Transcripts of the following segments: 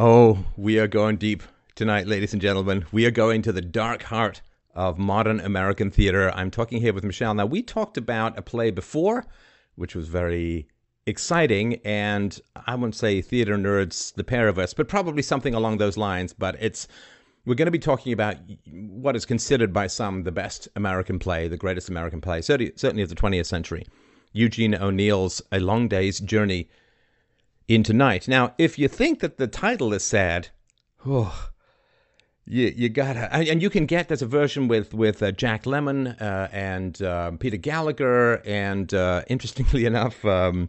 Oh, we are going deep tonight, ladies and gentlemen. We are going to the dark heart of modern American theater. I'm talking here with Michelle. Now, we talked about a play before, which was very exciting, and I wouldn't say theater nerds, the pair of us, but probably something along those lines. But it's we're going to be talking about what is considered by some the best American play, the greatest American play, certainly, certainly of the 20th century. Eugene O'Neill's A Long Day's Journey into Night. Now, if you think that the title is sad, oh, you you gotta and you can get there's a version with with uh, Jack Lemmon uh, and uh, Peter Gallagher and uh, interestingly enough, um,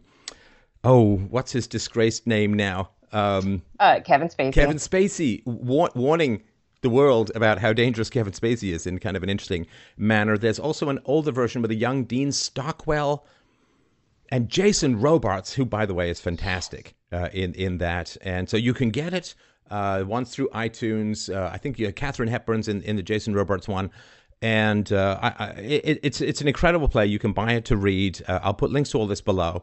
oh, what's his disgraced name now? Um, uh, Kevin Spacey. Kevin Spacey wa- warning the world about how dangerous Kevin Spacey is in kind of an interesting manner. There's also an older version with a young Dean Stockwell and Jason Robards, who, by the way, is fantastic uh, in in that. And so you can get it uh, once through iTunes. Uh, I think you Katharine Hepburn's in, in the Jason Robards one. And uh, I, I, it, it's it's an incredible play. You can buy it to read. Uh, I'll put links to all this below.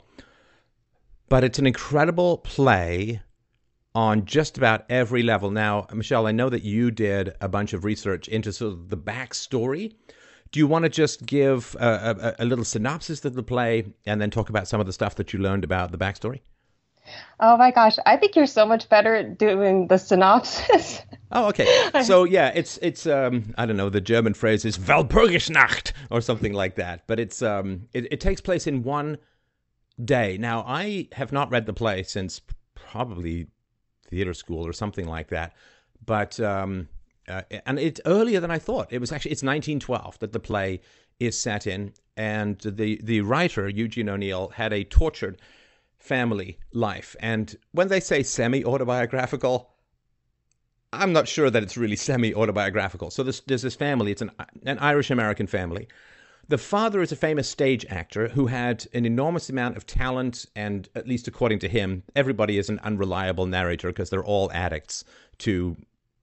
But it's an incredible play on just about every level. Now, Michelle, I know that you did a bunch of research into sort of the backstory do you want to just give a, a, a, little synopsis of the play and then talk about some of the stuff that you learned about the backstory? Oh my gosh, I think you're so much better at doing the synopsis. oh, okay. So yeah, it's it's um I don't know, the German phrase is Walpurgisnacht or something like that, but it's um it, it takes place in one day. Now, I have not read the play since probably theater school or something like that. But um uh, and it's earlier than I thought. It was actually it's 1912 that the play is set in, and the the writer Eugene O'Neill had a tortured family life. And when they say semi autobiographical, I'm not sure that it's really semi autobiographical. So there's, there's this family. It's an an Irish American family. The father is a famous stage actor who had an enormous amount of talent, and at least according to him, everybody is an unreliable narrator because they're all addicts to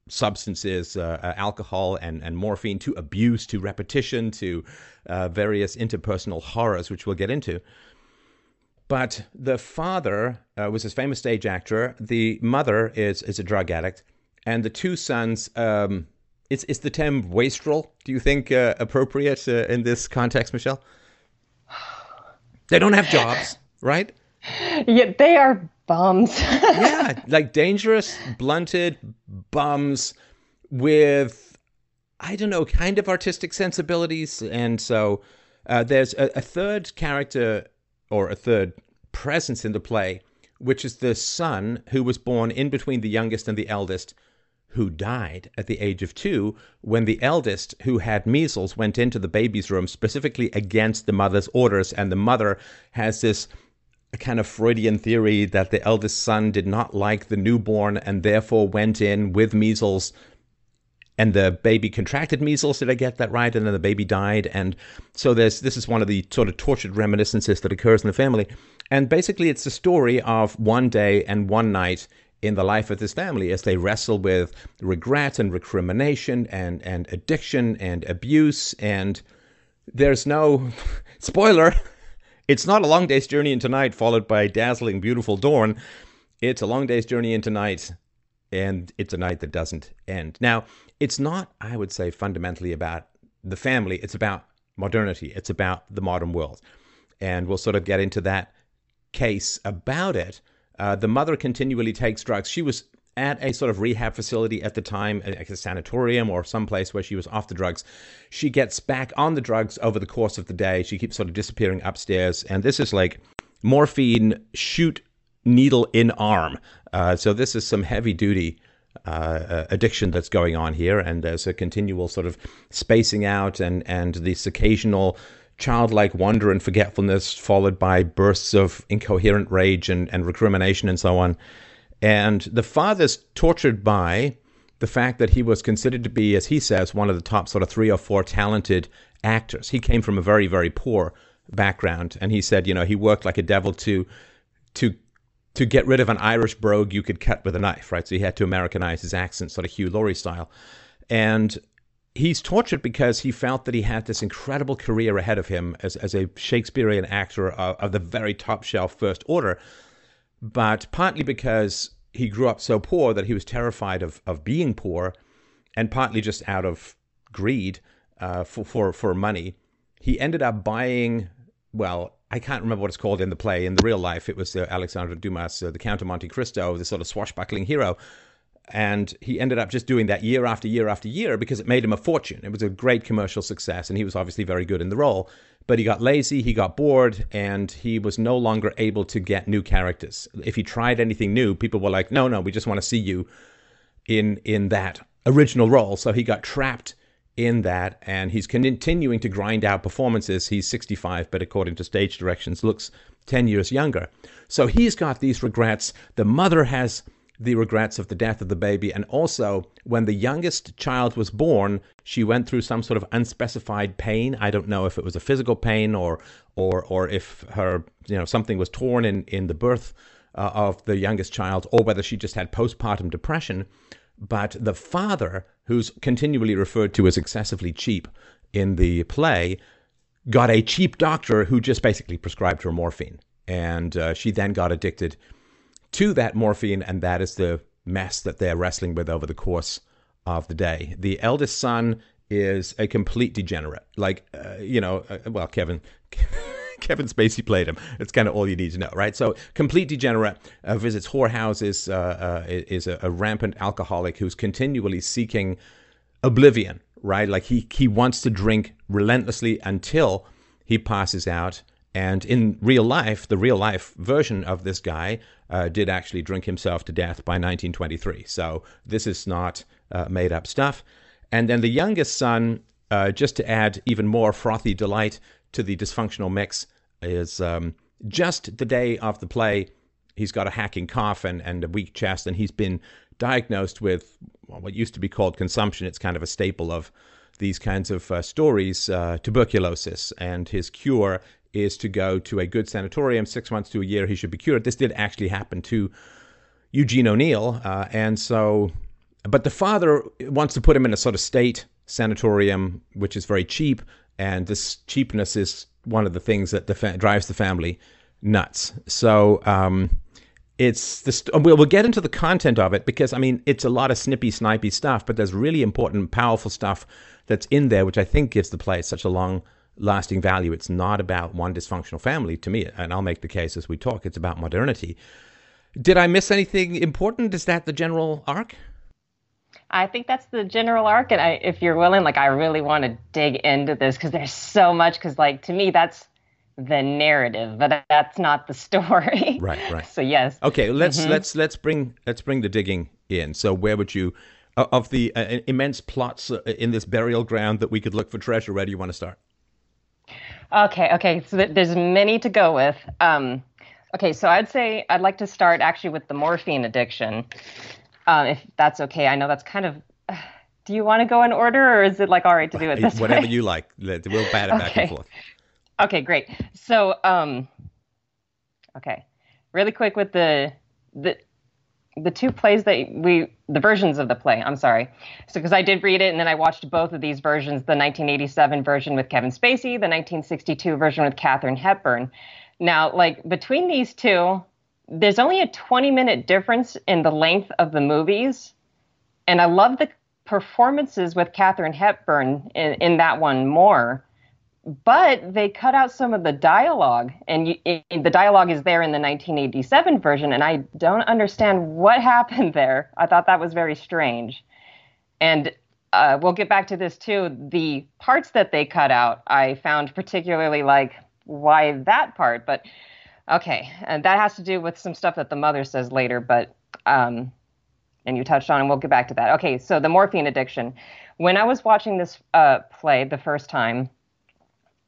substances, uh, uh, alcohol and, and morphine, to abuse, to repetition, to uh, various interpersonal horrors, which we'll get into. But the father uh, was a famous stage actor. The mother is, is a drug addict. And the two sons, um, is the term wastrel, do you think uh, appropriate uh, in this context, Michelle? They don't have jobs, right? Yeah, they are bums. yeah, like dangerous, blunted bums with, I don't know, kind of artistic sensibilities. And so uh, there's a, a third character or a third presence in the play, which is the son who was born in between the youngest and the eldest, who died at the age of two when the eldest, who had measles, went into the baby's room specifically against the mother's orders. And the mother has this a kind of Freudian theory that the eldest son did not like the newborn and therefore went in with measles. And the baby contracted measles did i get that right? And then the baby died. And so there's this is one of the sort of tortured reminiscences that occurs in the family. And basically it's the story of one day and one night in the life of this family as they wrestle with regret and recrimination and and addiction and abuse. And there's no spoiler it's not a long day's journey into night followed by dazzling, beautiful dawn. It's a long day's journey into night, and it's a night that doesn't end. Now, it's not, I would say, fundamentally about the family. It's about modernity. It's about the modern world. And we'll sort of get into that case about it. Uh, the mother continually takes drugs. She was at a sort of rehab facility at the time, like a sanatorium or someplace where she was off the drugs. She gets back on the drugs over the course of the day. She keeps sort of disappearing upstairs. And this is like morphine, shoot, needle in arm. Uh, so this is some heavy duty. Uh, addiction that's going on here, and there's a continual sort of spacing out, and and this occasional childlike wonder and forgetfulness, followed by bursts of incoherent rage and, and recrimination and so on. And the father's tortured by the fact that he was considered to be, as he says, one of the top sort of three or four talented actors. He came from a very, very poor background, and he said, you know, he worked like a devil to to to get rid of an Irish brogue you could cut with a knife, right? So he had to Americanize his accent, sort of Hugh Laurie style. And he's tortured because he felt that he had this incredible career ahead of him as, as a Shakespearean actor of, of the very top shelf first order, but partly because he grew up so poor that he was terrified of, of being poor, and partly just out of greed uh, for, for, for money, he ended up buying, well, I can't remember what it's called in the play. In the real life, it was uh, Alexandre Dumas, uh, the Count of Monte Cristo, the sort of swashbuckling hero. And he ended up just doing that year after year after year because it made him a fortune. It was a great commercial success, and he was obviously very good in the role. But he got lazy, he got bored, and he was no longer able to get new characters. If he tried anything new, people were like, "No, no, we just want to see you in in that original role." So he got trapped in that, and he's continuing to grind out performances. He's 65, but according to stage directions, looks 10 years younger. So he's got these regrets. The mother has the regrets of the death of the baby. And also, when the youngest child was born, she went through some sort of unspecified pain. I don't know if it was a physical pain or or or if her you know something was torn in in the birth uh, of the youngest child, or whether she just had postpartum depression. But the father, who's continually referred to as excessively cheap in the play, got a cheap doctor who just basically prescribed her morphine. And uh, she then got addicted to that morphine, and that is the mess that they're wrestling with over the course of the day. The eldest son is a complete degenerate. Like, uh, you know, uh, well, Kevin. Kevin Spacey played him. It's kind of all you need to know, right? So, complete degenerate, uh, visits whorehouses, uh, uh, is a, a, rampant alcoholic who's continually seeking oblivion, right? Like he he wants to drink relentlessly until he passes out. And in real life, the real life version of this guy uh, did actually drink himself to death by 1923. So this is not uh, made up stuff. And then the youngest son, uh, just to add even more frothy delight to the dysfunctional mix is um, just the day of the play, he's got a hacking cough and, and a weak chest, and he's been diagnosed with what used to be called consumption. It's kind of a staple of these kinds of uh, stories, uh, tuberculosis, and his cure is to go to a good sanatorium. Six months to a year, he should be cured. This did actually happen to Eugene O'Neill, uh, and so, but the father wants to put him in a sort of state sanatorium, which is very cheap, and this cheapness is one of the things that the fa- drives the family nuts. So um, it's this. We'll, we'll get into the content of it because I mean it's a lot of snippy, snipey stuff, but there's really important, powerful stuff that's in there, which I think gives the play such a long lasting value. It's not about one dysfunctional family to me, and I'll make the case as we talk. It's about modernity. Did I miss anything important? Is that the general arc? I think that's the general arc. And I, if you're willing, like, I really want to dig into this because there's so much. Because, like, to me, that's the narrative, but that's not the story. Right, right. so yes. Okay, let's mm-hmm. let's let's bring let's bring the digging in. So where would you, of the uh, immense plots uh, in this burial ground that we could look for treasure? Where do you want to start? Okay, okay. So there's many to go with. Um, okay, so I'd say I'd like to start actually with the morphine addiction um, if that's okay. I know that's kind of. Do you want to go in order, or is it like all right to do it this Whatever way? you like. We'll bat it okay. back and forth. Okay, great. So, um, okay, really quick with the the the two plays that we the versions of the play i'm sorry so because i did read it and then i watched both of these versions the 1987 version with kevin spacey the 1962 version with katharine hepburn now like between these two there's only a 20 minute difference in the length of the movies. And I love the performances with Katharine Hepburn in, in that one more. But they cut out some of the dialogue, and you, it, the dialogue is there in the 1987 version, and I don't understand what happened there. I thought that was very strange. And uh, we'll get back to this too. The parts that they cut out, I found particularly like, why that part? But Okay, and that has to do with some stuff that the mother says later, but um, and you touched on, and we'll get back to that. Okay, so the morphine addiction. When I was watching this uh, play the first time,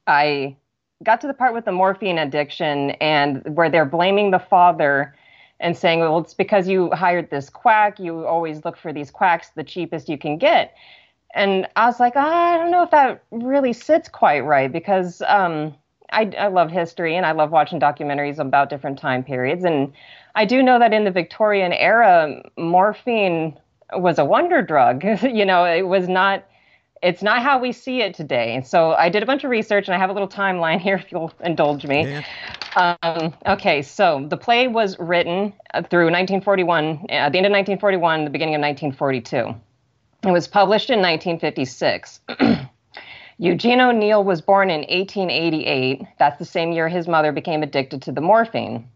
I got to the part with the morphine addiction and where they're blaming the father and saying, well, it's because you hired this quack. You always look for these quacks, the cheapest you can get. And I was like, I don't know if that really sits quite right because um, I, I love history and I love watching documentaries about different time periods. And I do know that in the Victorian era, morphine was a wonder drug. you know, it was not it's not how we see it today. So I did a bunch of research and I have a little timeline here if you'll indulge me. Yeah. Um, okay, so the play was written uh, through 1941, at the end of 1941, the beginning of 1942. It was published in 1956. Eugene O'Neill was born in 1888. That's the same year his mother became addicted to the morphine.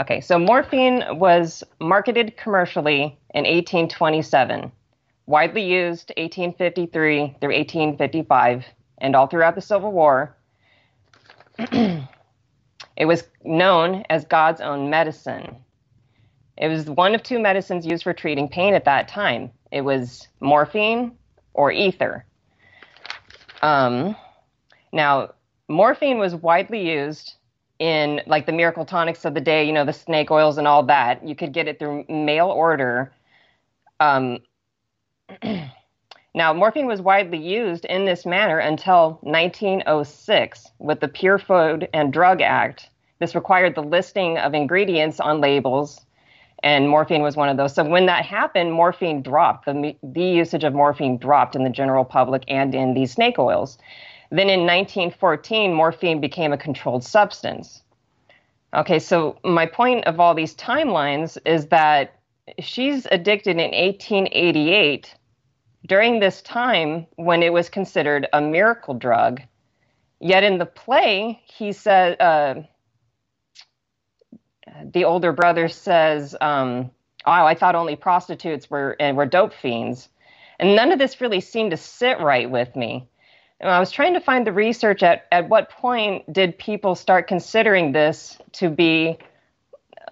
Okay, so morphine was marketed commercially in 1827 widely used 1853 through 1855 and all throughout the Civil War. it was known as God's own medicine. It was one of two medicines used for treating pain at that time. It was morphine or ether. Um, now, morphine was widely used in like the miracle tonics of the day, you know, the snake oils and all that. You could get it through mail order. Um, now, morphine was widely used in this manner until 1906 with the Pure Food and Drug Act. This required the listing of ingredients on labels, and morphine was one of those. So, when that happened, morphine dropped. The, the usage of morphine dropped in the general public and in these snake oils. Then in 1914, morphine became a controlled substance. Okay, so my point of all these timelines is that she's addicted in 1888 during this time when it was considered a miracle drug. Yet in the play, he said, uh, the older brother says, um, "Oh, I thought only prostitutes were and were dope fiends," and none of this really seemed to sit right with me. And I was trying to find the research at at what point did people start considering this to be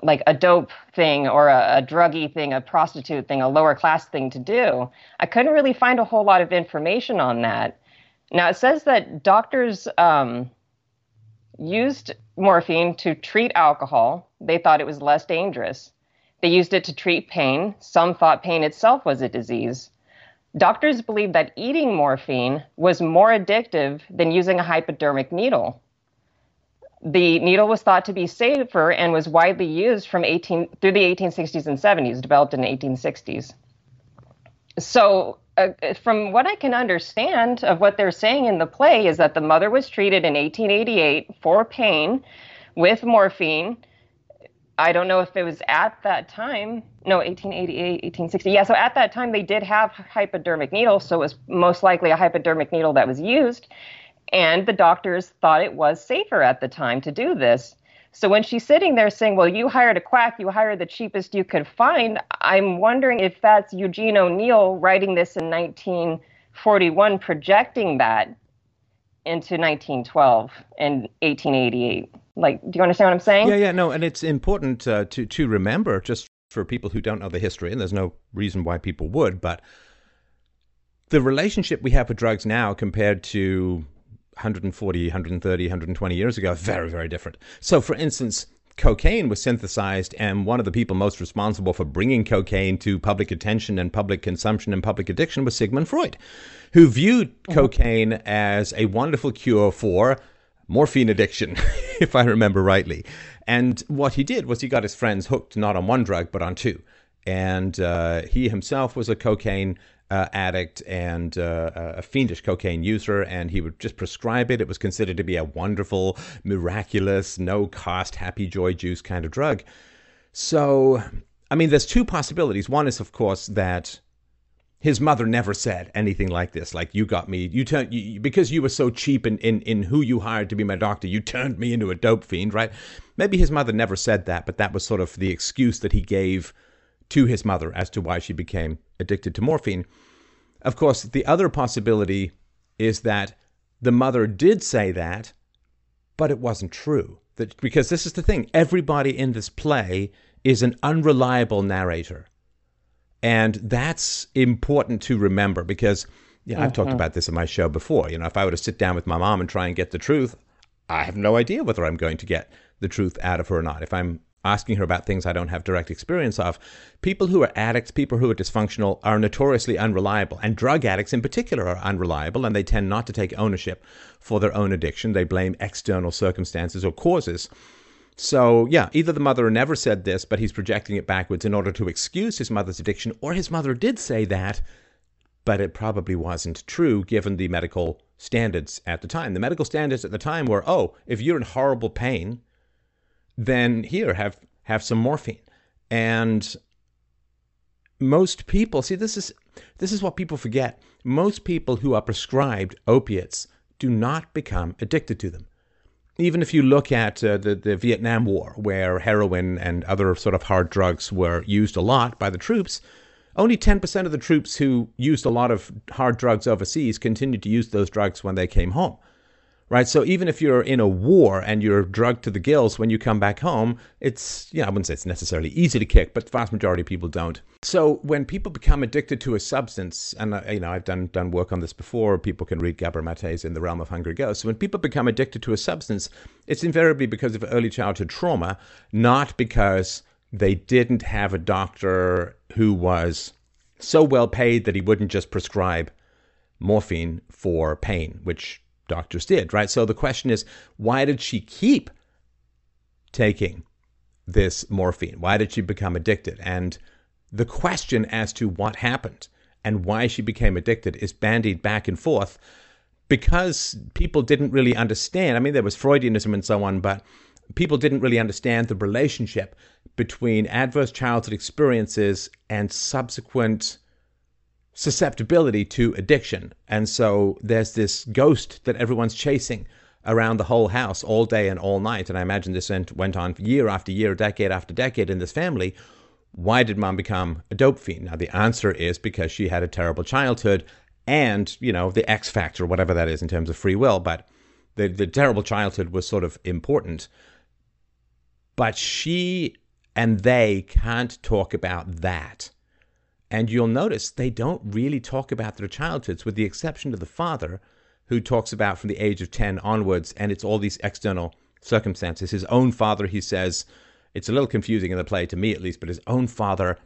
like a dope thing or a, a druggy thing, a prostitute thing, a lower class thing to do. I couldn't really find a whole lot of information on that. Now it says that doctors um, used morphine to treat alcohol. They thought it was less dangerous. They used it to treat pain. Some thought pain itself was a disease. Doctors believed that eating morphine was more addictive than using a hypodermic needle the needle was thought to be safer and was widely used from 18 through the 1860s and 70s, developed in the 1860s. So, uh, from what I can understand of what they're saying in the play, is that the mother was treated in 1888 for pain with morphine. I don't know if it was at that time. No, 1888, 1860. Yeah, so at that time they did have hypodermic needles, so it was most likely a hypodermic needle that was used. And the doctors thought it was safer at the time to do this. So when she's sitting there saying, Well, you hired a quack, you hired the cheapest you could find, I'm wondering if that's Eugene O'Neill writing this in 1941, projecting that into 1912 and 1888. Like, do you understand what I'm saying? Yeah, yeah, no, and it's important uh, to to remember just for people who don't know the history, and there's no reason why people would, but the relationship we have with drugs now compared to 140, 130, 120 years ago, very, very different. So, for instance, cocaine was synthesized, and one of the people most responsible for bringing cocaine to public attention and public consumption and public addiction was Sigmund Freud, who viewed mm-hmm. cocaine as a wonderful cure for morphine addiction, if I remember rightly. And what he did was he got his friends hooked not on one drug, but on two. And uh, he himself was a cocaine uh, addict and uh, a fiendish cocaine user, and he would just prescribe it. It was considered to be a wonderful, miraculous, no cost, happy joy juice kind of drug. So, I mean, there's two possibilities. One is, of course, that his mother never said anything like this like you got me you turned you, because you were so cheap in, in in who you hired to be my doctor you turned me into a dope fiend right maybe his mother never said that but that was sort of the excuse that he gave to his mother as to why she became addicted to morphine. Of course, the other possibility is that the mother did say that, but it wasn't true. That because this is the thing, everybody in this play is an unreliable narrator. And that's important to remember because yeah, I've talked mm-hmm. about this in my show before. You know, if I were to sit down with my mom and try and get the truth, I have no idea whether I'm going to get the truth out of her or not. If I'm asking her about things I don't have direct experience of. People who are addicts, people who are dysfunctional, are notoriously unreliable. And drug addicts in particular are unreliable, and they tend not to take ownership for their own addiction. They blame external circumstances or causes. So, yeah, either the mother never said this, but he's projecting it backwards in order to excuse his mother's addiction, or his mother did say that, but it probably wasn't true given the medical standards at the time. The medical standards at the time were, oh, if you're in horrible pain, then here have have some morphine. And most people see this is this is what people forget. Most people who are prescribed opiates do not become addicted to them. Even if you look at uh, the, the Vietnam War, where heroin and other sort of hard drugs were used a lot by the troops, only 10% of the troops who used a lot of hard drugs overseas continued to use those drugs when they came home right? So even if you're in a war and you're drugged to the gills when you come back home, it's, you know, I wouldn't say it's necessarily easy to kick, but the vast majority of people don't. So when people become addicted to a substance, and, uh, you know, I've done, done work on this before, people can read Gabor Mate's In the Realm of Hungry Ghosts. So when people become addicted to a substance, it's invariably because of early childhood trauma, not because they didn't have a doctor who was so well paid that he wouldn't just prescribe morphine for pain, which doctors did, right? So the question is, why did she keep taking this morphine? Why did she become addicted? And the question as to what happened and why she became addicted is bandied back and forth because people didn't really understand. I mean, there was Freudianism and so on, but people didn't really understand the relationship between adverse childhood experiences and subsequent susceptibility to addiction. And so there's this ghost that everyone's chasing around the whole house all day and all night. And I imagine this went on year after year, decade after decade in this family. Why did mom become a dope fiend? Now, the answer is because she had a terrible childhood and, you know, the X factor, whatever that is in terms of free will. But the, the terrible childhood was sort of important. But she and they can't talk about that and you'll notice they don't really talk about their childhoods, with the exception of the father, who talks about from the age of 10 onwards, and it's all these external circumstances. His own father, he says, it's a little confusing in the play, to me at least, but his own father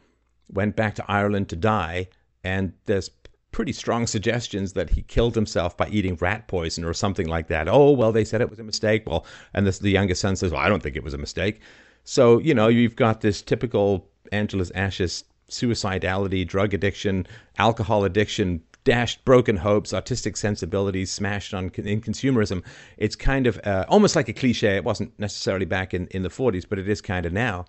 went back to Ireland to die, and there's pretty strong suggestions that he killed himself by eating rat poison or something like that. Oh, well, they said it was a mistake. Well, and this, the youngest son says, well, I don't think it was a mistake. So, you know, you've got this typical Angela's Ashes suicidality, drug addiction, alcohol addiction, dashed broken hopes, autistic sensibilities smashed on in consumerism. It's kind of uh, almost like a cliche. It wasn't necessarily back in, in the 40s, but it is kind of now.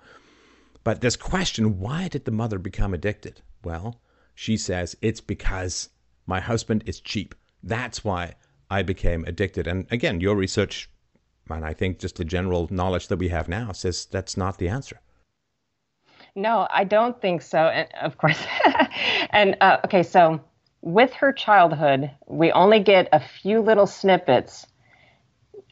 But this question why did the mother become addicted? Well, she says it's because my husband is cheap. That's why I became addicted. And again, your research, and I think just the general knowledge that we have now, says that's not the answer. No, I don't think so. And of course, and uh, okay, so with her childhood, we only get a few little snippets.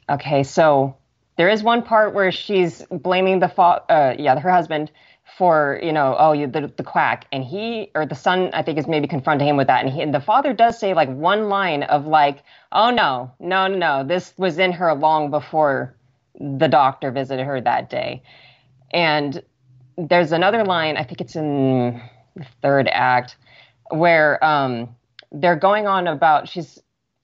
Okay, so there is one part where she's blaming the fa- uh, yeah, her husband for you know oh you, the, the quack and he or the son i think is maybe confronting him with that and, he, and the father does say like one line of like oh no no no no this was in her long before the doctor visited her that day and there's another line, I think it's in the third act, where um, they're going on about she's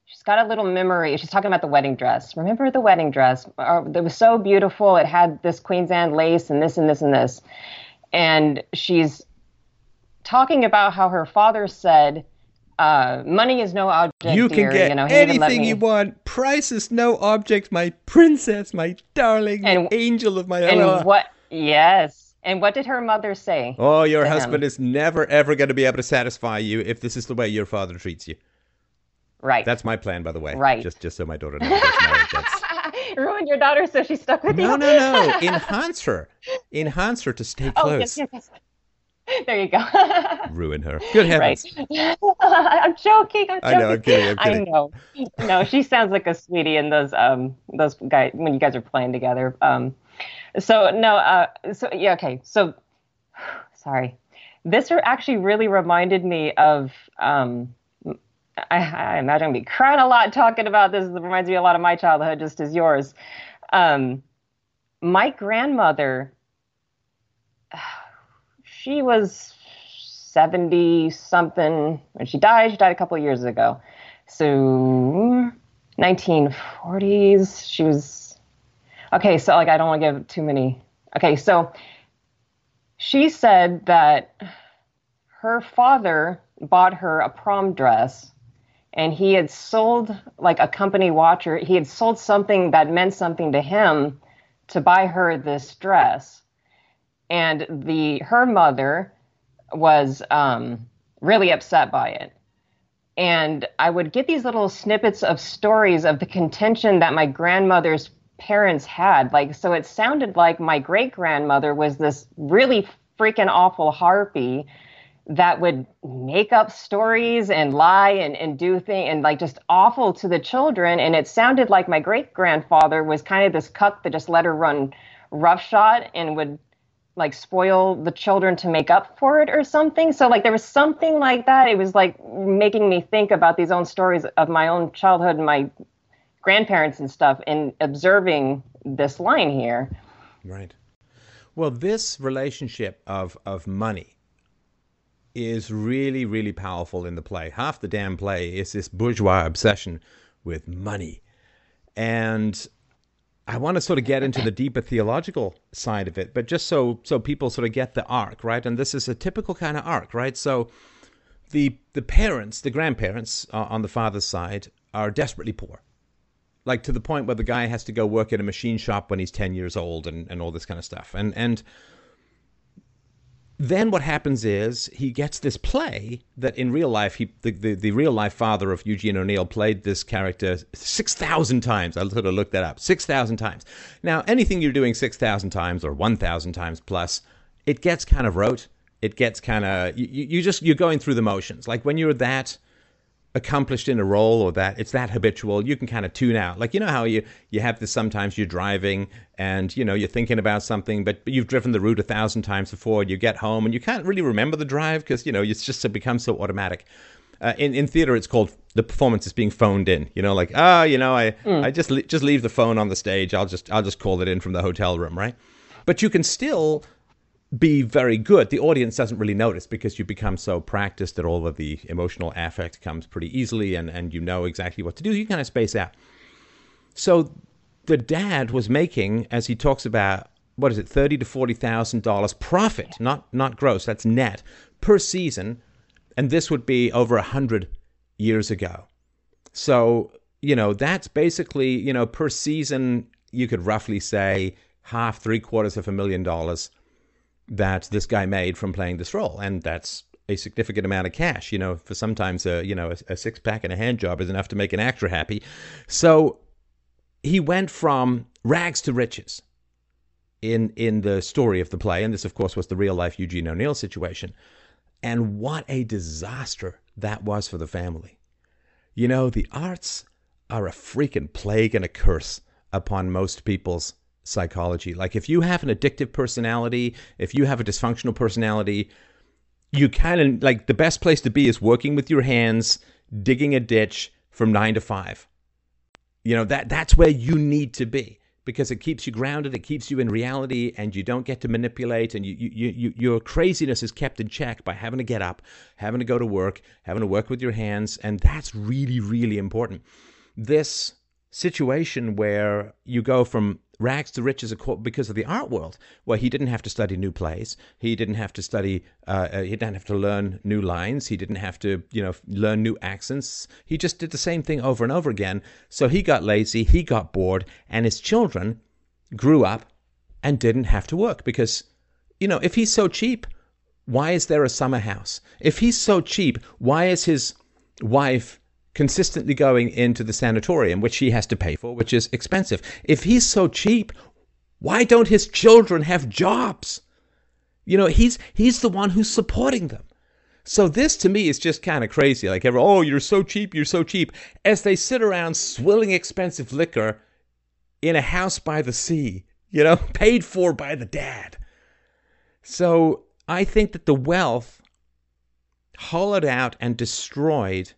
she's got a little memory. She's talking about the wedding dress. Remember the wedding dress? Uh, it was so beautiful. It had this Queen's Anne lace and this and this and this. And she's talking about how her father said, uh, money is no object. You can dear. get you know, anything you want. Price is no object, my princess, my darling, and, angel of my and what? Yes, and what did her mother say? Oh, your husband him? is never ever going to be able to satisfy you if this is the way your father treats you. Right. That's my plan, by the way. Right. Just just so my daughter gets Ruin your daughter so she's stuck with no, you. No, no, no. Enhance her. Enhance her to stay close. Oh, yes, yes, yes. There you go. Ruin her. Good heavens. Right. I'm joking. I'm joking. I know. I'm kidding. I'm kidding. I know. No, she sounds like a sweetie in those um those guys when you guys are playing together. Um, so no, uh, so yeah, okay. So sorry, this actually really reminded me of. Um, I, I imagine I'm be crying a lot talking about this. It reminds me a lot of my childhood, just as yours. Um, my grandmother, she was 70 something when she died. She died a couple years ago. So 1940s. She was Okay, so like I don't want to give too many. Okay, so she said that her father bought her a prom dress and he had sold like a company watch or he had sold something that meant something to him to buy her this dress and the her mother was um, really upset by it and i would get these little snippets of stories of the contention that my grandmother's parents had like so it sounded like my great grandmother was this really freaking awful harpy that would make up stories and lie and, and do things and like just awful to the children. And it sounded like my great grandfather was kind of this cuck that just let her run roughshod and would like spoil the children to make up for it or something. So like there was something like that. It was like making me think about these own stories of my own childhood and my grandparents and stuff and observing this line here. Right. Well, this relationship of of money is really, really powerful in the play. Half the damn play is this bourgeois obsession with money. And I want to sort of get into the deeper theological side of it, but just so so people sort of get the arc, right? And this is a typical kind of arc, right? So the the parents, the grandparents uh, on the father's side are desperately poor. Like to the point where the guy has to go work in a machine shop when he's 10 years old and, and all this kind of stuff. And and then what happens is he gets this play that in real life he the, the, the real life father of Eugene O'Neill played this character 6,000 times. I sort of looked that up. 6,000 times. Now, anything you're doing 6,000 times or 1,000 times plus, it gets kind of rote. It gets kind of you, you just you're going through the motions. Like when you're that accomplished in a role or that it's that habitual you can kind of tune out. Like you know how you you have this sometimes you're driving and you know you're thinking about something but, but you've driven the route a thousand times before and you get home and you can't really remember the drive because you know it's just it becomes so automatic. Uh, in in theater it's called the performance is being phoned in you know like ah oh, you know i mm. i just just leave the phone on the stage i'll just i'll just call it in from the hotel room right? But you can still be very good. The audience doesn't really notice because you become so practiced that all of the emotional affect comes pretty easily and, and you know exactly what to do. You kind of space out. So the dad was making, as he talks about, what is it, thirty to forty thousand dollars profit, not not gross, that's net per season, and this would be over a hundred years ago. So you know that's basically you know per season you could roughly say half, three quarters of a million dollars that this guy made from playing this role, and that's a significant amount of cash. You know, for sometimes a you know a, a six pack and a hand job is enough to make an actor happy. So he went from rags to riches in in the story of the play, and this of course was the real life Eugene O'Neill situation. And what a disaster that was for the family. You know, the arts are a freaking plague and a curse upon most people's psychology. Like if you have an addictive personality, if you have a dysfunctional personality, you kind of like the best place to be is working with your hands, digging a ditch from 9 to 5. You know, that that's where you need to be because it keeps you grounded, it keeps you in reality and you don't get to manipulate and you, you, you your craziness is kept in check by having to get up, having to go to work, having to work with your hands and that's really really important. This situation where you go from rags to riches because of the art world, where he didn't have to study new plays, he didn't have to study, uh, uh, he didn't have to learn new lines, he didn't have to, you know, learn new accents. He just did the same thing over and over again. So he got lazy, he got bored, and his children grew up and didn't have to work because, you know, if he's so cheap, why is there a summer house? If he's so cheap, why is his wife consistently going into the sanatorium, which he has to pay for, which is expensive. If he's so cheap, why don't his children have jobs? You know, he's he's the one who's supporting them. So this to me is just kind of crazy. Like, oh, you're so cheap, you're so cheap, as they sit around swilling expensive liquor in a house by the sea, you know, paid for by the dad. So I think that the wealth hollowed out and destroyed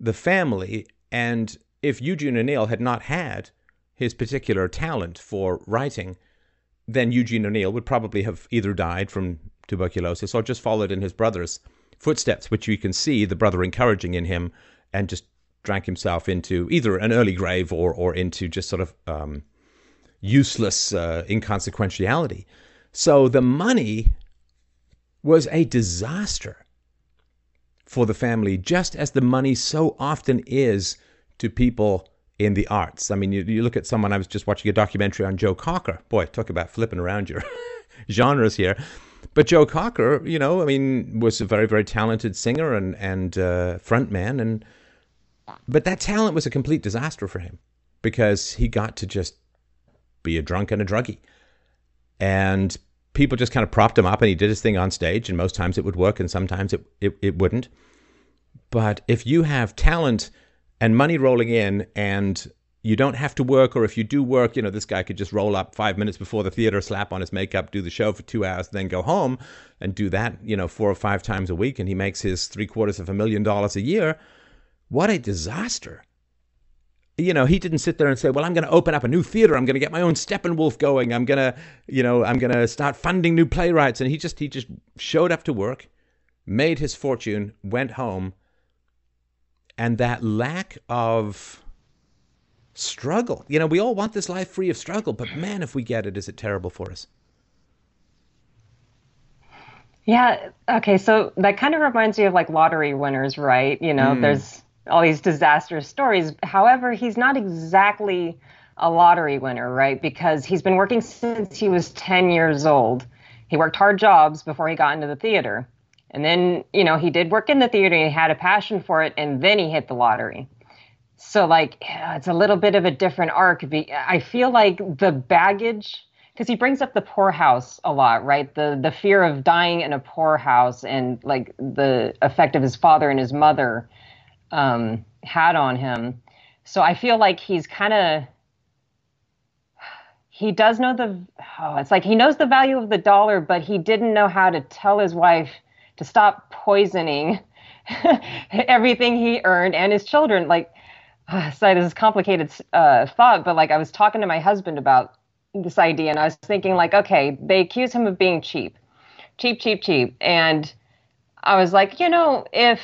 the family. And if Eugene O'Neill had not had his particular talent for writing, then Eugene O'Neill would probably have either died from tuberculosis or just followed in his brother's footsteps, which you can see the brother encouraging in him and just drank himself into either an early grave or, or into just sort of um, useless uh, inconsequentiality. So the money was a disaster for the family, just as the money so often is to people in the arts. I mean, you, you look at someone, I was just watching a documentary on Joe Cocker. Boy, talk about flipping around your genres here. But Joe Cocker, you know, I mean, was a very, very talented singer and, and uh, frontman. And, but that talent was a complete disaster for him because he got to just be a drunk and a druggie. And people just kind of propped him up and he did his thing on stage. And most times it would work and sometimes it, it, it wouldn't. But if you have talent and money rolling in and you don't have to work or if you do work you know this guy could just roll up five minutes before the theater slap on his makeup do the show for two hours then go home and do that you know four or five times a week and he makes his three quarters of a million dollars a year what a disaster you know he didn't sit there and say well i'm going to open up a new theater i'm going to get my own steppenwolf going i'm going to you know i'm going to start funding new playwrights and he just he just showed up to work made his fortune went home and that lack of struggle. You know, we all want this life free of struggle, but man, if we get it, is it terrible for us? Yeah. Okay. So that kind of reminds me of like lottery winners, right? You know, mm. there's all these disastrous stories. However, he's not exactly a lottery winner, right? Because he's been working since he was 10 years old. He worked hard jobs before he got into the theater. And then, you know, he did work in the theater and he had a passion for it, and then he hit the lottery. So, like, it's a little bit of a different arc. I feel like the baggage, because he brings up the poorhouse a lot, right? The the fear of dying in a poorhouse and like the effect of his father and his mother um, had on him. So I feel like he's kind of he does know the oh, it's like he knows the value of the dollar, but he didn't know how to tell his wife to stop poisoning everything he earned and his children. Like, uh, sorry, this is complicated uh, thought, but like I was talking to my husband about this idea, and I was thinking, like, okay, they accuse him of being cheap, cheap, cheap, cheap, and I was like, you know, if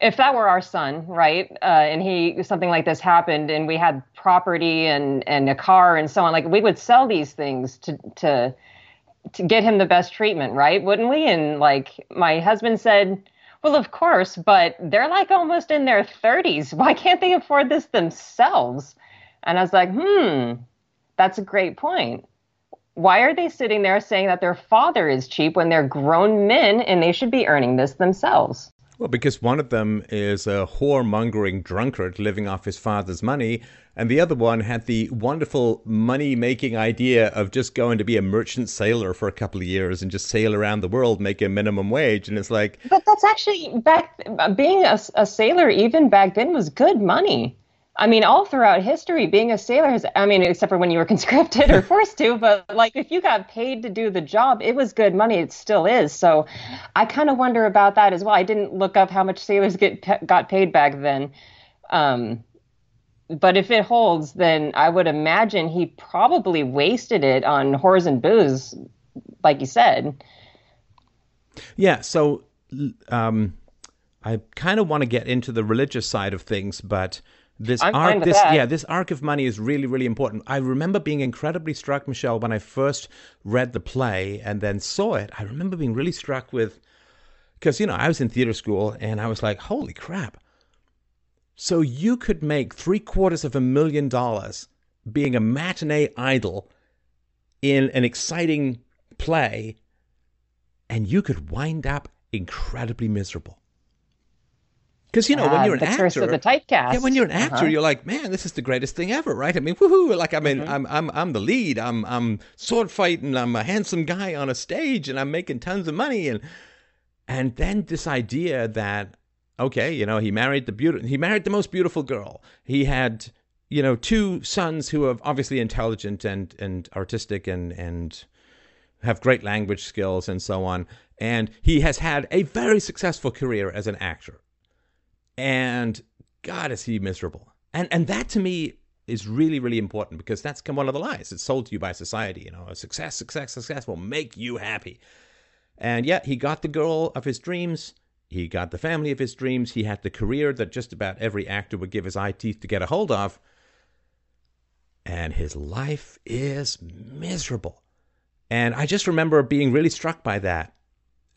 if that were our son, right, uh, and he something like this happened, and we had property and and a car and so on, like we would sell these things to to to get him the best treatment, right? Wouldn't we? And like my husband said, well, of course, but they're like almost in their 30s. Why can't they afford this themselves? And I was like, hmm, that's a great point. Why are they sitting there saying that their father is cheap when they're grown men and they should be earning this themselves? Well, because one of them is a whoremongering drunkard living off his father's money, and the other one had the wonderful money making idea of just going to be a merchant sailor for a couple of years and just sail around the world making a minimum wage. And it's like. But that's actually back, being a, a sailor even back then was good money. I mean, all throughout history, being a sailor has, I mean, except for when you were conscripted or forced to, but like if you got paid to do the job, it was good money. It still is. So I kind of wonder about that as well. I didn't look up how much sailors get got paid back then. Um, but if it holds, then I would imagine he probably wasted it on whores and booze, like you said. Yeah. So um, I kind of want to get into the religious side of things, but this I'm arc this that. yeah this arc of money is really really important. I remember being incredibly struck michelle when i first read the play and then saw it. I remember being really struck with because you know i was in theater school and i was like holy crap. So you could make three quarters of a million dollars being a matinee idol in an exciting play and you could wind up incredibly miserable because you know when you're an the actor, curse of the typecast. yeah, when you're an actor, Uh-huh. you're like, man, this is the greatest thing ever, right? I mean, woohoo! Like, I mean, Mm-hmm. I'm I'm I'm the lead. I'm I'm sword fighting. I'm a handsome guy on a stage, and I'm making tons of money. And and then this idea that okay, you know, he married the beautiful, he married the most beautiful girl. He had you know two sons who are obviously intelligent and and artistic and and have great language skills and so on. And he has had a very successful career as an actor and God is he miserable. And and that to me is really really important because that's one of the lies. It's sold to you by society. You know, success, success, success will make you happy. And yet he got the girl of his dreams. He got the family of his dreams. He had the career that just about every actor would give his eye teeth to get a hold of. And his life is miserable. And I just remember being really struck by that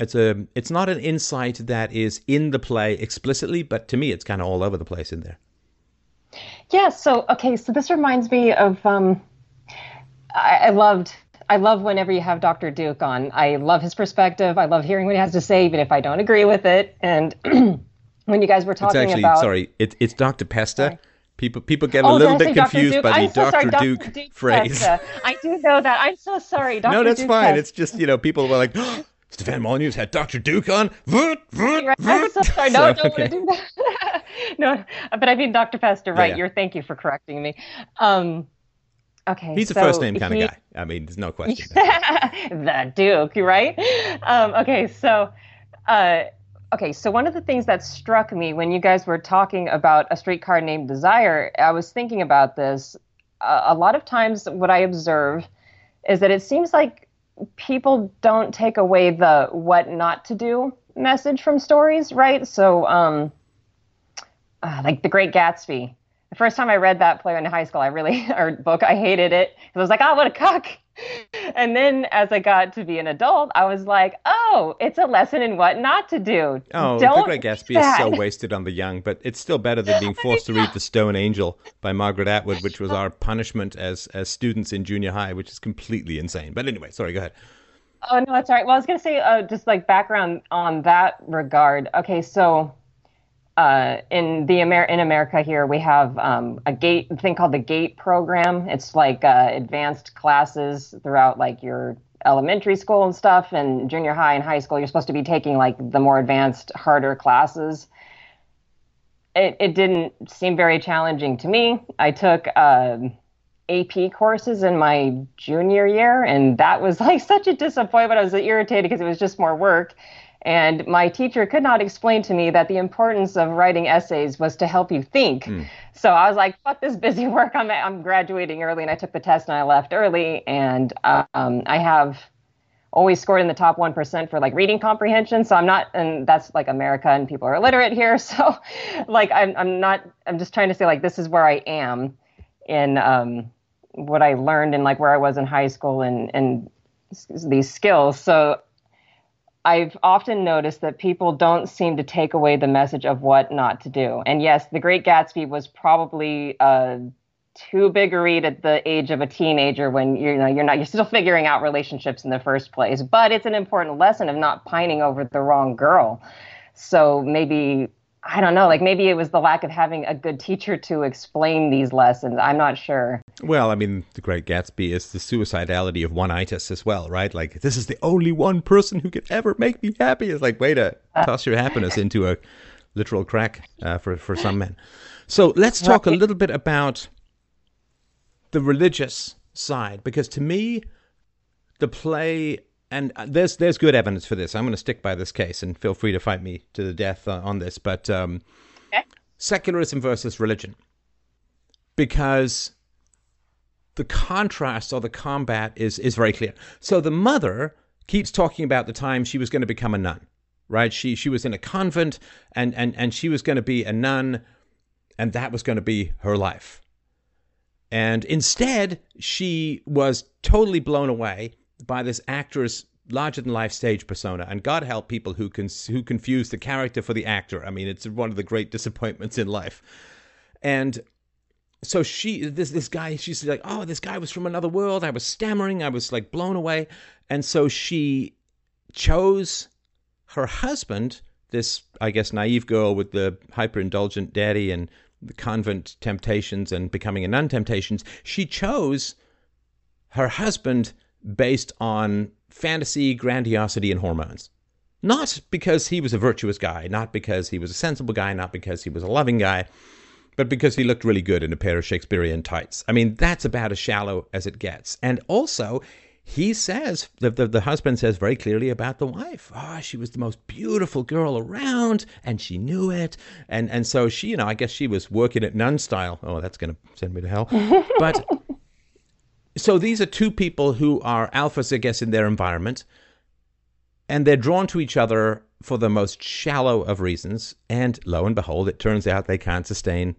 It's a it's not an insight that is in the play explicitly, but to me, it's kind of all over the place in there. Yeah. So okay. So this reminds me of um, I, I loved I love whenever you have Dr. Duke on. I love his perspective. I love hearing what he has to say, even if I don't agree with it. And when you guys were talking it's actually, about sorry, it, it's Dr. Pesta. Sorry. People people get Oh, a little bit confused by the so sorry, Dr. Duke Duke phrase. Pesta. I do know that. I'm so sorry, Dr. No, that's Duke fine. Pesta. It's just you know people were like, Stefan Molyneux's had Dr. Duke on. Voot, voot, Right, I'm voot. so sorry. No, So, I don't okay. want to do that. no, but I mean Dr. Pesta, right? yeah. You're thank you for correcting me. Um, okay. He's a first name kind he- of guy. I mean, there's no question. the Duke, right? Um, okay, so uh, okay, so one of the things that struck me when you guys were talking about a streetcar named Desire, I was thinking about this. Uh, a lot of times, what I observe is that it seems like people don't take away the what not to do message from stories, right? So, um, uh, like The Great Gatsby. The first time I read that play in high school, I really, or book, I hated it because I was like, oh, what a cuck. And then as I got to be an adult, I was like, oh, it's a lesson in what not to do. Oh, Don't The Great Gatsby is so wasted on the young, but it's still better than being forced to read The Stone Angel by Margaret Atwood, which was our punishment as as students in junior high, which is completely insane. But anyway, sorry, go ahead. Oh no, that's all right. Well, I was gonna say uh, just like background on that regard. Okay, so uh, in the Amer- in America here we have um, a gate thing called the GATE program. It's like uh, advanced classes throughout like your elementary school and stuff, and junior high and high school. You're supposed to be taking like the more advanced, harder classes. It it didn't seem very challenging to me. I took. Um, AP courses in my junior year, and that was like such a disappointment. I was irritated because it was just more work. And my teacher could not explain to me that the importance of writing essays was to help you think. So I was like, fuck this busy work. I'm, I'm graduating early, and I took the test and I left early. And um, I have always scored in the top 1% for like reading comprehension. So I'm not, and that's like America and people are illiterate here. So like, I'm, I'm not, I'm just trying to say like, this is where I am in um, what I learned and like where I was in high school and and these skills. So I've often noticed that people don't seem to take away the message of what not to do. And yes, The Great Gatsby was probably uh, too big a read at the age of a teenager when you know you're not you're still figuring out relationships in the first place. But it's an important lesson of not pining over the wrong girl. So maybe I don't know, like maybe it was the lack of having a good teacher to explain these lessons. I'm not sure. Well, I mean, The Great Gatsby is the suicidality of one-itis as well, right? Like, this is the only one person who could ever make me happy. It's like, way to toss your happiness into a literal crack uh, for, for some men. So let's talk a little bit about the religious side, because to me, the play and uh, there's there's good evidence for this. I'm going to stick by this case, and feel free to fight me to the death uh, on this. But um, Okay. secularism versus religion, because the contrast or the combat is is very clear. So the mother keeps talking about the time she was going to become a nun, right? She she was in a convent and and and she was going to be a nun, and that was going to be her life. And instead, she was totally blown away by this actress larger than life stage persona. And God help people who can who confuse the character for the actor. I mean, it's one of the great disappointments in life. And so she this this guy she's like oh this guy was from another world i was stammering i was like blown away and so she chose her husband this i guess naive girl with the hyper indulgent daddy and the convent temptations and becoming a nun temptations she chose her husband based on fantasy grandiosity and hormones not because he was a virtuous guy not because he was a sensible guy not because he was a loving guy but because he looked really good in a pair of Shakespearean tights. I mean, that's about as shallow as it gets. And also, he says, the, the, the husband says very clearly about the wife, oh, she was the most beautiful girl around, and she knew it. And, and so she, you know, I guess she was working at nun style. Oh, that's going to send me to hell. But so these are two people who are alphas, I guess, in their environment and they're drawn to each other for the most shallow of reasons. And lo and behold, it turns out they can't sustain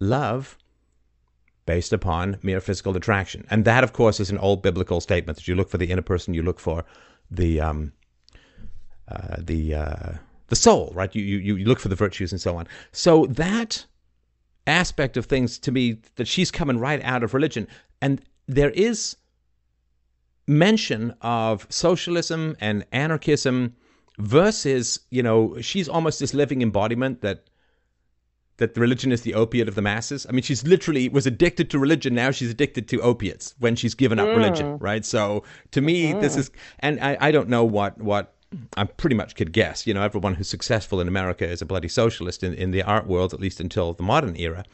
love based upon mere physical attraction. And that, of course, is an old biblical statement that you look for the inner person, you look for the um, uh, the uh, the soul, right? You, you you look for the virtues and so on. So that aspect of things to me that she's coming right out of religion, and there is mention of socialism and anarchism versus you know she's almost this living embodiment that that religion is the opiate of the masses. I mean, she's literally was addicted to religion. Now she's addicted to opiates when she's given up mm. religion, right? So to me, mm. this is, and I, I don't know what what I pretty much could guess. You know, everyone who's successful in America is a bloody socialist in, in the art world, at least until the modern era.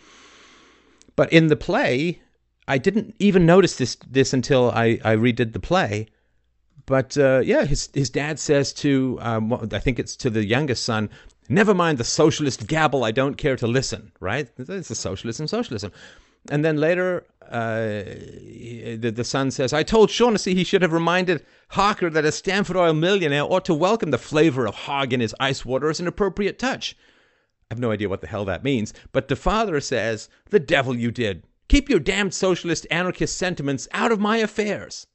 But in the play, I didn't even notice this this until I, I redid the play. But uh, yeah, his his dad says to um, I think it's to the youngest son, never mind the socialist gabble. I don't care to listen. Right? It's a socialism, socialism. And then later, uh, the, the son says, I told Shaughnessy he should have reminded Harker that a Standard Oil millionaire ought to welcome the flavor of hog in his ice water as an appropriate touch. I have no idea what the hell that means, but the father says, The devil you did. Keep your damned socialist anarchist sentiments out of my affairs.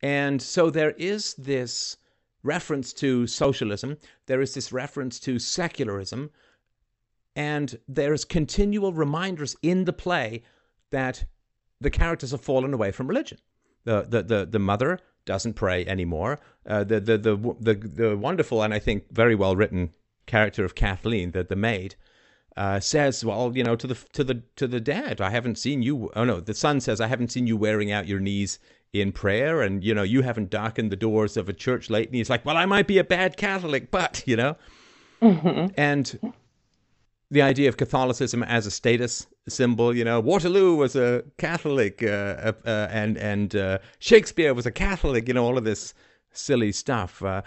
And so there is this reference to socialism, there is this reference to secularism, and there's continual reminders in the play that the characters have fallen away from religion. The the the, the mother doesn't pray anymore. Uh, the, the the the the wonderful and I think very well written character of Kathleen, the the maid, uh, says, "Well, you know, to the to the to the dad, I haven't seen you. Oh no, the son says, I haven't seen you wearing out your knees in prayer, and you know, you haven't darkened the doors of a church lately." He's like, "Well, I might be a bad Catholic, but you know." Mm-hmm. And the idea of Catholicism as a status symbol. You know, Waterloo was a Catholic, uh, uh, uh, and and uh, Shakespeare was a Catholic. You know, all of this silly stuff. Uh,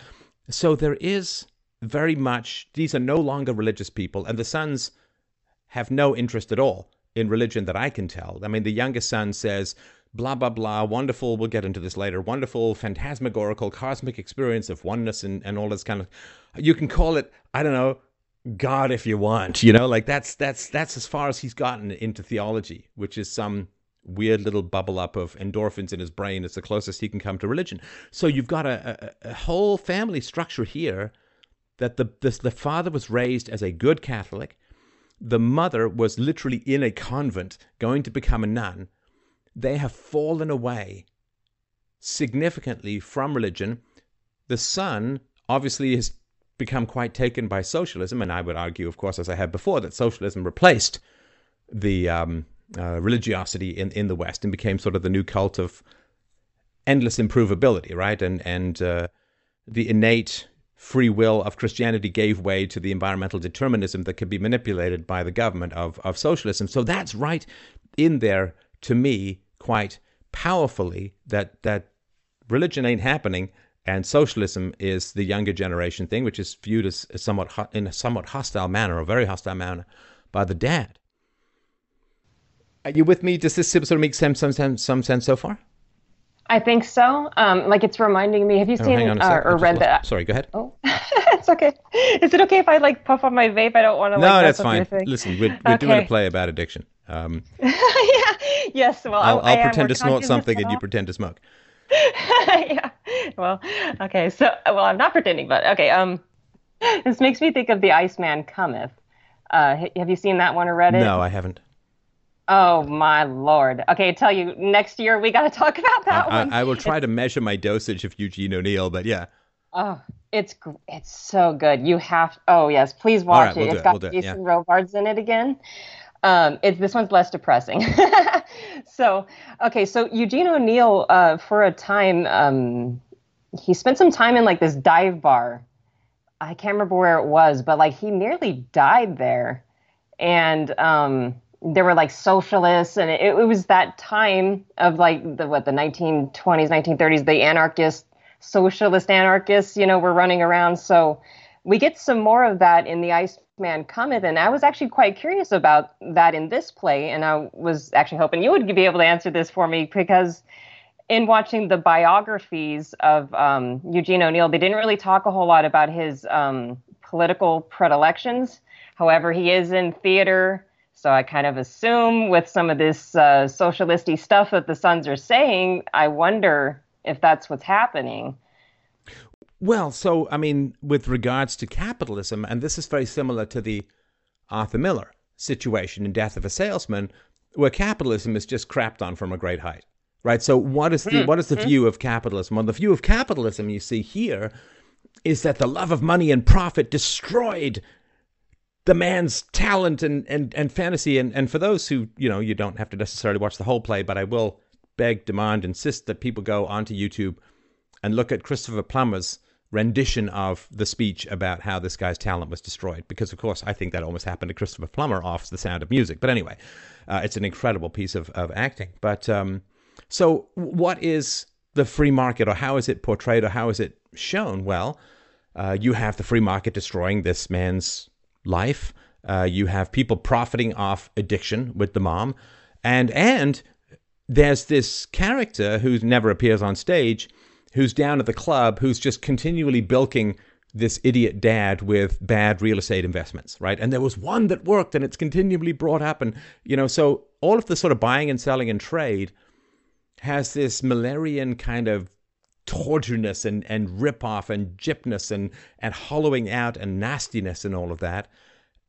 so there is very much. These are no longer religious people, and the sons have no interest at all in religion that I can tell. I mean, the youngest son says. Blah blah blah. Wonderful. We'll get into this later. Wonderful, phantasmagorical, cosmic experience of oneness and, and all this kind of. You can call it. I don't know God if you want, you know, like that's that's that's as far as he's gotten into theology, which is some weird little bubble up of endorphins in his brain. It's the closest he can come to religion. So you've got a, a, a whole family structure here that the this, the father was raised as a good Catholic, the mother was literally in a convent going to become a nun. They have fallen away significantly from religion. The son obviously has become quite taken by socialism, and I would argue, of course, as I have before, that socialism replaced the um, uh, religiosity in, in the West and became sort of the new cult of endless improvability, right? And and uh, the innate free will of Christianity gave way to the environmental determinism that could be manipulated by the government of of socialism. So that's right in there to me quite powerfully that that religion ain't happening and socialism is the younger generation thing, which is viewed as, as somewhat in a somewhat hostile manner, a very hostile manner, by the dad. Are you with me? Does this sort of make some some some sense so far? I think so. Um, like it's reminding me. Have you oh, seen uh, or read that? Sorry, go ahead. Oh, it's okay. Is it okay if I like puff on my vape? I don't want to. Like, no, that's fine. Listen, we're, we're okay. doing a play about addiction. Um, yeah. Yes. Well, I'll, I'll pretend to snort something, and you pretend to smoke. yeah. Well, okay. So, well, I'm not pretending, but okay. Um, this makes me think of the Iceman Cometh. Uh, have you seen that one or read it? No, I haven't. Oh my lord. Okay, I tell you, next year we got to talk about that I, one. I, I will try it's, to measure my dosage of Eugene O'Neill, but yeah. Oh, it's it's so good. You have. Oh yes, please watch right, it. We'll it's it, got we'll Jason yeah. Robards in it again. Um, it's this one's less depressing. so, okay, so Eugene O'Neill, uh, for a time, um, he spent some time in like this dive bar. I can't remember where it was, but like he nearly died there, and um, there were like socialists, and it, it was that time of like the what the 1920s, 1930s, the anarchist, socialist anarchists, you know, were running around. So we get some more of that in the ice man cometh and i was actually quite curious about that in this play and i was actually hoping you would be able to answer this for me because in watching the biographies of um, eugene o'neill they didn't really talk a whole lot about his um, political predilections however he is in theater so i kind of assume with some of this uh, socialisty stuff that the sons are saying i wonder if that's what's happening Well, so I mean, with regards to capitalism, and this is very similar to the Arthur Miller situation in Death of a Salesman, where capitalism is just crapped on from a great height, right? So, what is the what is the view of capitalism? Well, the view of capitalism you see here is that the love of money and profit destroyed the man's talent and, and, and fantasy. And, and for those who, you know, you don't have to necessarily watch the whole play, but I will beg, demand, insist that people go onto YouTube and look at Christopher Plummer's rendition of the speech about how this guy's talent was destroyed. Because, of course, I think that almost happened to Christopher Plummer off The Sound of Music. But anyway, uh, it's an incredible piece of, of acting. But um, so, what is the free market, or how is it portrayed, or how is it shown? Well, uh, you have the free market destroying this man's life. Uh, you have people profiting off addiction with the mom, and and there's this character who never appears on stage, who's down at the club, who's just continually bilking this idiot dad with bad real estate investments, right? And there was one that worked, and it's continually brought up, and you know, so all of the sort of buying and selling and trade has this Millerian kind of tawdriness and, and ripoff and gypness and, and hollowing out and nastiness and all of that.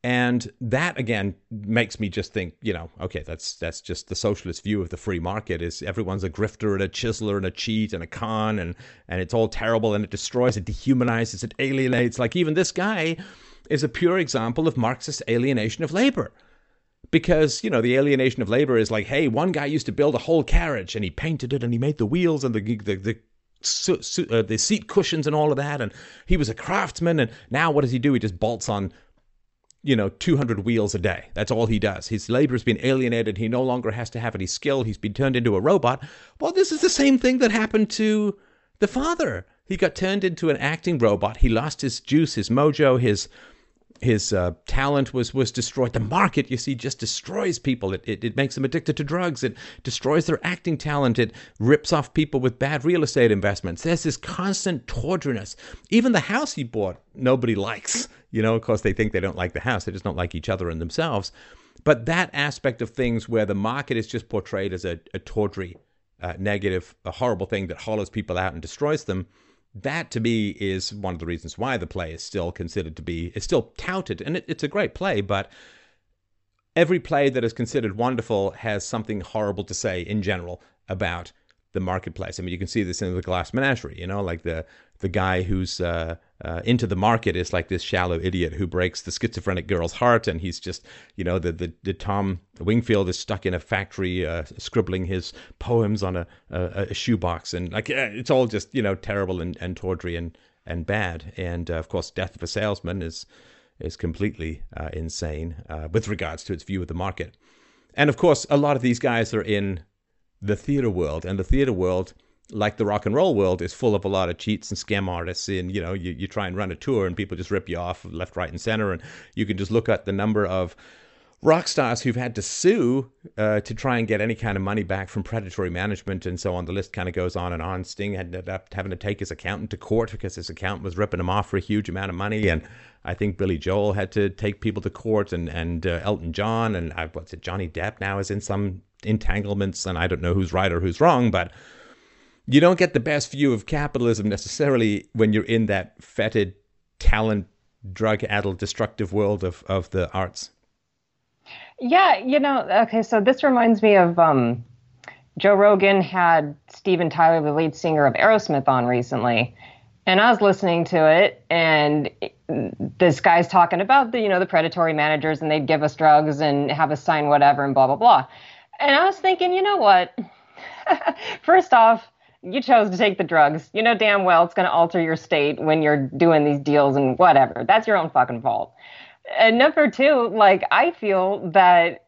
And that again makes me just think, you know, okay, that's that's just the socialist view of the free market is everyone's a grifter and a chiseler and a cheat and a con and and it's all terrible and it destroys, it dehumanizes, it alienates. Like even this guy is a pure example of Marxist alienation of labor because you know the alienation of labor is like hey one guy used to build a whole carriage and he painted it and he made the wheels and the the, the su- su- uh, the seat cushions and all of that. And he was a craftsman. And now what does he do? He just bolts on, you know, 200 wheels a day. That's all he does. His labor's been alienated. He no longer has to have any skill. He's been turned into a robot. Well, this is the same thing that happened to the father. He got turned into an acting robot. He lost his juice, his mojo, his his uh, talent was was destroyed. The market, you see, just destroys people. It, it, it makes them addicted to drugs. It destroys their acting talent. It rips off people with bad real estate investments. There's this constant tawdriness. Even the house he bought, nobody likes. You know, of course, they think they don't like the house. They just don't like each other and themselves. But that aspect of things where the market is just portrayed as a, a tawdry, uh, negative, a horrible thing that hollows people out and destroys them that to me is one of the reasons why the play is still considered to be is still touted and it, it's a great play but every play that is considered wonderful has something horrible to say in general about the marketplace. I mean, you can see this in the Glass Menagerie. You know, like the the guy who's uh, uh, into the market is like this shallow idiot who breaks the schizophrenic girl's heart, and he's just, you know, the the, the Tom Wingfield is stuck in a factory uh, scribbling his poems on a, a, a shoebox, and like it's all just you know terrible and, and tawdry and and bad. And uh, of course, Death of a Salesman is is completely uh, insane uh, with regards to its view of the market. And of course, a lot of these guys are in the theater world, and the theater world, like the rock and roll world, is full of a lot of cheats and scam artists. And you know, you, you try and run a tour, and people just rip you off left, right, and center. And you can just look at the number of rock stars who've had to sue uh, to try and get any kind of money back from predatory management and so on. The list kind of goes on and on. Sting ended up having to take his accountant to court because his accountant was ripping him off for a huge amount of money. And I think Billy Joel had to take people to court and, and uh, Elton John and uh, what's it, Johnny Depp now is in some entanglements, and I don't know who's right or who's wrong, but you don't get the best view of capitalism necessarily when you're in that fetid, talent, drug addled, destructive world of, of the arts. Yeah, you know, okay, so this reminds me of um, Joe Rogan had Steven Tyler, the lead singer of Aerosmith, on recently. And I was listening to it, and this guy's talking about the, you know, the predatory managers, and they'd give us drugs and have us sign whatever, and blah blah blah. And I was thinking, you know what? First off, you chose to take the drugs. You know damn well it's going to alter your state when you're doing these deals and whatever. That's your own fucking fault. And number two, like, I feel that,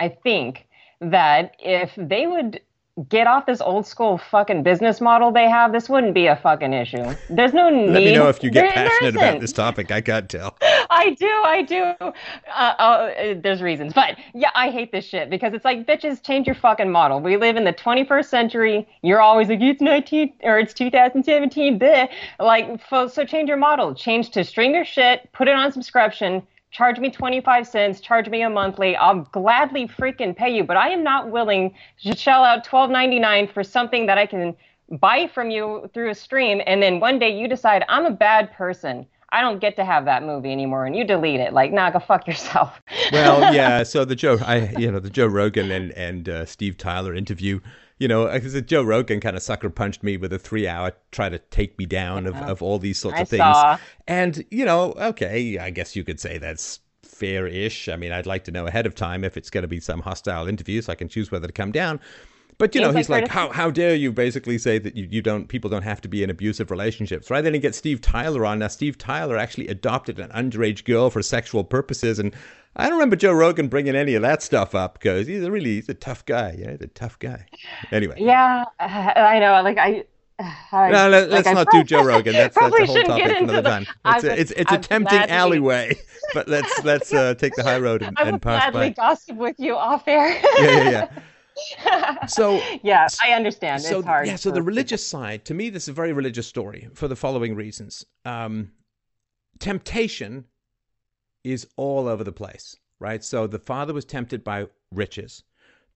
I think that if they would get off this old school fucking business model they have, this wouldn't be a fucking issue. There's no need. Let me know if you get there, passionate about this topic. I can't tell. I do, I do. Uh, uh, there's reasons, but yeah, I hate this shit because it's like, bitches, change your fucking model. We live in the 21st century. You're always like, it's 19 or it's 2017. Bleh. Like, so change your model. Change to stream your shit, put it on subscription charge me 25 cents, charge me a monthly. I'll gladly freaking pay you, but I am not willing to shell out 12.99 for something that I can buy from you through a stream, and then one day you decide I'm a bad person. I don't get to have that movie anymore, and you delete it. Like, nah, go fuck yourself. well, yeah. So the Joe, I, you know, the Joe Rogan and and uh, Steve Tyler interview, you know, because Joe Rogan kind of sucker punched me with a three hour try to take me down of, of all these sorts I of things. saw. And you know, okay, I guess you could say that's fair-ish. I mean, I'd like to know ahead of time if it's going to be some hostile interview, so I can choose whether to come down. But you know, Seems like he's like, how how dare you basically say that you, you don't people don't have to be in abusive relationships, right? Then he gets Steve Tyler on. Now Steve Tyler actually adopted an underage girl for sexual purposes, and I don't remember Joe Rogan bringing any of that stuff up because he's a really he's a tough guy. Yeah, he's a tough guy. Anyway, Yeah, I know. Like I. I no, let, us not do Joe Rogan. That's, that's a whole topic for another the- time. It's a, it's, it's a would tempting gladly- alleyway, but let's let's uh, take the high road and, I and pass gladly by. gossip with you off air. Yeah, yeah, yeah. So yeah, I understand. so it's hard. yeah, so the religious side to me, this is a very religious story for the following reasons. Um, temptation is all over the place, right? So the father was tempted by riches.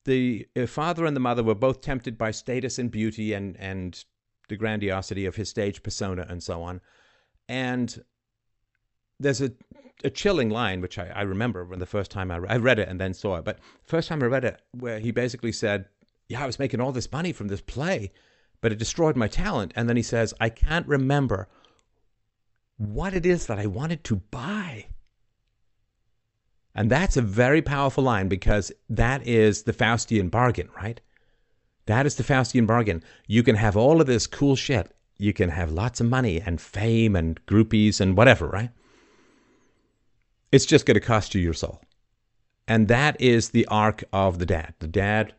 The uh, father and the mother were both tempted by status and beauty and and the grandiosity of his stage persona and so on. And there's a a chilling line which I, I remember when the first time I, re- I read it and then saw it, but first time I read it where he basically said, "Yeah, I was making all this money from this play, but it destroyed my talent." And then he says, "I can't remember what it is that I wanted to buy." And that's a very powerful line because that is the Faustian bargain, right? That is the Faustian bargain. You can have all of this cool shit. You can have lots of money and fame and groupies and whatever, right? It's just going to cost you your soul. And that is the arc of the dad. The dad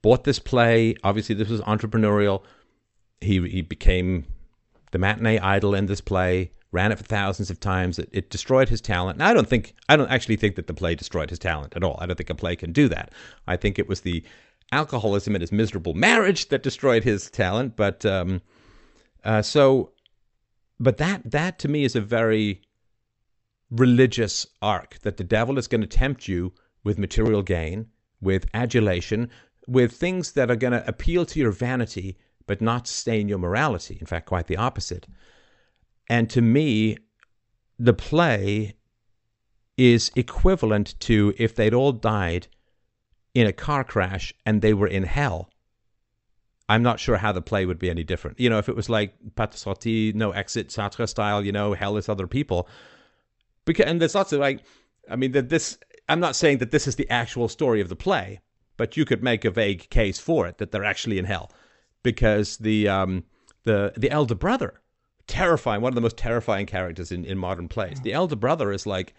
bought this play. Obviously, this was entrepreneurial. He, he became the matinee idol in this play, ran it for thousands of times. It, it destroyed his talent. And I don't think, I don't actually think that the play destroyed his talent at all. I don't think a play can do that. I think it was the alcoholism and his miserable marriage that destroyed his talent. But um, uh, so, but that that to me is a very religious arc that the devil is going to tempt you with material gain, with adulation, with things that are going to appeal to your vanity but not stain your morality. In fact, quite the opposite. And to me, the play is equivalent to if they'd all died in a car crash and they were in hell. I'm not sure how the play would be any different. You know, if it was like Pas de sortie, no exit, Sartre style, you know, hell is other people. Because and there's lots of like, I mean, that this. I'm not saying that this is the actual story of the play, but you could make a vague case for it that they're actually in hell, because the um the the elder brother, terrifying, one of the most terrifying characters in in modern plays. The elder brother is like,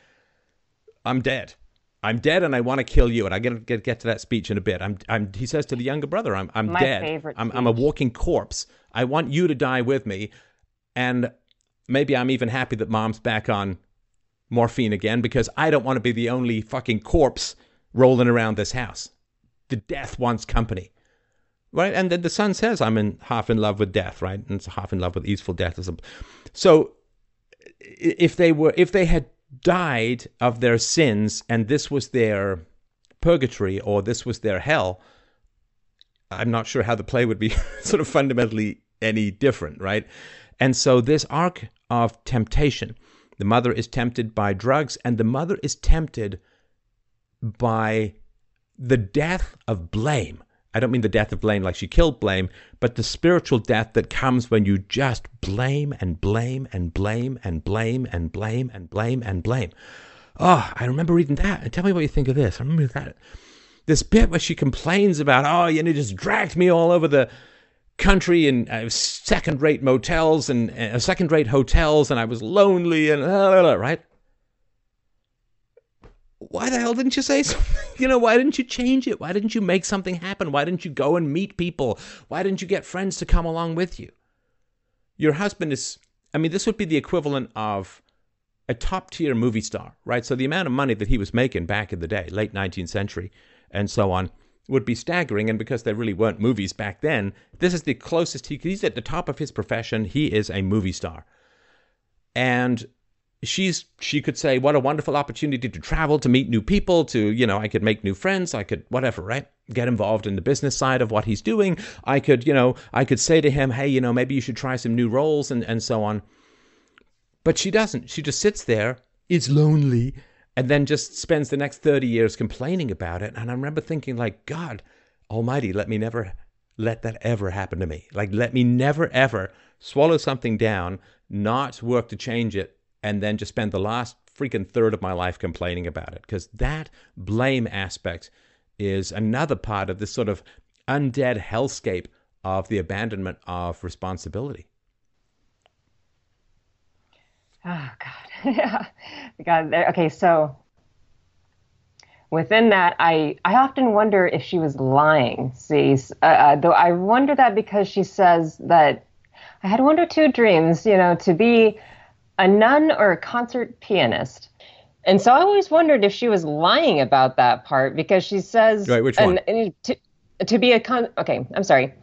I'm dead. I'm dead and I want to kill you. And I get get get to that speech in a bit. I'm I'm he says to the younger brother, I'm I'm My dead. I'm I'm a walking corpse. I want you to die with me. And maybe I'm even happy that mom's back on morphine again because I don't want to be the only fucking corpse rolling around this house. The death wants company. Right? And then the son says, I'm in half in love with death, right? And it's half in love with easeful death. or something. So if they were if they had died of their sins and this was their purgatory or this was their hell, I'm not sure how the play would be sort of fundamentally any different, right? And so this arc of temptation, the mother is tempted by drugs and the mother is tempted by the death of blame. I don't mean the death of blame like she killed blame, but the spiritual death that comes when you just blame and blame and blame and blame and blame and blame and blame. Oh, I remember reading that. And tell me what you think of this. I remember that. This bit where she complains about, oh, you know, just dragged me all over the country in uh, second-rate motels and uh, second-rate hotels, and I was lonely and uh, right why the hell didn't you say something? You know, why didn't you change it? Why didn't you make something happen? Why didn't you go and meet people? Why didn't you get friends to come along with you? Your husband is, I mean, this would be the equivalent of a top tier movie star, right? So the amount of money that he was making back in the day, late 19th century and so on, would be staggering. And because there really weren't movies back then, this is the closest he, he's at the top of his profession. He is a movie star. And she's she could say what a wonderful opportunity to travel to meet new people to you know i could make new friends i could whatever right? Get involved in the business side of what he's doing. I could you know i could say to him hey you know maybe you should try some new roles and and so on. But she doesn't. She just sits there is lonely and then just spends the next 30 years complaining about it. And i remember thinking like god almighty let me never let that ever happen to me. Like let me never ever swallow something down not work to change it and then just spend the last freaking third of my life complaining about it. Because that blame aspect is another part of this sort of undead hellscape of the abandonment of responsibility. Oh God, yeah, God. Okay, so within that, I I often wonder if she was lying. See, uh, uh, though I wonder that because she says that I had one or two dreams, you know, to be a nun or a concert pianist. And so I always wondered if she was lying about that part because she says, right, which one? And, to, to be a con, okay, I'm sorry.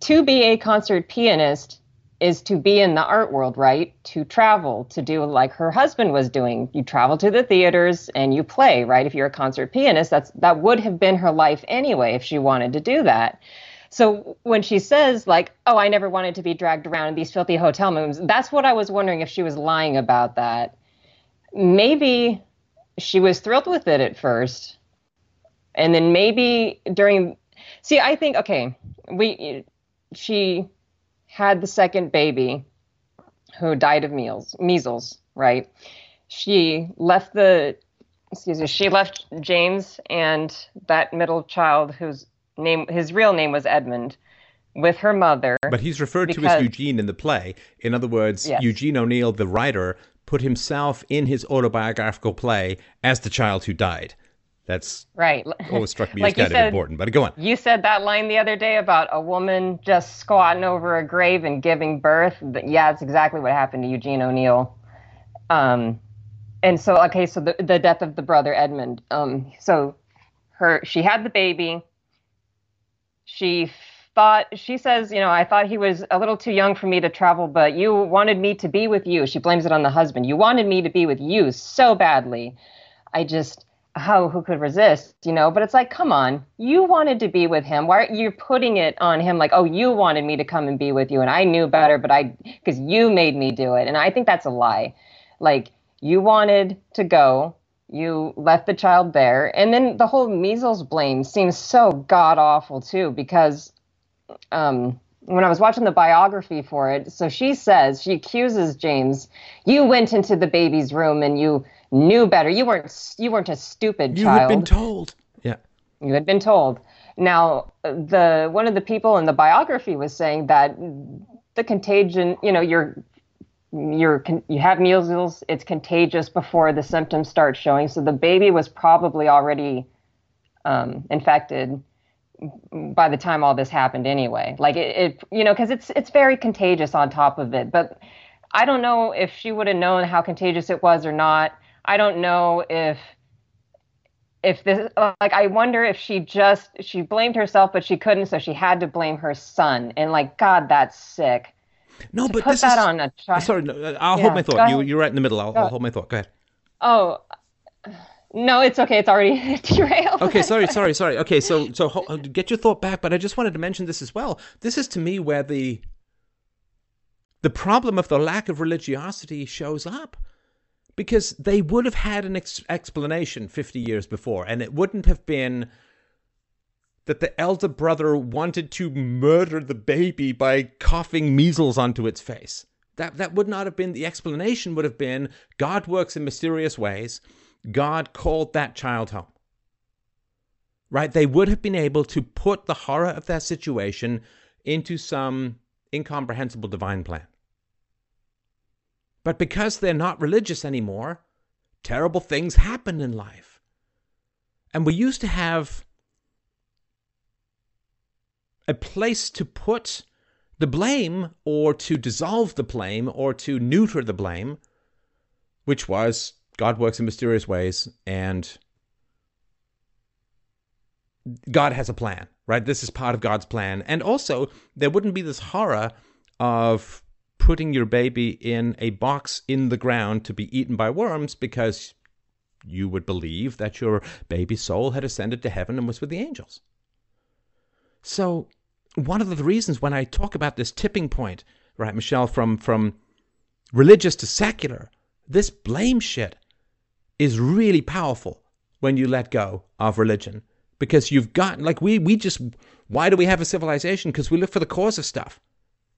To be a concert pianist is to be in the art world, right? To travel, to do like her husband was doing. You travel to the theaters and you play, right? If you're a concert pianist, that's that would have been her life anyway if she wanted to do that. So when she says like, "Oh, I never wanted to be dragged around in these filthy hotel rooms," that's what I was wondering if she was lying about that. Maybe she was thrilled with it at first, and then maybe during. See, I think okay, we she had the second baby who died of measles, measles, right? She left the excuse me, she left James and that middle child who's name his real name was Edmund with her mother. But he's referred because, to as Eugene in the play. In other words, yes. Eugene O'Neill, the writer, put himself in his autobiographical play as the child who died. That's right. Always struck me like as kind said, of important. But go on. You said that line the other day about a woman just squatting over a grave and giving birth. Yeah, it's exactly what happened to Eugene O'Neill. Um, and so okay, so the the death of the brother Edmund. Um, so her she had the baby she thought she says you know i thought he was a little too young for me to travel but you wanted me to be with you. She blames it on the husband. You wanted me to be with you so badly. I just how who could resist you know? But it's like come on. You wanted to be with him. Why are you putting it on him like oh you wanted me to come and be with you and i knew better but i because you made me do it. And i think that's a lie. Like you wanted to go you left the child there. And then the whole measles blame seems so god awful too, because um, when I was watching the biography for it, so she says, she accuses James, you went into the baby's room and you knew better. You weren't you weren't a stupid you child. You had been told. Yeah. You had been told. Now, the one of the people in the biography was saying that the contagion, you know, you're you're you have measles it's contagious before the symptoms start showing. So the baby was probably already um, infected by the time all this happened anyway. Like it, it you know because it's it's very contagious on top of it. But i don't know if she would have known how contagious it was or not. I don't know if if this like i wonder if she just she blamed herself but she couldn't so she had to blame her son. And like god that's sick no, but put this that is, on a chart. Sorry, no, I'll yeah, hold my thought. You, you're right in the middle. I'll, I'll, hold my thought. Go ahead. Oh, no, it's okay. It's already derailed. okay, sorry, sorry, sorry. Okay, so so uh, get your thought back. But I just wanted to mention this as well. This is to me where the the problem of the lack of religiosity shows up because they would have had an ex- explanation 50 years before and it wouldn't have been that the elder brother wanted to murder the baby by coughing measles onto its face. That, that would not have been the explanation, would have been God works in mysterious ways. God called that child home. Right? They would have been able to put the horror of that situation into some incomprehensible divine plan. But because they're not religious anymore, terrible things happen in life. And we used to have a place to put the blame or to dissolve the blame or to neuter the blame, which was God works in mysterious ways and God has a plan, right? This is part of God's plan. And also, there wouldn't be this horror of putting your baby in a box in the ground to be eaten by worms because you would believe that your baby soul had ascended to heaven and was with the angels. So, one of the reasons when I talk about this tipping point, right, Michelle, from from religious to secular, this blame shit is really powerful when you let go of religion because you've got like we we just why do we have a civilization because we look for the cause of stuff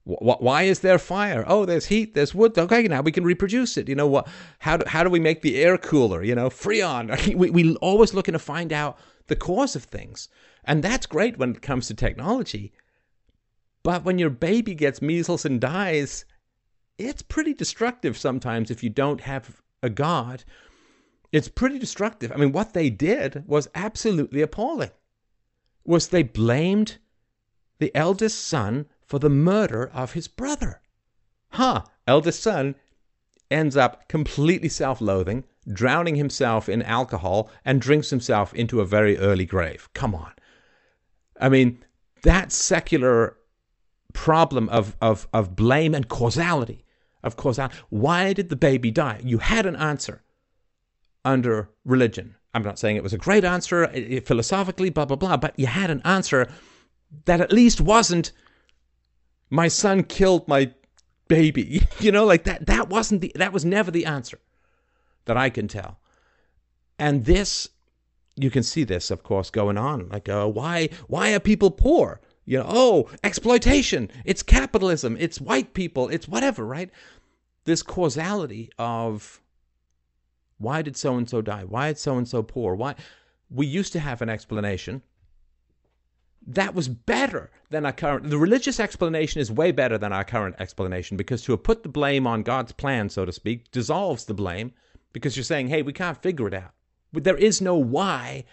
why is there fire? Oh, there's heat, there's wood. Okay, now we can reproduce it. You know what? How do, how do we make the air cooler? You know, Freon. We we always looking to find out the cause of things, and that's great when it comes to technology. But when your baby gets measles and dies, it's pretty destructive sometimes if you don't have a God. It's pretty destructive. I mean, what they did was absolutely appalling. Was they blamed the eldest son for the murder of his brother. Huh, eldest son ends up completely self loathing, drowning himself in alcohol, and drinks himself into a very early grave. Come on. I mean, that secular problem of, of, of blame and causality, of causality. Why did the baby die? You had an answer under religion. I'm not saying it was a great answer philosophically, blah, blah, blah, but you had an answer that at least wasn't my son killed my baby. You know, like that that wasn't the that was never the answer that I can tell. And this you can see this of course going on like uh, why why are people poor? You know, oh, exploitation, it's capitalism, it's white people, it's whatever, right? This causality of why did so and so die? Why is so and so poor? Why we used to have an explanation that was better than our current. The religious explanation is way better than our current explanation because to put the blame on God's plan, so to speak, dissolves the blame because you're saying, hey, we can't figure it out. There is no why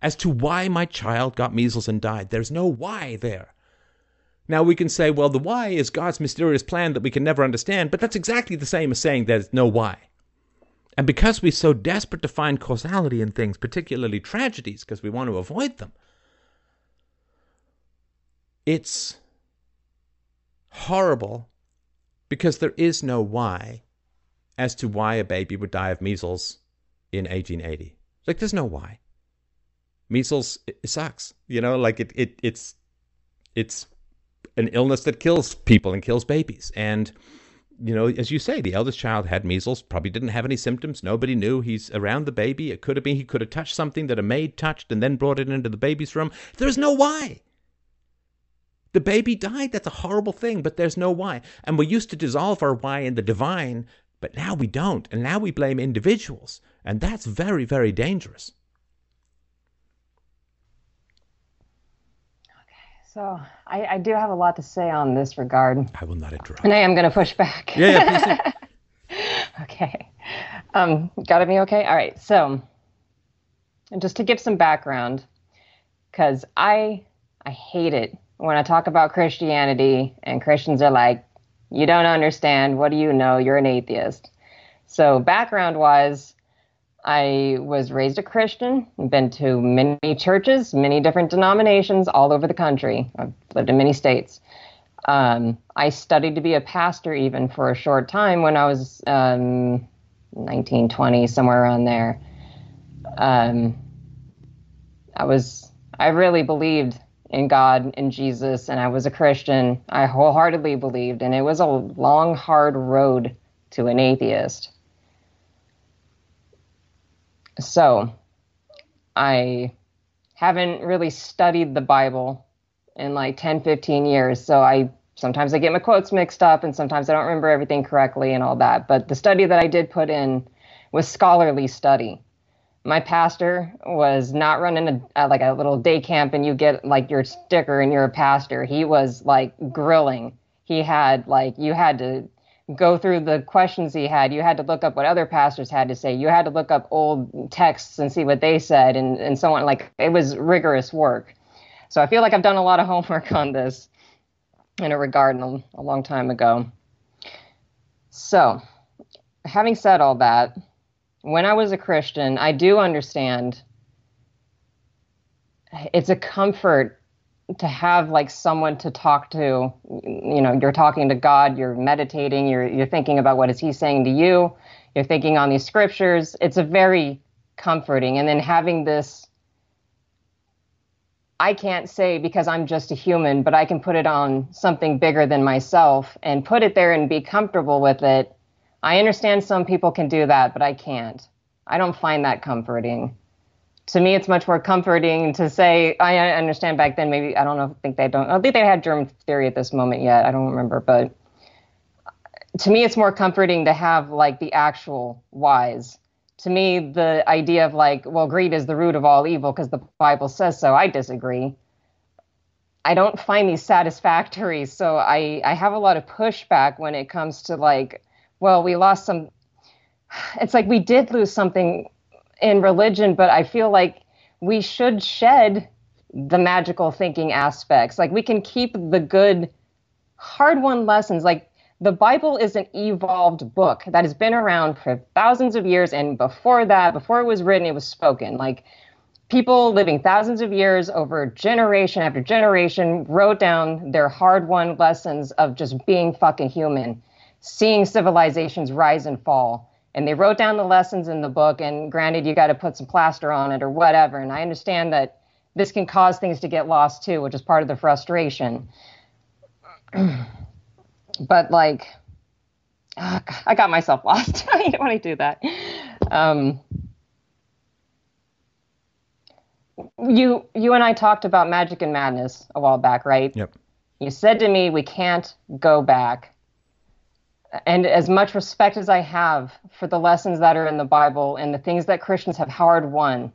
as to why my child got measles and died. There's no why there. Now we can say, well, the why is God's mysterious plan that we can never understand, but that's exactly the same as saying there's no why. And because we're so desperate to find causality in things, particularly tragedies, because we want to avoid them, it's horrible because there is no why as to why a baby would die of measles in 1880. Like, there's no why. Measles sucks, you know. Like it, it, it's, it's an illness that kills people and kills babies. And you know, as you say, the eldest child had measles, probably didn't have any symptoms. Nobody knew he's around the baby. It could have been he could have touched something that a maid touched and then brought it into the baby's room. There's no why. The baby died. That's a horrible thing, but there's no why. And we used to dissolve our why in the divine, but now we don't. And now we blame individuals. And that's very, very dangerous. So I, I, do have a lot to say on this regard. I will not interrupt. And I am going to push back. Yeah, yeah okay. Um, got it me okay? All right. So just to give some background, because I I hate it when I talk about Christianity and Christians are like, you don't understand. What do you know? You're an atheist. So, background wise, I was raised a Christian, been to many churches, many different denominations all over the country. I've lived in many states. Um, I studied to be a pastor even for a short time when I was um, 19, 20, somewhere around there. Um, I was, I really believed in God and Jesus, and I was a Christian. I wholeheartedly believed, and it was a long, hard road to an atheist. So, I haven't really studied the Bible in like 10, 15 years. So, I sometimes I get my quotes mixed up, and sometimes I don't remember everything correctly and all that. But the study that I did put in was scholarly study my pastor was not running a, like a little day camp and you get like your sticker and you're a pastor. He was like grilling. He had like you had to go through the questions he had. You had to look up what other pastors had to say. You had to look up old texts and see what they said and, and so on. Like it was rigorous work. So I feel like I've done a lot of homework on this in a regard a, a long time ago. So having said all that, when I was a Christian, I do understand it's a comfort to have like someone to talk to you know you're talking to god you're meditating you're you're thinking about what is he saying to you you're thinking on these scriptures it's a very comforting. And then having this i can't say because i'm just a human but i can put it on something bigger than myself and put it there and be comfortable with it. I understand some people can do that but i can't. I don't find that comforting to me, it's much more comforting to say. I understand back then. Maybe I don't know. Think they don't. I don't think they had germ theory at this moment yet. I don't remember, but to me, it's more comforting to have like the actual whys. To me, the idea of like, well, greed is the root of all evil because the Bible says so. I disagree. I don't find these satisfactory. So I I have a lot of pushback when it comes to like, well, we lost some. It's like we did lose something in religion, but I feel like we should shed the magical thinking aspects. Like we can keep the good, hard won lessons. Like the Bible is an evolved book that has been around for thousands of years. And before that, before it was written, it was spoken. Like people living thousands of years over generation after generation wrote down their hard won lessons of just being fucking human, seeing civilizations rise and fall and they wrote down the lessons in the book and granted you got to put some plaster on it or whatever and i understand that this can cause things to get lost too which is part of the frustration. But like oh, i got myself lost. When i didn't want to do that. Um, you you and i talked about magic and madness a while back right? Yep. You said to me we can't go back and as much respect as I have for the lessons that are in the Bible and the things that Christians have hard won,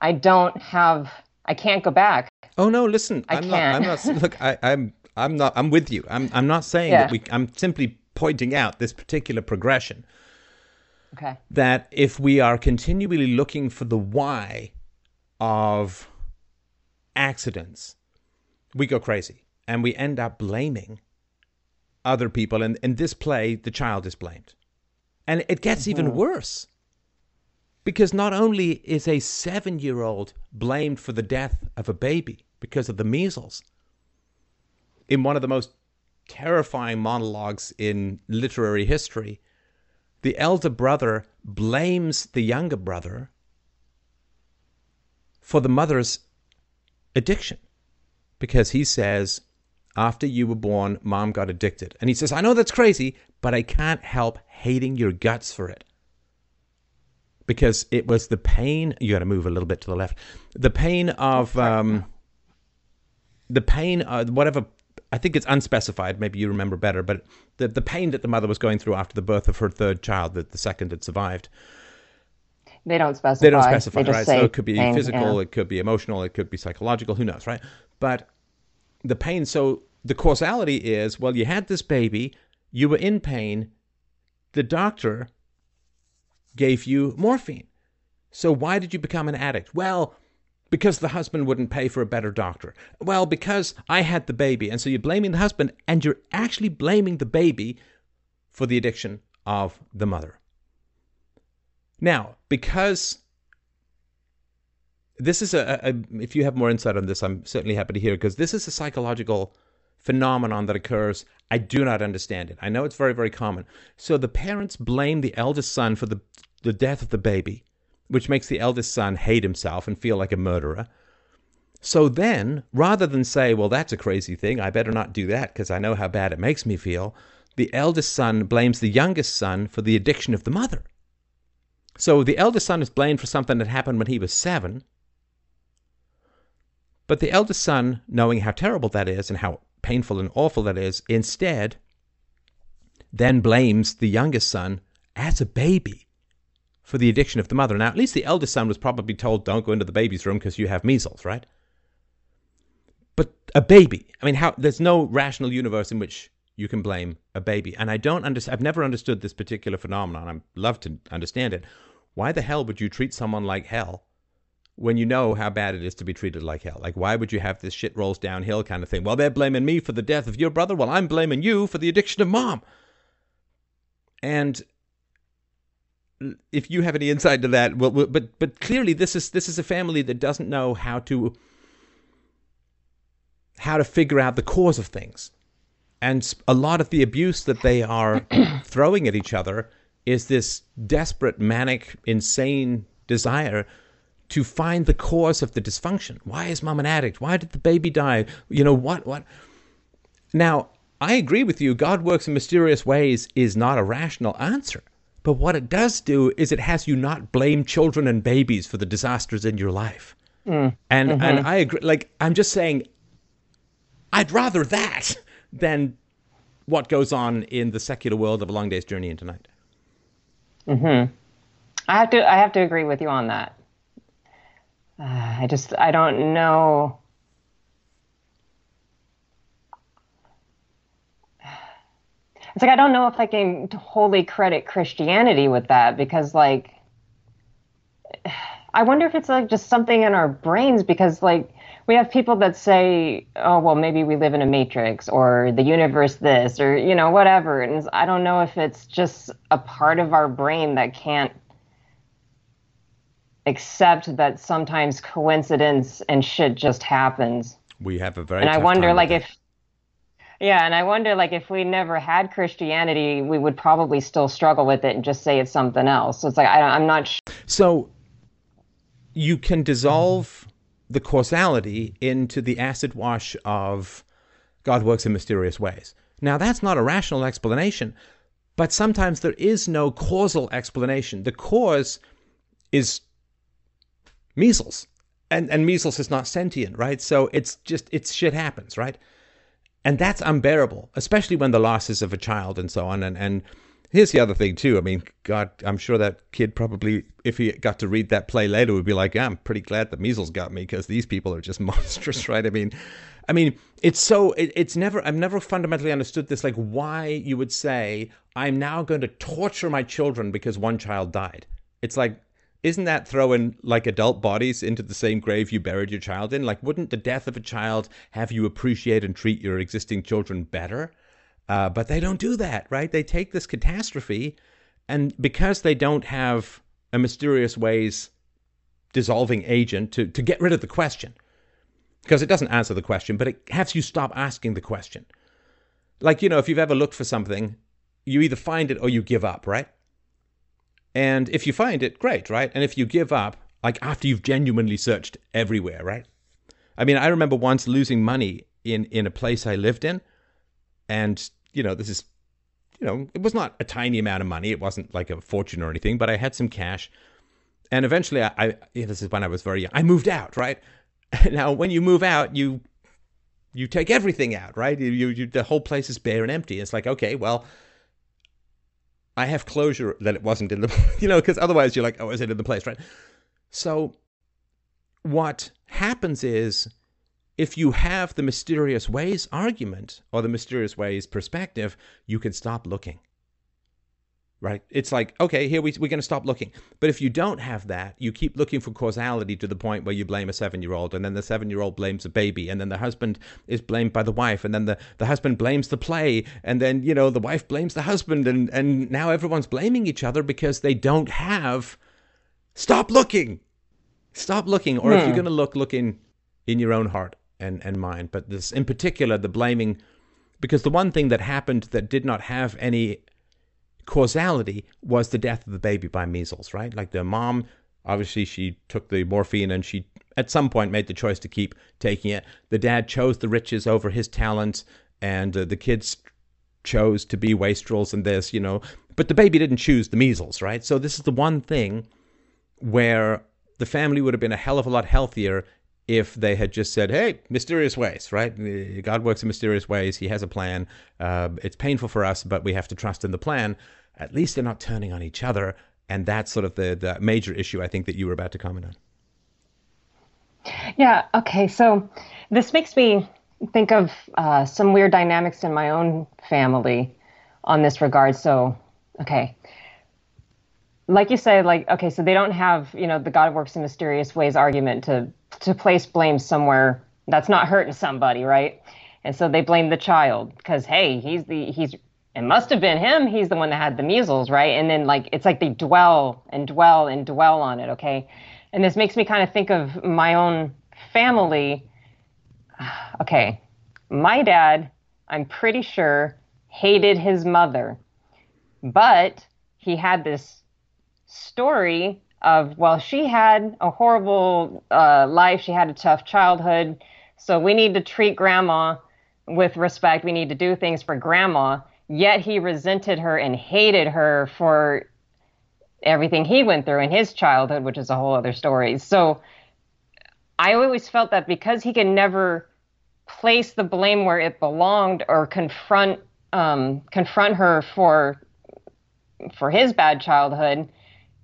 I don't have. I can't go back. Oh no! Listen, I I'm can't. not. I'm not. Look, I, I'm. I'm not. I'm with you. I'm. I'm not saying Yeah. that we. I'm simply pointing out this particular progression. Okay. That if we are continually looking for the why of accidents, we go crazy and we end up blaming other people. And in this play, the child is blamed. And it gets even mm-hmm. worse. Because not only is a seven year old blamed for the death of a baby because of the measles, in one of the most terrifying monologues in literary history, the elder brother blames the younger brother for the mother's addiction because he says, after you were born, mom got addicted. And he says, I know that's crazy, but I can't help hating your guts for it. Because it was the pain, you got to move a little bit to the left, the pain of, um, the pain, uh, whatever, I think it's unspecified, maybe you remember better, but the, the pain that the mother was going through after the birth of her third child, that the second had survived. They don't specify. They don't specify, just right? say So it could be pain, physical, yeah. it could be emotional, it could be psychological, who knows, right? But the pain, so the causality is well, you had this baby, you were in pain, the doctor gave you morphine. So why did you become an addict? Well, because the husband wouldn't pay for a better doctor. Well, because I had the baby. And so you're blaming the husband, and you're actually blaming the baby for the addiction of the mother. Now, because this is a, a, if you have more insight on this, I'm certainly happy to hear because this is a psychological phenomenon that occurs. I do not understand it. I know it's very, very common. So the parents blame the eldest son for the, the death of the baby, which makes the eldest son hate himself and feel like a murderer. So then, rather than say, well, that's a crazy thing, I better not do that because I know how bad it makes me feel, the eldest son blames the youngest son for the addiction of the mother. So the eldest son is blamed for something that happened when he was seven. But the eldest son, knowing how terrible that is and how painful and awful that is, instead then blames the youngest son as a baby for the addiction of the mother. Now, at least the eldest son was probably told, don't go into the baby's room because you have measles, right? But a baby, I mean, how there's no rational universe in which you can blame a baby. And I don't understand, I've never understood this particular phenomenon. I'd love to understand it. Why the hell would you treat someone like hell when you know how bad it is to be treated like hell? Like, why would you have this shit rolls downhill kind of thing? Well, they're blaming me for the death of your brother. Well, I'm blaming you for the addiction of mom. And if you have any insight to that, well, well, but but clearly this is this is a family that doesn't know how to how to figure out the cause of things. And a lot of the abuse that they are throwing at each other is this desperate, manic, insane desire to find the cause of the dysfunction. Why is mom an addict? Why did the baby die? You know, what, what? Now, I agree with you. God works in mysterious ways is not a rational answer. But what it does do is it has you not blame children and babies for the disasters in your life. Mm. And mm-hmm. and I agree. Like I'm just saying, I'd rather that than what goes on in the secular world of a long day's journey into night. Hmm. I have to. I have to agree with you on that. I just. I don't know. It's like I don't know if I can wholly credit Christianity with that because, like, I wonder if it's like just something in our brains because, like, we have people that say, oh, well, maybe we live in a matrix or the universe this or, you know, whatever. And I don't know if it's just a part of our brain that can't accept that sometimes coincidence and shit just happens. We have a very And I wonder, like, if. Yeah, and I wonder, like, if we never had Christianity, we would probably still struggle with it and just say it's something else. So it's like I, I'm not. Sh- so you can dissolve the causality into the acid wash of God works in mysterious ways. Now, that's not a rational explanation, but sometimes there is no causal explanation. The cause is measles, and, and measles is not sentient, right? So it's just, it's shit happens, right? And that's unbearable, especially when the loss is of a child and so on. And, and here's the other thing too. I mean, God, I'm sure that kid probably, if he got to read that play later, would be like, yeah, I'm pretty glad the measles got me because these people are just monstrous, right? I mean, I mean, it's so it, it's never I've never fundamentally understood this, like why you would say I'm now going to torture my children because one child died. It's like, isn't that throwing like adult bodies into the same grave you buried your child in? Like, wouldn't the death of a child have you appreciate and treat your existing children better? Uh, but they don't do that, right? They take this catastrophe, and because they don't have a mysterious ways dissolving agent to, to get rid of the question, because it doesn't answer the question, but it has you stop asking the question. Like, you know, if you've ever looked for something, you either find it or you give up, right? And if you find it, great, right? And if you give up, like after you've genuinely searched everywhere, right? I mean, I remember once losing money in, in a place I lived in and, you know, this is, you know, it was not a tiny amount of money. It wasn't like a fortune or anything, but I had some cash. And eventually, I, I this is when I was very young, I moved out, right? now, when you move out, you you take everything out, right? You, you, the whole place is bare and empty. It's like, okay, well, I have closure that it wasn't in the, you know, because otherwise you're like, oh, is it in the place, right? So, what happens is if you have the mysterious ways argument or the mysterious ways perspective, you can stop looking. Right? It's like, okay, here we, we're going to stop looking. But if you don't have that, you keep looking for causality to the point where you blame a seven year old, and then the seven year old blames a baby, and then the husband is blamed by the wife, and then the, the husband blames the play, and then, you know, the wife blames the husband, and, and now everyone's blaming each other because they don't have. Stop looking! Stop looking, or hmm. if you're hmm. going to look, look in, in your own heart and, and mind. But this, in particular, the blaming, because the one thing that happened that did not have any causality was the death of the baby by measles, right? Like the mom, obviously, she took the morphine and she at some point made the choice to keep taking it. The dad chose the riches over his talents, and uh, the kids chose to be wastrels and this, you know. But the baby didn't choose the measles, right? So this is the one thing where the family would have been a hell of a lot healthier if they had just said, "Hey, mysterious ways, right? God works in mysterious ways. He has a plan. Uh, it's painful for us, but we have to trust in the plan." At least they're not turning on each other, and that's sort of the the major issue I think that you were about to comment on. Yeah. Okay. So this makes me think of uh, some weird dynamics in my own family on this regard. So, okay like you say, like okay, so they don't have you know the God works in mysterious ways argument to to place blame somewhere that's not hurting somebody, right? And so they blame the child because hey, he's the he's it must have been him. He's the one that had the measles, right? And then like it's like they dwell and dwell and dwell on it, okay? And this makes me kind of think of my own family. Okay, my dad, I'm pretty sure, hated his mother, but he had this story of well, she had a horrible uh, life, she had a tough childhood, so we need to treat grandma with respect. We need to do things for grandma. Yet he resented her and hated her for everything he went through in his childhood, which is a whole other story. So I always felt that because he could never place the blame where it belonged or confront um, confront her for for his bad childhood,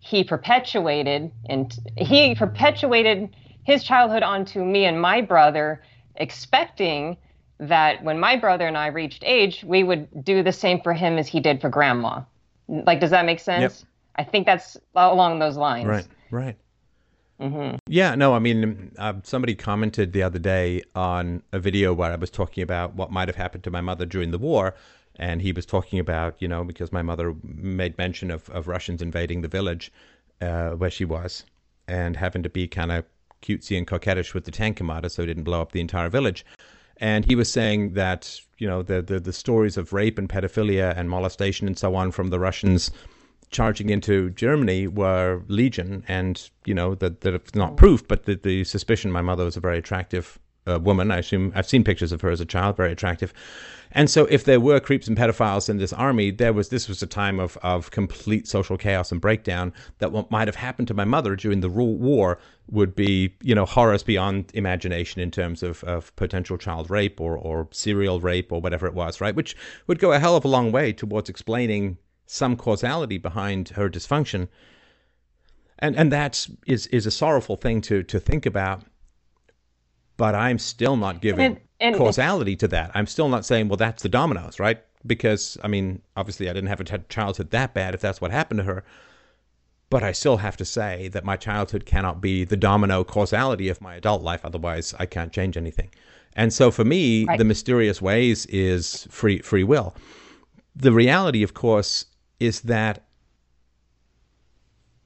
he perpetuated and he perpetuated his childhood onto me and my brother, expecting that when my brother and I reached age, we would do the same for him as he did for grandma. Like, does that make sense? Yep. I think that's along those lines. Right, right. Mm-hmm. Yeah, no, I mean, uh, somebody commented the other day on a video where I was talking about what might have happened to my mother during the war. And he was talking about, you know, because my mother made mention of, of Russians invading the village uh, where she was and having to be kind of cutesy and coquettish with the tank commander so it didn't blow up the entire village. And he was saying that, you know, the, the, the stories of rape and pedophilia and molestation and so on from the Russians charging into Germany were legion, and you know that that it's not proof, but the, the suspicion my mother was a very attractive uh, woman. I assume I've seen pictures of her as a child, very attractive. And so, if there were creeps and pedophiles in this army, there was this was a time of of complete social chaos and breakdown. That what might have happened to my mother during the war would be, you know, horrors beyond imagination in terms of, of potential child rape or or serial rape or whatever it was, right? Which would go a hell of a long way towards explaining some causality behind her dysfunction. And and that is is a sorrowful thing to to think about. But I'm still not giving and, causality to that. I'm still not saying, well, that's the dominoes, right? Because I mean, obviously, I didn't have a childhood that bad. If that's what happened to her, but I still have to say that my childhood cannot be the domino causality of my adult life. Otherwise, I can't change anything. And so, for me, right. the mysterious ways is free free will. The reality, of course, is that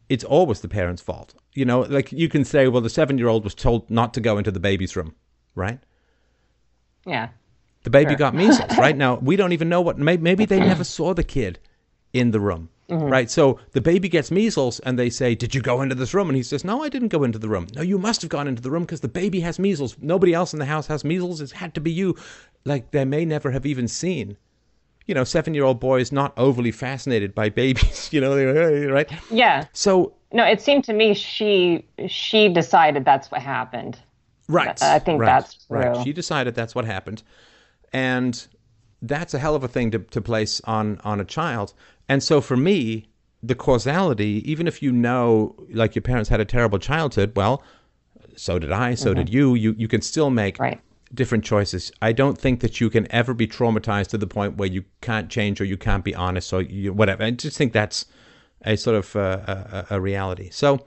it's always the parent's fault. You know, like you can say, well, the seven year old was told not to go into the baby's room, right? Yeah. The baby sure. got measles, right? Now, we don't even know what, maybe they never saw the kid in the room, mm-hmm. right? So the baby gets measles and they say, Did you go into this room? And he says, No, I didn't go into the room. No, you must have gone into the room because the baby has measles. Nobody else in the house has measles. It had to be you. Like they may never have even seen you know, seven year old boys not overly fascinated by babies, you know, right? Yeah. So no, it seemed to me she she decided that's what happened. Right. I think right, that's true. Right. She decided that's what happened, and that's a hell of a thing to to place on on a child. And so for me, the causality, even if you know, like your parents had a terrible childhood, well, so did I, so mm-hmm. did you. You you can still make right different choices. I don't think that you can ever be traumatized to the point where you can't change or you can't be honest or you, whatever. I just think that's a sort of uh, a, a, reality. So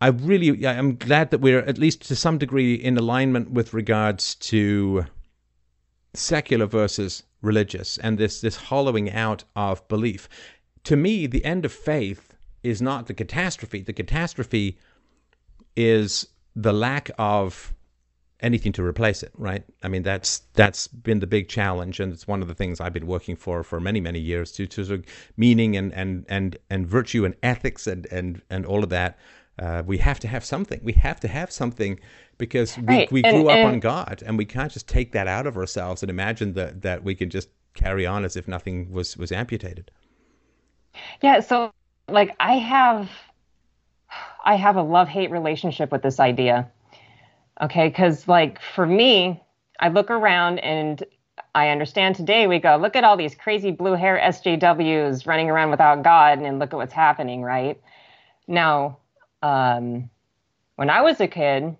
I really, I'm glad that we're at least to some degree in alignment with regards to secular versus religious and this this hollowing out of belief. To me, the end of faith is not the catastrophe. The catastrophe is the lack of anything to replace it, right? I mean, that's that's been the big challenge, and it's one of the things I've been working for for many many years to to sort of meaning and and and and virtue and ethics and and and all of that. Uh, we have to have something. We have to have something because we, right. we grew and, up and, on God, and we can't just take that out of ourselves and imagine that that we can just carry on as if nothing was was amputated. Yeah. So, like, I have. I have a love hate relationship with this idea Okay. Because, like, for me, I look around and I understand today we go, look at all these crazy blue hair SJWs running around without God and look at what's happening, right? Now, um, when I was a kid,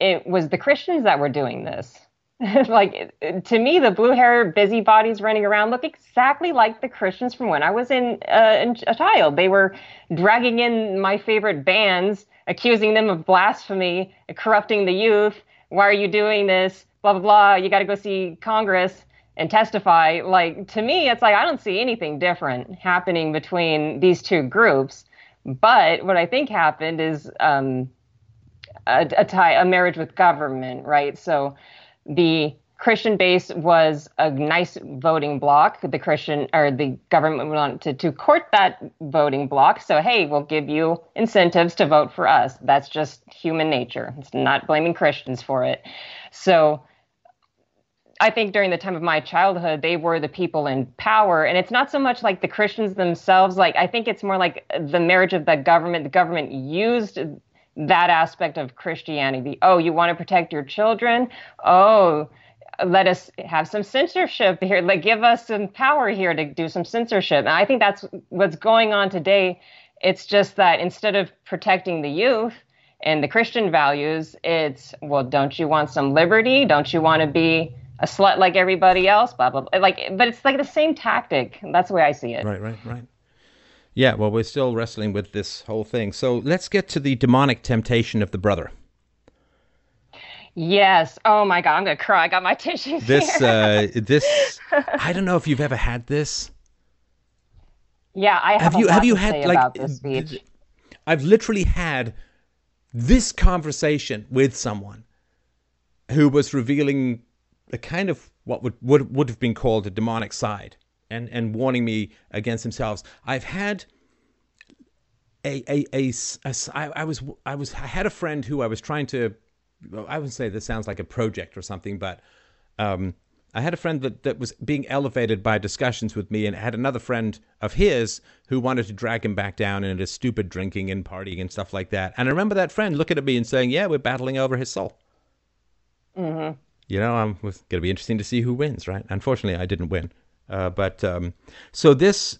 it was the Christians that were doing this. like to me, the blue hair busybodies running around look exactly like the Christians from when I was in, uh, in a child. They were dragging in my favorite bands accusing them of blasphemy, corrupting the youth. Why are you doing this? Blah, blah, blah. You got to go see Congress and testify. Like, to me, it's like I don't see anything different happening between these two groups. But what I think happened is um, a, a tie, a marriage with government, right? So the Christian base was a nice voting bloc. The Christian or the government wanted to court that voting bloc. So, hey, we'll give you incentives to vote for us. That's just human nature. It's not blaming Christians for it. So, I think during the time of my childhood, they were the people in power. And it's not so much like the Christians themselves. Like, I think it's more like the marriage of the government. The government used that aspect of Christianity. Oh, you want to protect your children? Oh, let us have some censorship here. Like, give us some power here to do some censorship. And I think that's what's going on today. It's just that instead of protecting the youth and the Christian values, it's, well, don't you want some liberty? Don't you want to be a slut like everybody else? Blah, blah, blah. Like, but it's like the same tactic. That's the way I see it. Right, right, right. Yeah, well, we're still wrestling with this whole thing. So let's get to the demonic temptation of the brother. Yes. Oh my God, I'm gonna cry. I got my tissues. This, uh, this. I don't know if you've ever had this. Yeah, I have. Have you have you had like? this. I've literally had this conversation with someone who was revealing a kind of what would would would have been called a demonic side, and and warning me against themselves. I've had. A, a, a, a I, I was I was I had a friend who I was trying to I would say this sounds like a project or something, but um, I had a friend that, that was being elevated by discussions with me, and had another friend of his who wanted to drag him back down into stupid drinking and partying and stuff like that. And I remember that friend looking at me and saying, "Yeah, we're battling over his soul." Mm-hmm. You know, I'm going to be interesting to see who wins, right? Unfortunately, I didn't win. Uh, but um, so this,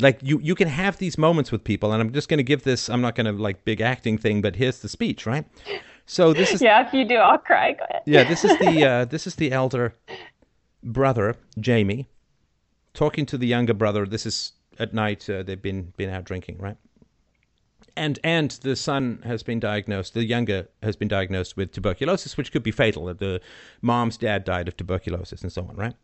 like, you you can have these moments with people, and I'm just going to give this. I'm not going to like big acting thing, but here's the speech, right? So this is Yeah, if you do, I'll cry. Go ahead. yeah, this is the uh, this is the elder brother Jamie talking to the younger brother. This is at night. Uh, they've been been out drinking, right? And and the son has been diagnosed. The younger has been diagnosed with tuberculosis, which could be fatal. The mom's dad died of tuberculosis, and so on, right?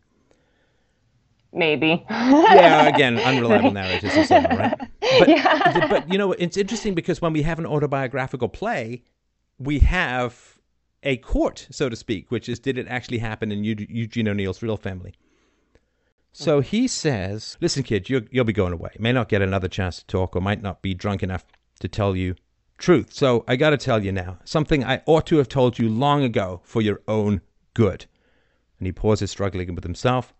Maybe. yeah, again, unreliable narratives and so on, right? But, but you know, it's interesting because when we have an autobiographical play, we have a court, so to speak, which is did it actually happen in Eugene O'Neill's real family? So mm. he says, "Listen, kid, you'll, you'll be going away. May not get another chance to talk, or might not be drunk enough to tell you truth. So I got to tell you now something I ought to have told you long ago for your own good." And he pauses, struggling with himself.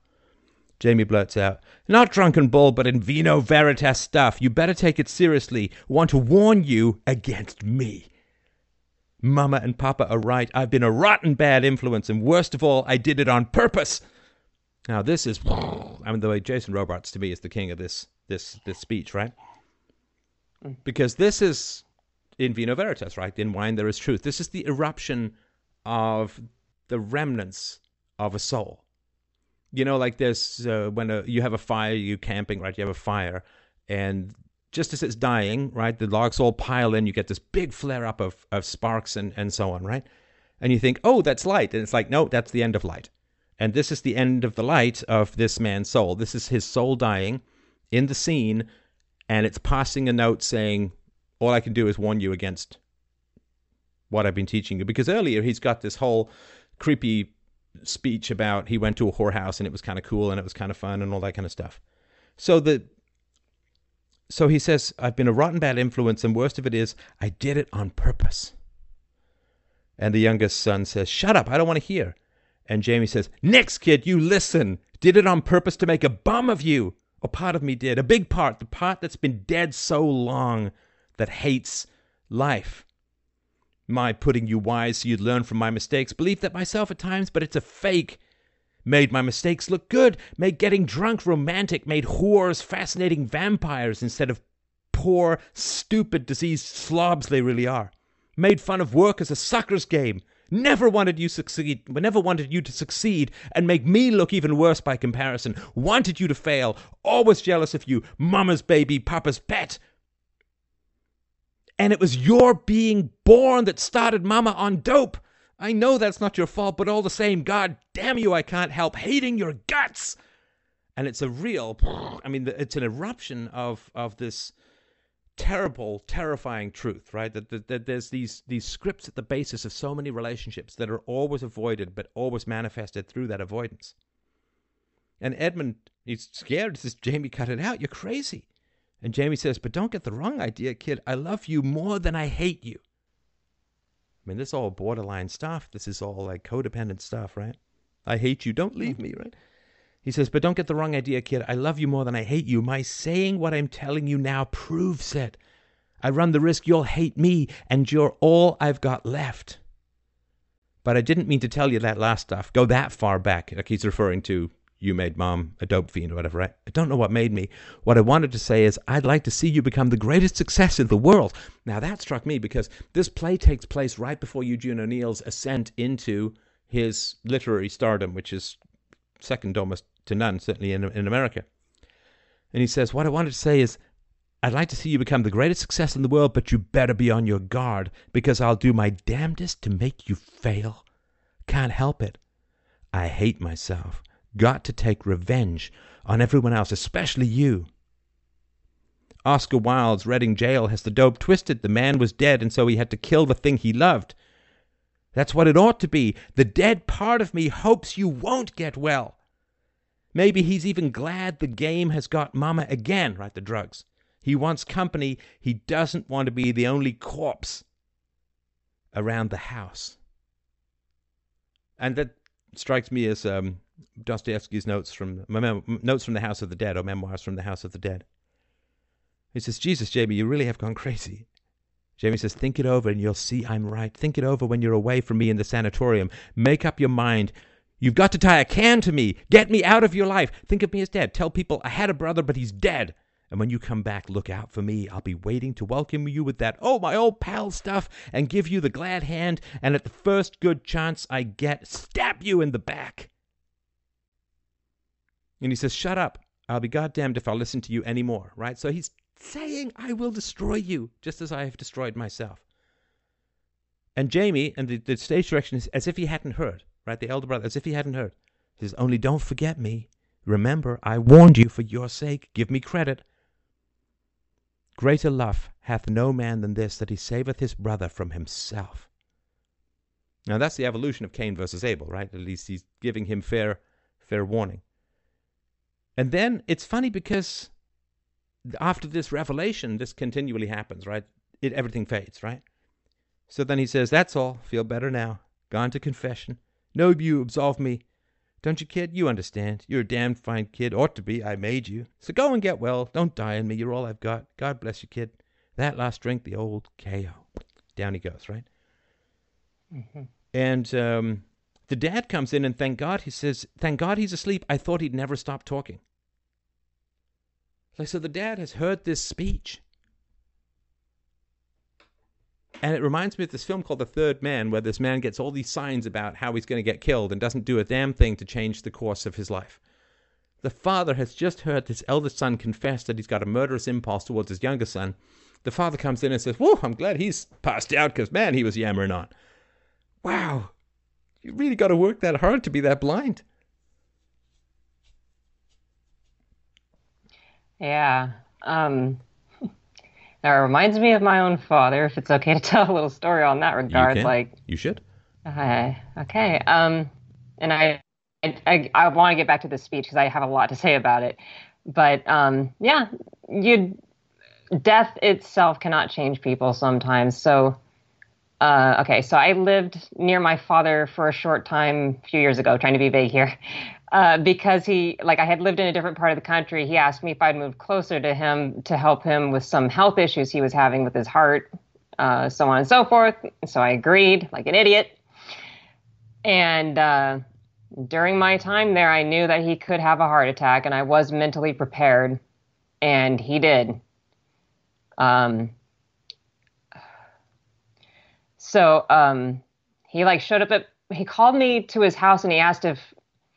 Jamie blurts out, Not drunken bull, but in vino veritas stuff. You better take it seriously. Want to warn you against me. Mama and Papa are right. I've been a rotten bad influence, and worst of all, I did it on purpose. Now this is, I mean, the way Jason Robards to me is the king of this this this speech, right? Because this is in vino veritas, right? In wine there is truth. This is the eruption of the remnants of a soul you know, like this uh, when a, you have a fire, you camping, right? You have a fire, and just as it's dying, right, the logs all pile in. You get this big flare up of of sparks and and so on, right? And you think, oh, that's light, and it's like, no, that's the end of light, and this is the end of the light of this man's soul. This is his soul dying in the scene, and it's passing a note saying, all I can do is warn you against what I've been teaching you, because earlier he's got this whole creepy speech about he went to a whorehouse and it was kind of cool and it was kind of fun and all that kind of stuff. So the so he says I've been a rotten bad influence and worst of it is I did it on purpose. And the youngest son says, "Shut up, I don't want to hear." And Jamie says, "Next kid, you listen. Did it on purpose to make a bum of you. A part of me did, a big part, the part that's been dead so long that hates life." my putting you wise so you'd learn from my mistakes. Believe that myself at times, but it's a fake. Made my mistakes look good. Made getting drunk romantic. Made whores fascinating vampires instead of poor, stupid, diseased slobs they really are. Made fun of work as a sucker's game. Never wanted you succeed. Never wanted you to succeed and make me look even worse by comparison. Wanted you to fail. Always jealous of you. Mama's baby, papa's pet. And it was your being born that started Mama on dope. I know that's not your fault, but all the same, God damn you, I can't help hating your guts. And it's a real, I mean, it's an eruption of, of this terrible, terrifying truth, right? That, that, that, there's these these scripts at the basis of so many relationships that are always avoided, but always manifested through that avoidance. And Edmund, he's scared. He says, "Jamie, cut it out. You're crazy." And Jamie says, "But don't get the wrong idea, kid. I love you more than I hate you." I mean, this is all borderline stuff. This is all like codependent stuff, right? I hate you. Don't leave me, right? He says, But don't get the wrong idea, kid. I love you more than I hate you. My saying what I'm telling you now proves it. I run the risk you'll hate me, and you're all I've got left. But I didn't mean to tell you that last stuff. Go that far back. Like he's referring to you made mom a dope fiend or whatever? I don't know what made me. What I wanted to say is, I'd like to see you become the greatest success in the world. Now, that struck me because this play takes place right before Eugene O'Neill's ascent into his literary stardom, which is second almost to none, certainly in, in America. And he says, What I wanted to say is, I'd like to see you become the greatest success in the world, but you better be on your guard because I'll do my damnedest to make you fail. Can't help it. I hate myself. Got to take revenge on everyone else, especially you. Oscar Wilde's Reading Gaol has the dope twisted. The man was dead, and so he had to kill the thing he loved. That's what it ought to be. The dead part of me hopes you won't get well. Maybe he's even glad the game has got Mama again, right? The drugs. He wants company. He doesn't want to be the only corpse around the house. And that strikes me as um, Dostoevsky's notes from notes from the House of the Dead or memoirs from the House of the Dead. He says, "Jesus, Jamie, you really have gone crazy." Jamie says, "Think it over, and you'll see I'm right. Think it over when you're away from me in the sanatorium. Make up your mind You've got to tie a can to me. Get me out of your life. Think of me as dead. Tell people I had a brother, but he's dead. And when you come back, look out for me. I'll be waiting to welcome you with that, oh, my old pal stuff, and give you the glad hand. And at the first good chance I get, stab you in the back. And he says, Shut up. I'll be goddamned if I'll listen to you anymore, right? So he's saying, I will destroy you, just as I have destroyed myself. And Jamie, and the, the stage direction is as if he hadn't heard right? The elder brother, as if he hadn't heard. He says, Only don't forget me. Remember, I warned you for your sake. Give me credit. Greater love hath no man than this, that he saveth his brother from himself. Now that's the evolution of Cain versus Abel, right? At least he's giving him fair, fair warning. And then it's funny because after this revelation, this continually happens, right? It everything fades, right? So then he says, "That's all. Feel better now. Gone to confession. No, you absolve me. Don't you, kid? You understand. You're a damned fine kid. Ought to be. I made you. So go and get well. Don't die on me. You're all I've got. God bless you, kid. That last drink, the old KO. Down he goes, right? Mm-hmm. And um, the dad comes in and thank God, he says, Thank God he's asleep. I thought he'd never stop talking. Like, so the dad has heard this speech. And it reminds me of this film called The Third Man, where this man gets all these signs about how he's going to get killed and doesn't do a damn thing to change the course of his life. The father has just heard his eldest son confess that he's got a murderous impulse towards his younger son. The father comes in and says, Whoa, I'm glad he's passed out because, man, he was yammering on. Wow, you really got to work that hard to be that blind. Yeah. Um, it reminds me of my own father, if it's okay to tell a little story on that regard. You like you should. Uh, okay. Um, and I, I, I want to get back to this speech because I have a lot to say about it. But um, yeah, you, death itself cannot change people sometimes. So, uh, okay, so I lived near my father for a short time a few years ago, trying to be vague here. Uh, because he, like, I had lived in a different part of the country. He asked me if I'd move closer to him to help him with some health issues he was having with his heart, uh, so on and so forth. So I agreed, like an idiot. And uh, during my time there, I knew that he could have a heart attack, and I was mentally prepared, and he did. Um, so um, he like showed up at he called me to his house and he asked if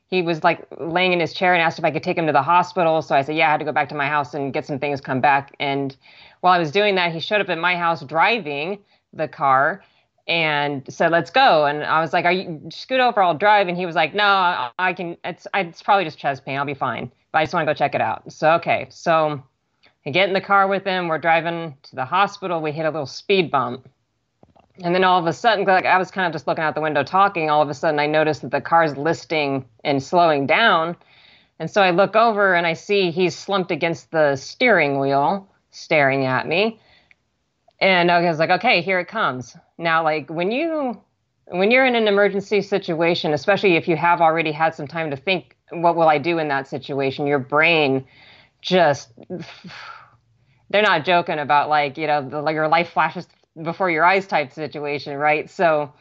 he was like laying in his chair and asked if I could take him to the hospital. So I said, yeah, I had to go back to my house and get some things, come back. And while I was doing that, he showed up at my house driving the car and said, let's go. And I was like, are you scoot over? I'll drive. And he was like, no, I can, it's, it's probably just chest pain. I'll be fine. But I just want to go check it out. So, okay. So I get in the car with him. We're driving to the hospital. We hit a little speed bump. And then all of a sudden, like I was kind of just looking out the window talking, all of a sudden I noticed that the car's listing and slowing down. And so I look over and I see he's slumped against the steering wheel, staring at me. And I was like, okay, here it comes. Now, like when you when you're in an emergency situation, especially if you have already had some time to think, what will I do in that situation? Your brain just they're not joking about like you know the, like your life flashes before your eyes type situation, right? So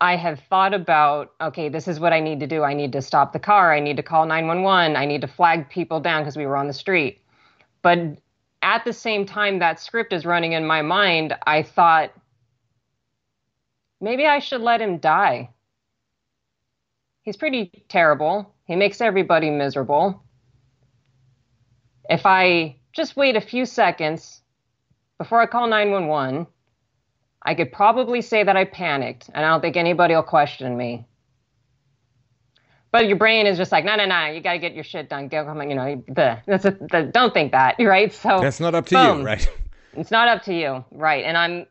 I have thought about okay, this is what I need to do. I need to stop the car. I need to call 911. I need to flag people down because we were on the street. But at the same time that script is running in my mind, I thought maybe I should let him die. He's pretty terrible. He makes everybody miserable. If I just wait a few seconds before I call 911, I could probably say that I panicked, and I don't think anybody will question me. But your brain is just like, no, no, no, you got to get your shit done. Go, come you know, the, that's a, the, don't think that, right? So that's not up to boom. you, right? It's not up to you, right? And I'm,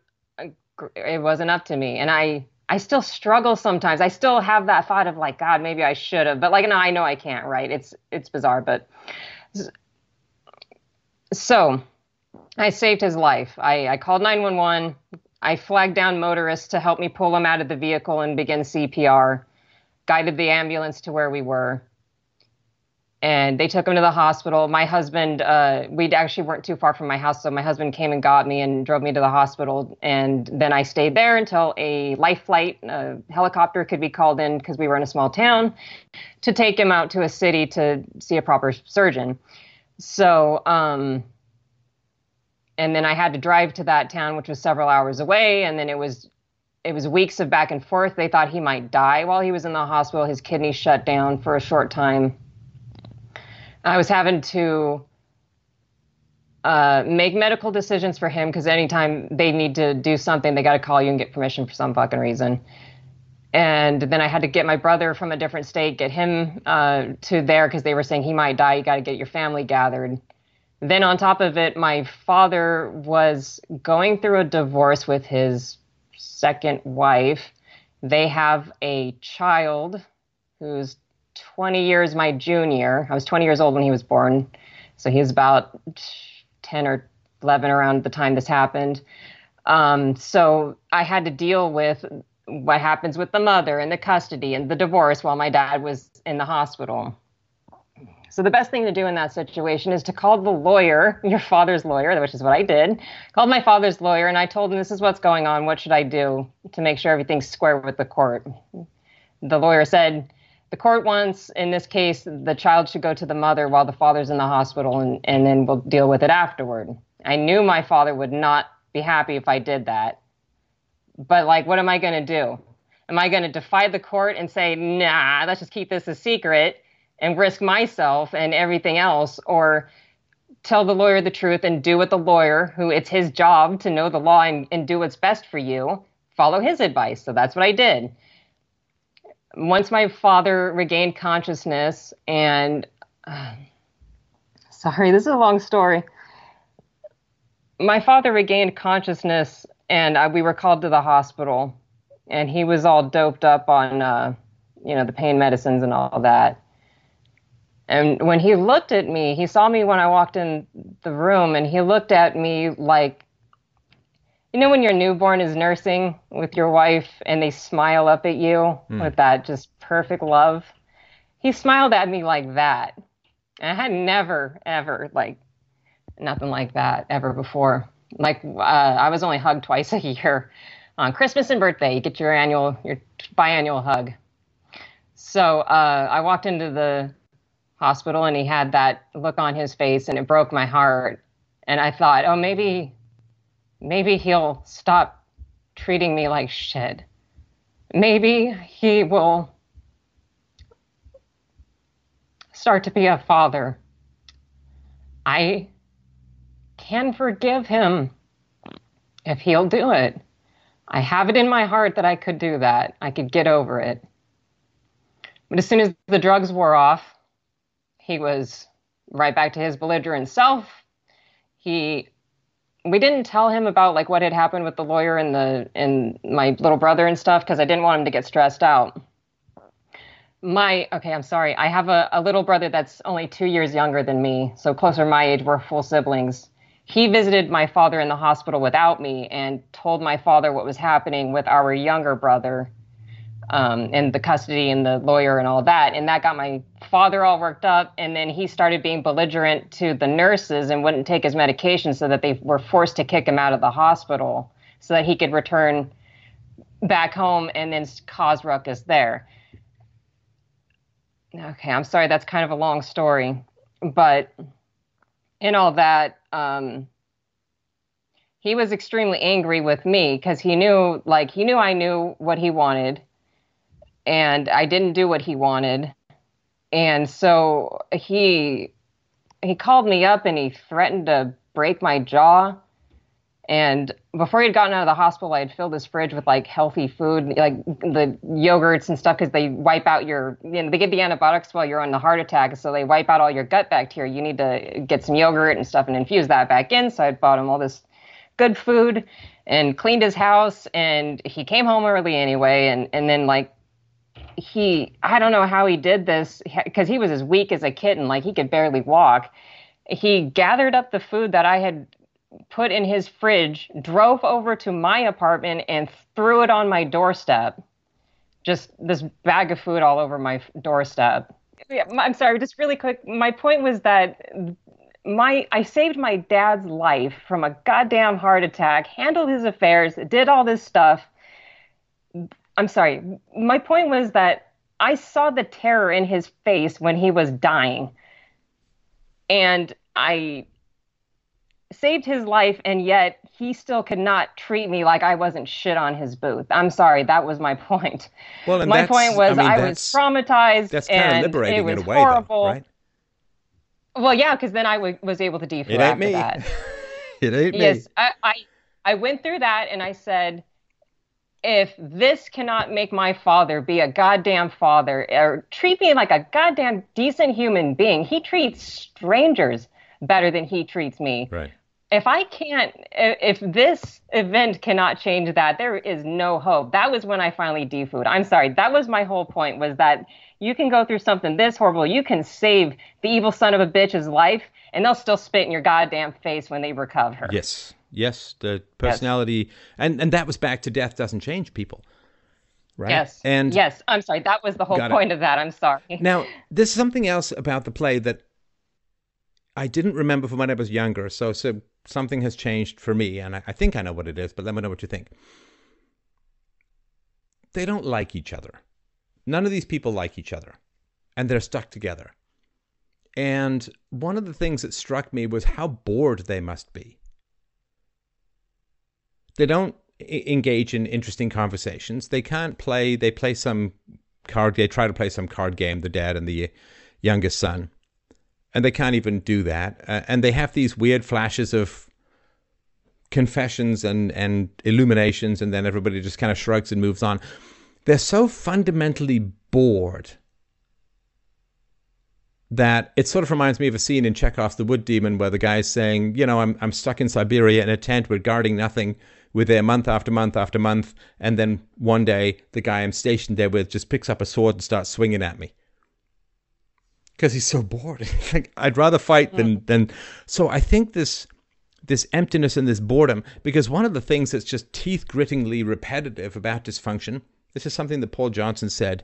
it wasn't up to me, and I, I still struggle sometimes. I still have that thought of like, God, maybe I should have, but like, no, I know I can't, right? It's, it's bizarre, but so I saved his life. I, I called 911. I flagged down motorists to help me pull him out of the vehicle and begin CPR, guided the ambulance to where we were. And they took him to the hospital. My husband, uh, we actually weren't too far from my house, so my husband came and got me and drove me to the hospital. And then I stayed there until a life flight, a helicopter could be called in because we were in a small town to take him out to a city to see a proper surgeon. So, um, and then I had to drive to that town, which was several hours away, and then it was it was weeks of back and forth. They thought he might die while he was in the hospital. His kidneys shut down for a short time. I was having to uh, make medical decisions for him because anytime they need to do something, they got to call you and get permission for some fucking reason. And then I had to get my brother from a different state, get him uh, to there because they were saying he might die. You got to get your family gathered. Then, on top of it, my father was going through a divorce with his second wife. They have a child who's 20 years my junior. I was 20 years old when he was born. So he was about 10 or 11 around the time this happened. Um, so I had to deal with what happens with the mother and the custody and the divorce while my dad was in the hospital. So the best thing to do in that situation is to call the lawyer, your father's lawyer, which is what I did. Called my father's lawyer and I told him this is what's going on. What should I do to make sure everything's square with the court? The lawyer said the court wants, in this case, the child should go to the mother while the father's in the hospital and, and then we'll deal with it afterward. I knew my father would not be happy if I did that. But like, what am I going to do? Am I going to defy the court and say, nah, let's just keep this a secret? And risk myself and everything else or tell the lawyer the truth and do what the lawyer who it's his job to know the law and, and do what's best for you follow his advice. So that's what i did. Once my father regained consciousness and uh, sorry this is a long story. My father regained consciousness and uh, we were called to the hospital and he was all doped up on uh, you know the pain medicines and all that and when he looked at me, he saw me when I walked in the room, and he looked at me like, you know, when your newborn is nursing with your wife and they smile up at you mm. with that just perfect love. He smiled at me like that. And I had never, ever, like, nothing like that ever before. Like, uh, I was only hugged twice a year on Christmas and birthday. You get your annual, your biannual hug. So uh, I walked into the hospital and he had that look on his face and it broke my heart. And I thought, oh, maybe, maybe he'll stop treating me like shit. Maybe he will start to be a father. I can forgive him if he'll do it. I have it in my heart that I could do that. I could get over it. But as soon as the drugs wore off, he was right back to his belligerent self. he we didn't tell him about like what had happened with the lawyer and the and my little brother and stuff because I didn't want him to get stressed out. My okay, I'm sorry. I have a, a little brother that's only two years younger than me, so closer my age. We're full siblings. He visited my father in the hospital without me and told my father what was happening with our younger brother um, and the custody and the lawyer and all that. And that got my father all worked up. And then he started being belligerent to the nurses and wouldn't take his medication so that they were forced to kick him out of the hospital so that he could return back home and then cause ruckus there. Okay, I'm sorry, that's kind of a long story. But in all that, um, he was extremely angry with me because he knew, like, he knew I knew what he wanted and I didn't do what he wanted. And so he he called me up and he threatened to break my jaw. And before he had gotten out of the hospital, I had filled his fridge with like healthy food, like the yogurts and stuff, because they wipe out your, you know, they give the antibiotics while you're on the heart attack. So they wipe out all your gut bacteria. You need to get some yogurt and stuff and infuse that back in. So I bought him all this good food and cleaned his house. And he came home early anyway. And, and then like he I don't know how he did this because he was as weak as a kitten, like he could barely walk. He gathered up the food that I had put in his fridge, drove over to my apartment and threw it on my doorstep. Just this bag of food all over my doorstep. I'm sorry, just really quick. My point was that my I saved my dad's life from a goddamn heart attack, handled his affairs, did all this stuff I'm sorry. My point was that I saw the terror in his face when he was dying. And I saved his life, and yet he still could not treat me like I wasn't shit on his booth. I'm sorry, that was my point. Well, my point was I, mean, I was traumatized. That's kind of liberating it was in a way, horrible. Though, right? Well, yeah, because then I w- was able to defuse after me. that. it ain't yes, me. Yes, I, I I went through that, and I said if this cannot make my father be a goddamn father or treat me like a goddamn decent human being, he treats strangers better than he treats me. Right. If I can't, if this event cannot change that, there is no hope. That was when I finally defooed. I'm sorry. That was my whole point was that you can go through something this horrible. You can save the evil son of a bitch's life and they'll still spit in your goddamn face when they recover. Yes. Yes, the personality, yes. and and that was back to death doesn't change people, right? Yes, and yes, I'm sorry, that was the whole point it. of that. I'm sorry. Now, there's something else about the play that I didn't remember from when I was younger. So, so something has changed for me, and I, I think I know what it is. But let me know what you think. They don't like each other. None of these people like each other, and they're stuck together. And one of the things that struck me was how bored they must be they don't engage in interesting conversations. They can't play. They play some card. They try to play some card game. The dad and the youngest son, and they can't even do that. Uh, and they have these weird flashes of confessions and and illuminations, and then everybody just kind of shrugs and moves on. They're so fundamentally bored that it sort of reminds me of a scene in Chekhov's The Wood Demon where the guy's saying, you know, I'm I'm stuck in Siberia in a tent we're guarding nothing with there month after month after month, and then one day the guy I'm stationed there with just picks up a sword and starts swinging at me because he's so bored. like I'd rather fight than mm. than. So I think this this emptiness and this boredom because one of the things that's just teeth grittingly repetitive about dysfunction. This is something that Paul Johnson said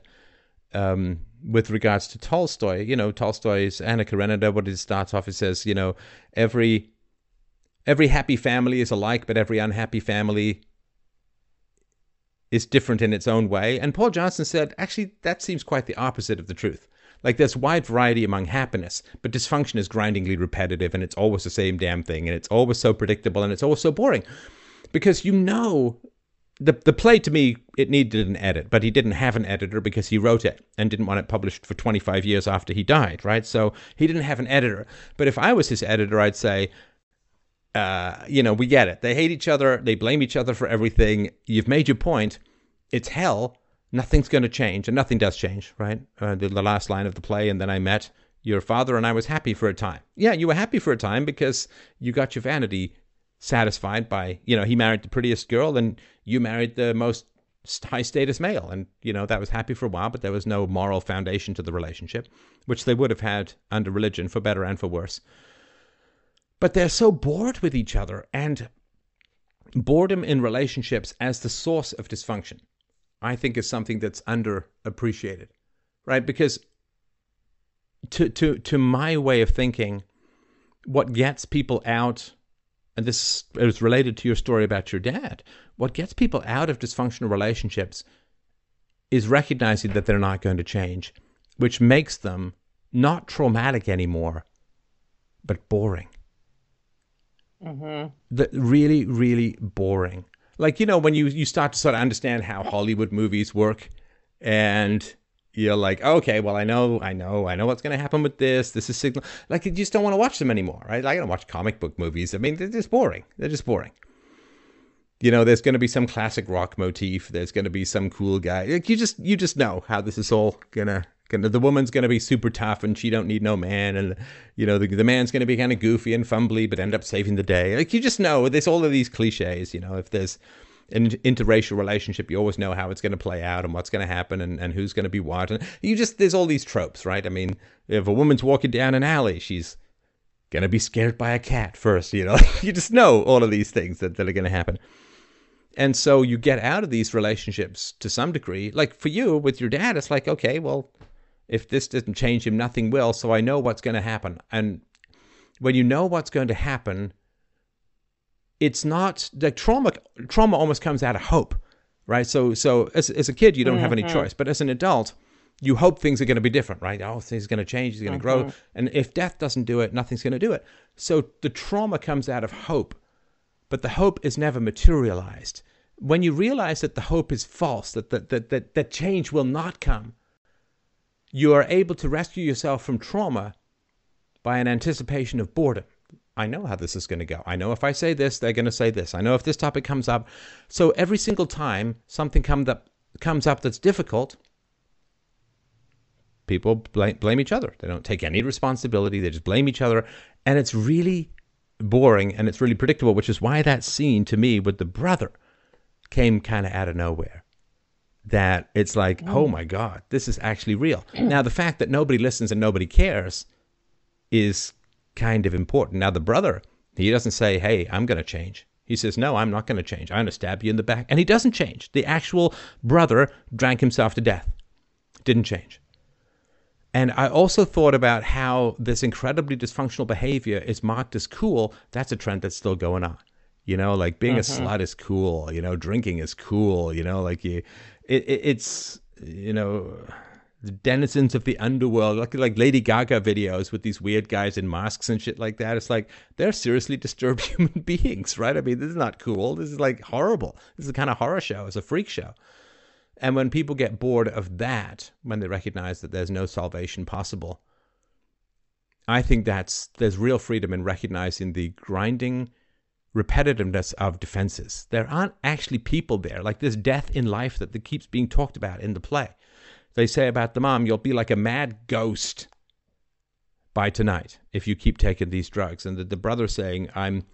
um, with regards to Tolstoy. You know, Tolstoy's Anna Karenina. What it starts off, it says, you know, every every happy family is alike, but every unhappy family is different in its own way. And Paul Johnson said, actually, that seems quite the opposite of the truth. Like there's wide variety among happiness, but dysfunction is grindingly repetitive and it's always the same damn thing and it's always so predictable and it's always so boring. Because you know the the play to me it needed an edit, but he didn't have an editor because he wrote it and didn't want it published for 25 years after he died, right? So he didn't have an editor. But if I was his editor, I'd say, uh, you know, we get it. They hate each other. They blame each other for everything. You've made your point. It's hell. Nothing's going to change, and nothing does change, right? Uh, the, the, last line of the play, and then I met Your father and I was happy for a time. Yeah, you were happy for a time because you got your vanity satisfied by, you know, he married the prettiest girl and you married the most high status male. And, you know, that was happy for a while, but there was no moral foundation to the relationship, which they would have had under religion for better and for worse. But they're so bored with each other and boredom in relationships as the source of dysfunction, I think is something that's underappreciated, right? Because to, to, to my way of thinking, what gets people out and this is related to your story about your dad. What gets people out of dysfunctional relationships is recognizing that they're not going to change, which makes them not traumatic anymore, but boring. Mm-hmm. The, really, really boring. Like, you know, when you, you start to sort of understand how Hollywood movies work and you're like, okay, well, I know, I know, I know what's going to happen with this. This is signal. Like, you just don't want to watch them anymore, right? I don't watch comic book movies. I mean, they're just boring. They're just boring. You know, there's going to be some classic rock motif. There's going to be some cool guy. Like, you just, you just know how this is all gonna. The woman's going to be super tough, and she don't need no man, and you know, the, the man's going to be kind of goofy and fumbly, but end up saving the day. Like, you just know there's all of these cliches. You know, if there's an interracial relationship, you always know how it's going to play out and what's going to happen and, and who's going to be what. And you just, there's all these tropes, right? I mean, if a woman's walking down an alley, she's going to be scared by a cat first, you know? you just know all of these things that, that are going to happen. And so you get out of these relationships to some degree. Like for you with your dad, it's like, okay, well, if this doesn't change him, nothing will. So I know what's going to happen. And when you know what's going to happen, it's not the trauma trauma almost comes out of hope right so so as, as a kid you don't mm-hmm. have any mm-hmm. choice but as an adult you hope things are going to be different right oh things are going to change he's going to mm-hmm. grow and if death doesn't do it nothing's going to do it so the trauma comes out of hope but the hope is never materialized when you realize that the hope is false that that that, that, that change will not come you are able to rescue yourself from trauma by an anticipation of boredom I know how this is going to go. I know if I say this, they're going to say this. I know if this topic comes up. So every single time something comes up comes up that's difficult, people blame, blame each other. They don't take any responsibility. They just blame each other, and it's really boring and it's really predictable. Which is why that scene to me with the brother came kind of out of nowhere. That it's like, oh. oh my god, this is actually real. now the fact that nobody listens and nobody cares is kind of important. Now, the brother, he doesn't say, hey, I'm going to change. He says, no, I'm not going to change. I'm going to stab you in the back. And he doesn't change. The actual brother drank himself to death. Didn't change. And I also thought about how this incredibly dysfunctional behavior is marked as cool. That's a trend that's still going on. You know, like being mm-hmm. a slut is cool. You know, drinking is cool. You know, like you, it, it, it's, you know, the denizens of the underworld, like like Lady Gaga videos with these weird guys in masks and shit like that. It's like they're seriously disturbed human beings, right? I mean, this is not cool. This is like horrible. This is a kind of horror show. It's a freak show. And when people get bored of that, when they recognize that there's no salvation possible, I think that's there's real freedom in recognizing the grinding repetitiveness of defenses. There aren't actually people there. Like this death in life that, keeps being talked about in the play they say about the mom, you'll be like a mad ghost by tonight if you keep taking these drugs. And the, the brother saying, I'm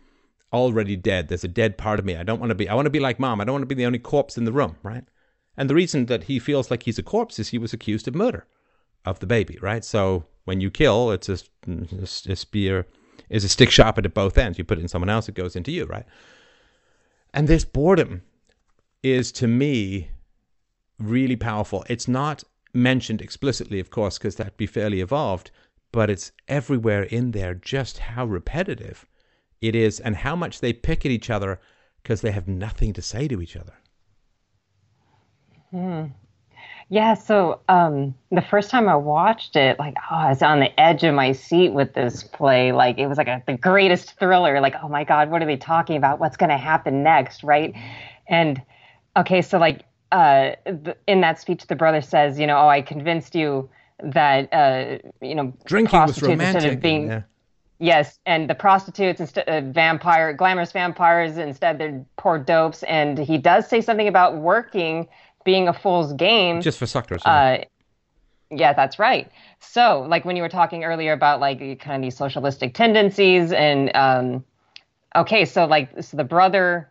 already dead. There's a dead part of me. I don't want to be, I want to be like mom. I don't want to be the only corpse in the room, right? And the reason that he feels like he's a corpse is he was accused of murder of the baby, right? So when you kill, it's a, a spear is a stick sharpened at both ends. You put it in someone else, it goes into you, right? And this boredom is to me really powerful. It's not mentioned explicitly, of course, because that'd be fairly evolved, but it's everywhere in there just how repetitive it is and how much they pick at each other because they have nothing to say to each other. Hmm. Yeah, so um, the first time I watched it, like, oh, I was on the edge of my seat with this play. Like, it was like a, the greatest thriller. Like, oh my God, what are they talking about? What's going to happen next? Right. And okay, so like uh, in that speech, the brother says, you know, oh, I convinced you that, uh, you know, drinking was romantic. Instead of being, yeah. Yes, and the prostitutes instead of uh, vampire, glamorous vampires instead they're poor dopes. And he does say something about working being a fool's game, just for suckers. Uh, Yeah, that's right. So, like when you were talking earlier about like kind of these socialistic tendencies, and um, okay, so like so the brother,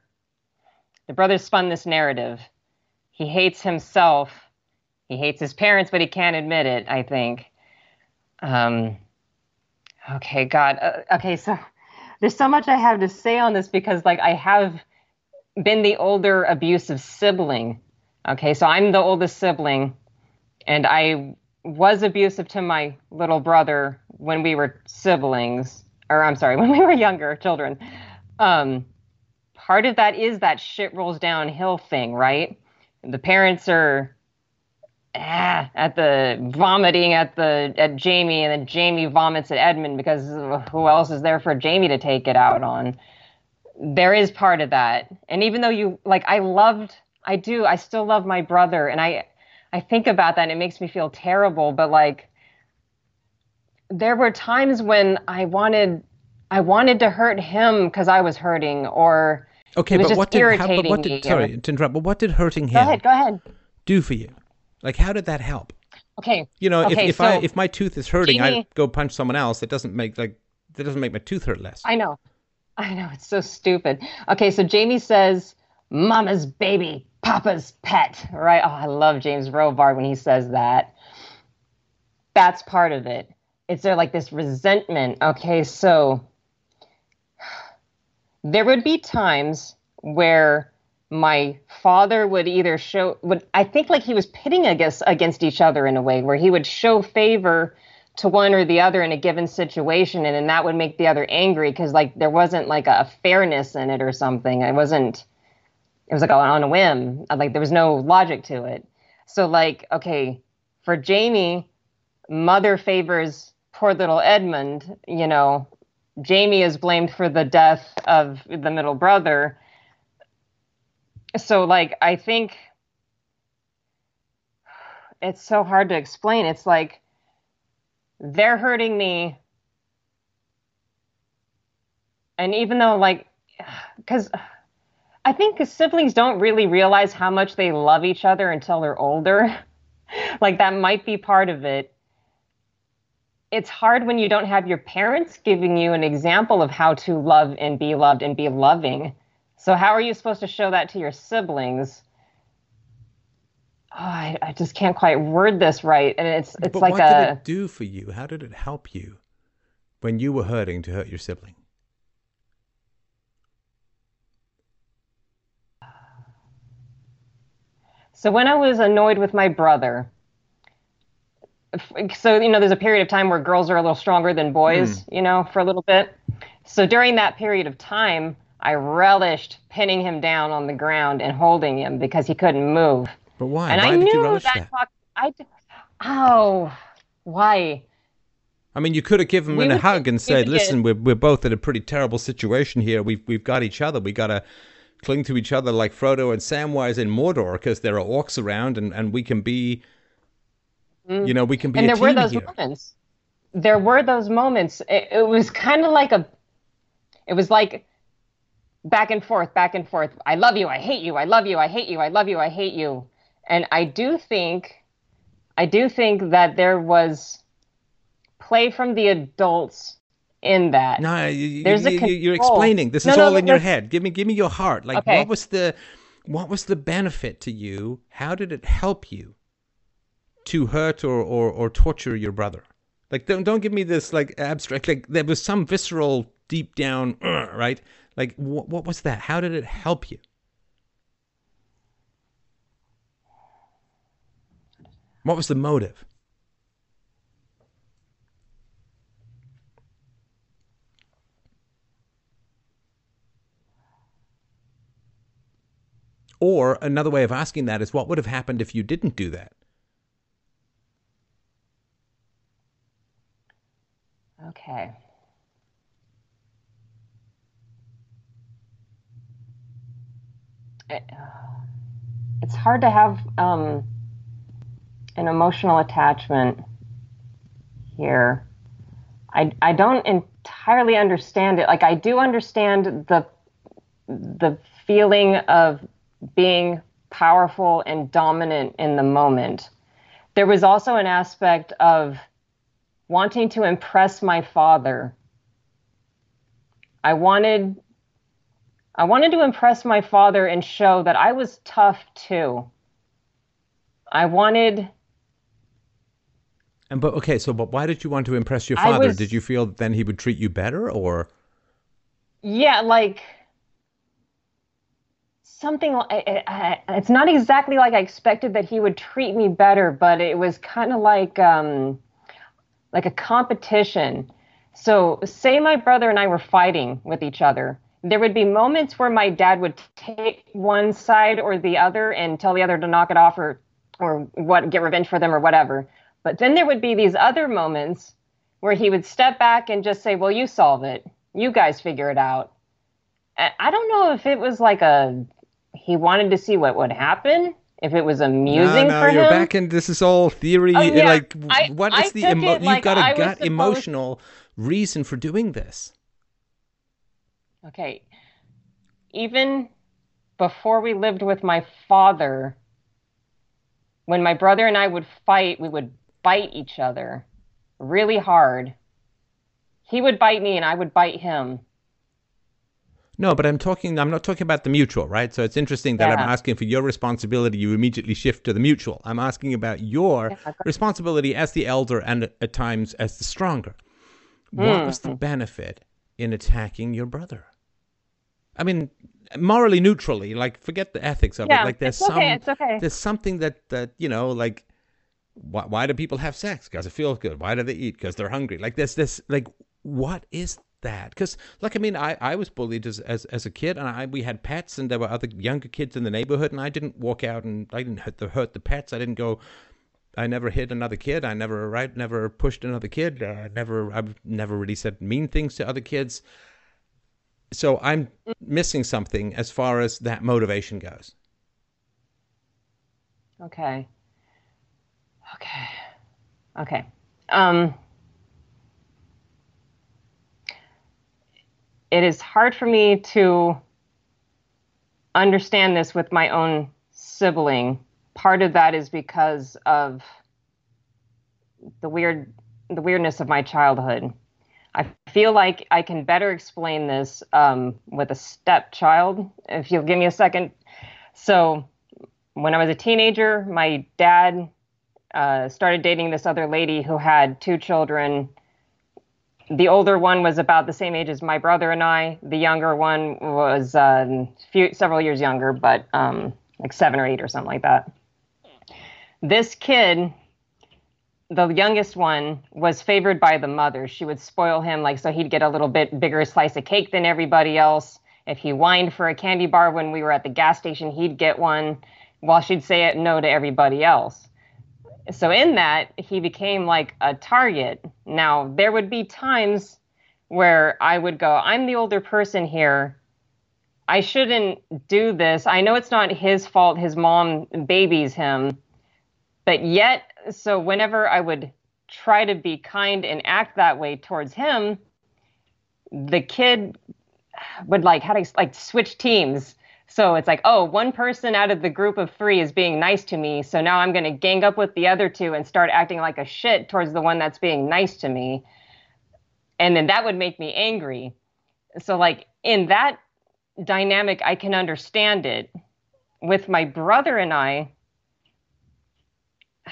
the brother spun this narrative. He hates himself. He hates his parents, but he can't admit it. I think. Um, okay, God. Uh, okay, so there's so much I have to say on this because like I have been the older abusive sibling. Okay, so I'm the oldest sibling, and I was abusive to my little brother when we were siblings, or I'm sorry, when we were younger children. Um, part of that is that shit rolls downhill thing, right? The parents are ah, at the vomiting at the at Jamie, and then Jamie vomits at Edmund because who else is there for Jamie to take it out on? There is part of that, and even though you like, I loved, I do, I still love my brother, and I I think about that and it makes me feel terrible, but like there were times when I wanted I wanted to hurt him because I was hurting or Okay, but what, did, how, but what did sorry to interrupt, but what did hurting him go ahead, go ahead. do for you? Like how did that help? Okay. You know, okay, if, if so I if my tooth is hurting, I go punch someone else. It doesn't make like that doesn't make my tooth hurt less. I know. I know, it's so stupid. Okay, so Jamie says, Mama's baby, Papa's pet, right? Oh, I love Jason Robards when he says that. That's part of it. It's there like this resentment. Okay, so there would be times where my father would either show would I think like he was pitting against against each other in a way where he would show favor to one or the other in a given situation and then that would make the other angry because like there wasn't like a fairness in it or something. I wasn't it was like on a whim. Like there was no logic to it. So like, okay, for Jamie, mother favors poor little Edmund, you know, Jamie is blamed for the death of the middle brother. So like I think it's so hard to explain. It's like they're hurting me. And even though like cuz I think siblings don't really realize how much they love each other until they're older. like that might be part of it. It's hard when you don't have your parents giving you an example of how to love and be loved and be loving. So how are you supposed to show that to your siblings? Oh, I, I just can't quite word this right, and it's it's but like what a. What did it do for you? How did it help you when you were hurting to hurt your sibling? So when I was annoyed with my brother, so you know, there's a period of time where girls are a little stronger than boys, mm. you know, for a little bit. So during that period of time, I relished pinning him down on the ground and holding him because he couldn't move. But why? And why I knew that? Talk, I, oh, why? I mean, you could have given him a hug and said, "Listen, we're we're both in a pretty terrible situation here. We've we've got each other. We got to cling to each other like Frodo and Samwise in Mordor because there are orcs around, and, and we can be, mm. you know, we can be. And there were those here. moments. There were those moments. It, it was kind of like a. It was like back and forth, back and forth. I love you. I hate you. I love you. I hate you. I love you. I hate you. And I do think, I do think that there was play from the adults in that. No, you, There's you, a you're explaining. This no, is no, all in your head. Give me, give me your heart. Like, okay. what was the, what was the benefit to you? How did it help you to hurt or or, or torture your brother? Like, don't don't give me this like abstract. Like, there was some visceral, deep down, uh, right? Like, wh- what was that? How did it help you? What was the motive? Or another way of asking that is what would have happened if you didn't do that? Okay. Uh, it's hard to have um, an emotional attachment here. I, I don't entirely understand it. Like I do understand the the feeling of being powerful and dominant in the moment. there was also an aspect of wanting to impress my father. I wanted I wanted to impress my father and show that I was tough too. I wanted and but okay, so but why did you want to impress your father? Was, did you feel then he would treat you better or Yeah, like something it's not exactly like I expected that he would treat me better, but it was kind of like um like a competition. So, say my brother and I were fighting with each other. There would be moments where my dad would take one side or the other and tell the other to knock it off or or what get revenge for them or whatever. But then there would be these other moments where he would step back and just say, "Well, you solve it. You guys figure it out." I don't know if it was like a he wanted to see what would happen if it was amusing no, no, for you're him. back in this is all theory. Oh, yeah. Like, I, what I the emo- you've like got a gut supposed... emotional reason for doing this? Okay, even before we lived with my father, when my brother and I would fight, we would bite each other really hard. He would bite me, and I would bite him. No, but I'm talking. I'm not talking about the mutual, right? So it's interesting that yeah. I'm asking for your responsibility. You immediately shift to the mutual. I'm asking about your yeah, responsibility as the elder and at times as the stronger. Mm. What was the mm. benefit in attacking your brother? I mean, morally neutrally, like forget the ethics of yeah, it. Like there's okay, some, it's okay. there's something that that you know, like why, why do people have sex? Because it feels good. Why do they eat? Because they're hungry. Like there's this, like what is that. Because like i mean i i was bullied as, as as a kid and i we had pets and there were other younger kids in the neighborhood and i didn't walk out and i didn't hurt the hurt the pets. I didn't go i never hit another kid. I never right never pushed another kid. Uh, never i've never really said mean things to other kids. So i'm missing something as far as that motivation goes. Okay. Okay. Okay. Um it is hard for me to understand this with my own sibling. Part of that is because of the weird the weirdness of my childhood. I feel like I can better explain this um, with a stepchild. If you'll give me a second. So, when I was a teenager, my dad uh, started dating this other lady who had two children the older one was about the same age as my brother and I. The younger one was uh, few, several years younger, but um, like seven or eight or something like that. This kid, the youngest one, was favored by the mother. She would spoil him, like so he'd get a little bit bigger slice of cake than everybody else. If he whined for a candy bar when we were at the gas station, he'd get one, while she'd say it no to everybody else so in that he became like a target. Now there would be times where i would go i'm the older person here. I shouldn't do this. I know it's not his fault. His mom babies him. But yet so whenever i would try to be kind and act that way towards him the kid would like how to like switch teams so it's like, oh, one person out of the group of three is being nice to me. So now I'm going to gang up with the other two and start acting like a shit towards the one that's being nice to me. And then that would make me angry. So, like, in that dynamic, I can understand it. With my brother and I,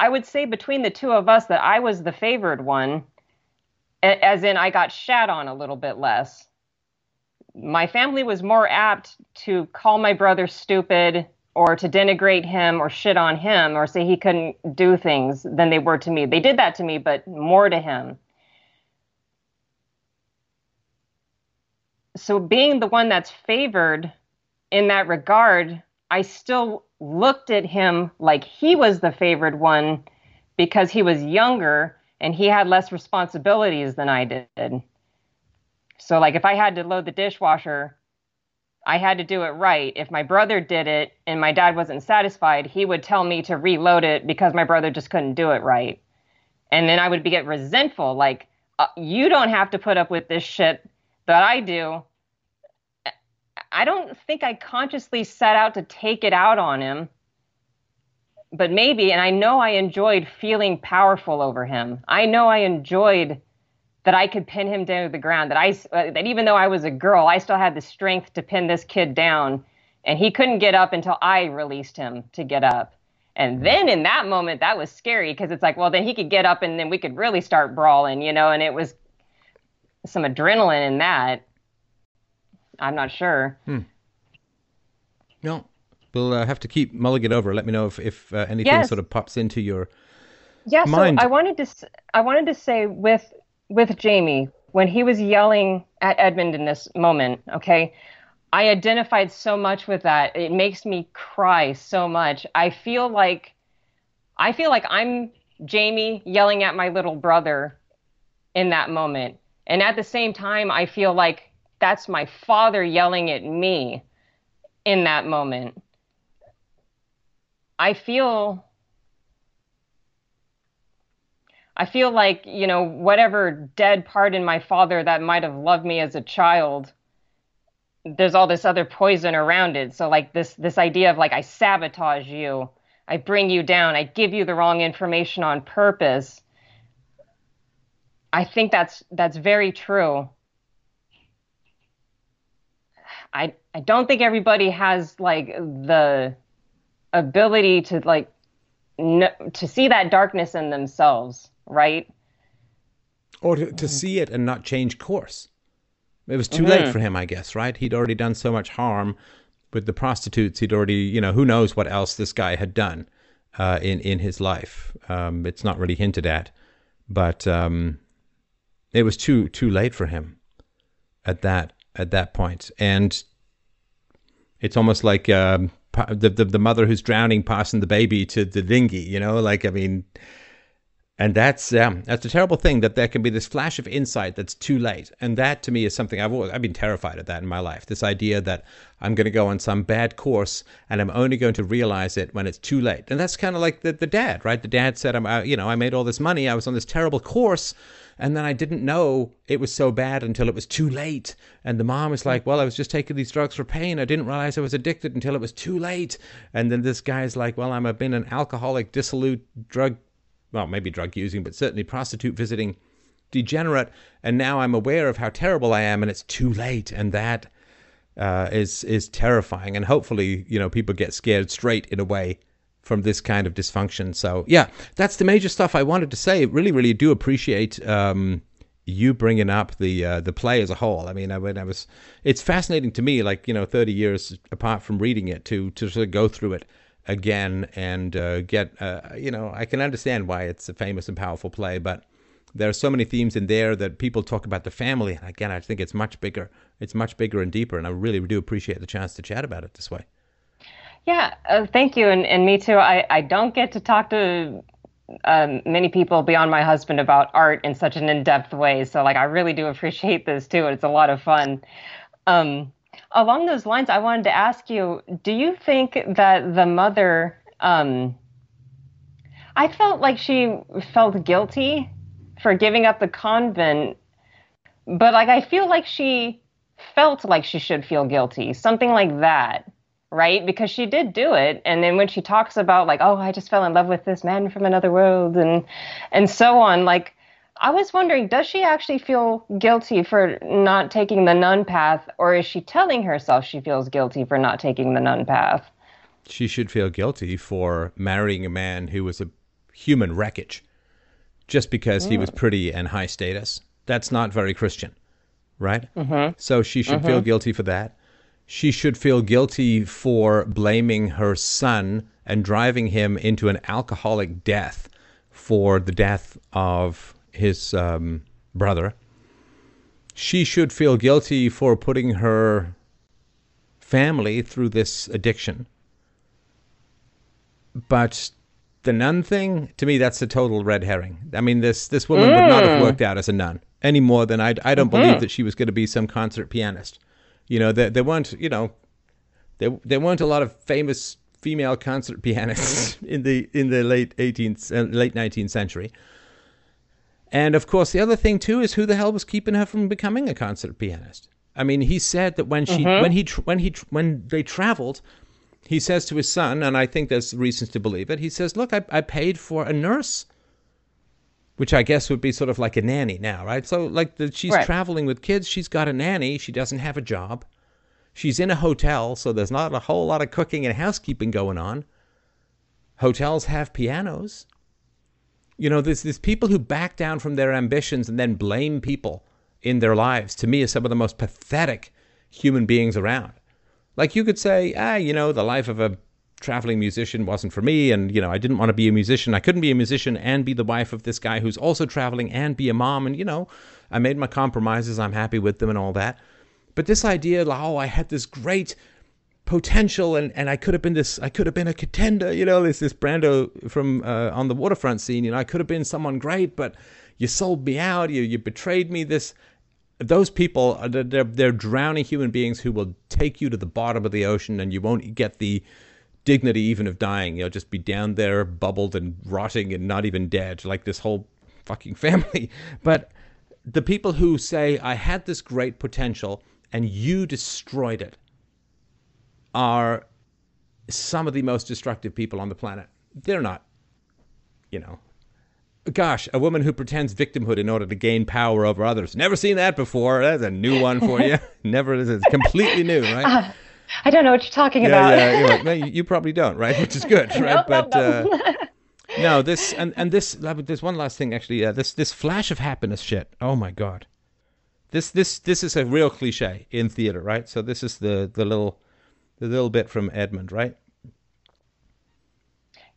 I would say between the two of us that I was the favored one, as in I got shat on a little bit less my family was more apt to call my brother stupid or to denigrate him or shit on him or say he couldn't do things than they were to me. They did that to me, but more to him. So, being the one that's favored in that regard, I still looked at him like he was the favored one because he was younger and he had less responsibilities than I did. So like if I had to load the dishwasher, I had to do it right. If my brother did it and my dad wasn't satisfied, he would tell me to reload it because my brother just couldn't do it right. And then I would be get resentful like uh, you don't have to put up with this shit that I do. I don't think I consciously set out to take it out on him. but maybe, and I know I enjoyed feeling powerful over him. I know I enjoyed that I could pin him down to the ground. That I uh, that even though I was a girl, I still had the strength to pin this kid down, and he couldn't get up until I released him to get up. And then in that moment, that was scary because it's like, well, then he could get up and then we could really start brawling, you know. And it was some adrenaline in that. I'm not sure. Hmm. No, we'll uh, have to keep mulling it over. Let me know if if uh, anything Yes. sort of pops into your. Yeah, Mind- so I wanted to I wanted to say with with Jamie when he was yelling at Edmund in this moment, okay? I identified so much with that. It makes me cry so much. I feel like I feel like I'm Jamie yelling at my little brother in that moment. And at the same time, I feel like that's my father yelling at me in that moment. I feel I feel like, you know, whatever dead part in my father that might have loved me as a child, there's all this other poison around it. So like this this idea of like I sabotage you, I bring you down, I give you the wrong information on purpose. I think that's that's very true. I I don't think everybody has like the ability to like n- to see that darkness in themselves, right? Or to, to see it and not change course. It was too late for him, I guess, right? He'd already done so much harm with the prostitutes. He'd already, you know, who knows what else this guy had done uh, in in his life. Um, it's not really hinted at, but um, it was too too late for him at that at that point. And it's almost like um, the, the the mother who's drowning passing the baby to the dinghy. You know, like I mean, and that's um, that's a terrible thing that there can be this flash of insight that's too late, and that to me is something I've always I've been terrified of that in my life. This idea that I'm going to go on some bad course and I'm only going to realize it when it's too late, and that's kind of like the the dad, right? The dad said, "I'm uh, you know I made all this money, I was on this terrible course." And then I didn't know it was so bad until it was too late. And the mom was like, Well, I was just taking these drugs for pain. I didn't realize I was addicted until it was too late. And then this guy's like, Well, I'm a, been an alcoholic, dissolute, drug well, maybe drug using, but certainly prostitute visiting degenerate. And now I'm aware of how terrible I am, and it's too late. And that uh, is is terrifying. And hopefully, you know, people get scared straight in a way from this kind of dysfunction. So yeah, that's the major stuff I wanted to say. Really, really do appreciate. Um, you bringing up the uh, the play as a whole. I mean, I, when I was, it's fascinating to me. Like you know, thirty years apart from reading it, to to sort of go through it again and uh, get. Uh, you know, I can understand why it's a famous and powerful play, but there are so many themes in there that people talk about the family. And again, I think it's much bigger. It's much bigger and deeper, and I really do appreciate the chance to chat about it this way. Yeah, uh, thank you, and, and me too. I, I don't get to talk to um, many people beyond my husband about art in such an in-depth way. So like, I really do appreciate this too. It's a lot of fun. Um, along those lines, I wanted to ask you: Do you think that the mother? Um, I felt like she felt guilty for giving up the convent, but like I feel like she felt like she should feel guilty, something like that right? Because she did do it. And then when she talks about like, oh, I just fell in love with this man from another world and and so on, like I was wondering, does she actually feel guilty for not taking the nun path, or is she telling herself she feels guilty for not taking the nun path? She should feel guilty for marrying a man who was a human wreckage just because he was pretty and high status. That's not very Christian, right? Mm-hmm. So she should feel guilty for that. She should feel guilty for blaming her son and driving him into an alcoholic death for the death of his um, brother. She should feel guilty for putting her family through this addiction. But the nun thing, to me, that's a total red herring. I mean, this this woman would not have worked out as a nun any more than I. I don't believe that she was going to be some concert pianist. You know, there, there weren't. You know, there there weren't a lot of famous female concert pianists in the in the late eighteenth uh, late nineteenth century. And of course, the other thing too is who the hell was keeping her from becoming a concert pianist? I mean, he said that when she when he when he when they traveled, he says to his son, and I think there's reasons to believe it. He says, "Look, I, I paid for a nurse." Which I guess would be sort of like a nanny now, right? So, like, the, she's Right. traveling with kids. She's got a nanny. She doesn't have a job. She's in a hotel, so there's not a whole lot of cooking and housekeeping going on. Hotels have pianos. You know, there's, there's people who back down from their ambitions and then blame people in their lives. To me, are some of the most pathetic human beings around. Like you could say, ah, you know, the life of a traveling musician wasn't for me, and you know, I didn't want to be a musician. I couldn't be a musician and be the wife of this guy who's also traveling and be a mom. And you know, I made my compromises. I'm happy with them and all that. But this idea, oh, I had this great potential and, and I could have been this I could have been a contender you know there's this Brando from uh, on the waterfront scene you know I could have been someone great but you sold me out you you betrayed me this those people they're, they're drowning human beings who will take you to the bottom of the ocean and you won't get the dignity even of dying you'll just be down there bubbled and rotting and not even dead like this whole fucking family but the people who say I had this great potential and you destroyed it are some of the most destructive people on the planet. They're not, you know. Gosh, a woman who pretends victimhood in order to gain power over others. Never seen that before. That's a new one for you. Never. It's completely new, right? Uh, I don't know what you're talking yeah, about. yeah. You're like, no, you, you probably don't, right? Which is good, right? Nope, but nope, nope. Uh, no, this and and this. There's one last thing actually. Uh, this this flash of happiness shit. Oh my god. This this this is a real cliche in theater, right? So this is the the little the little bit from Edmund, right?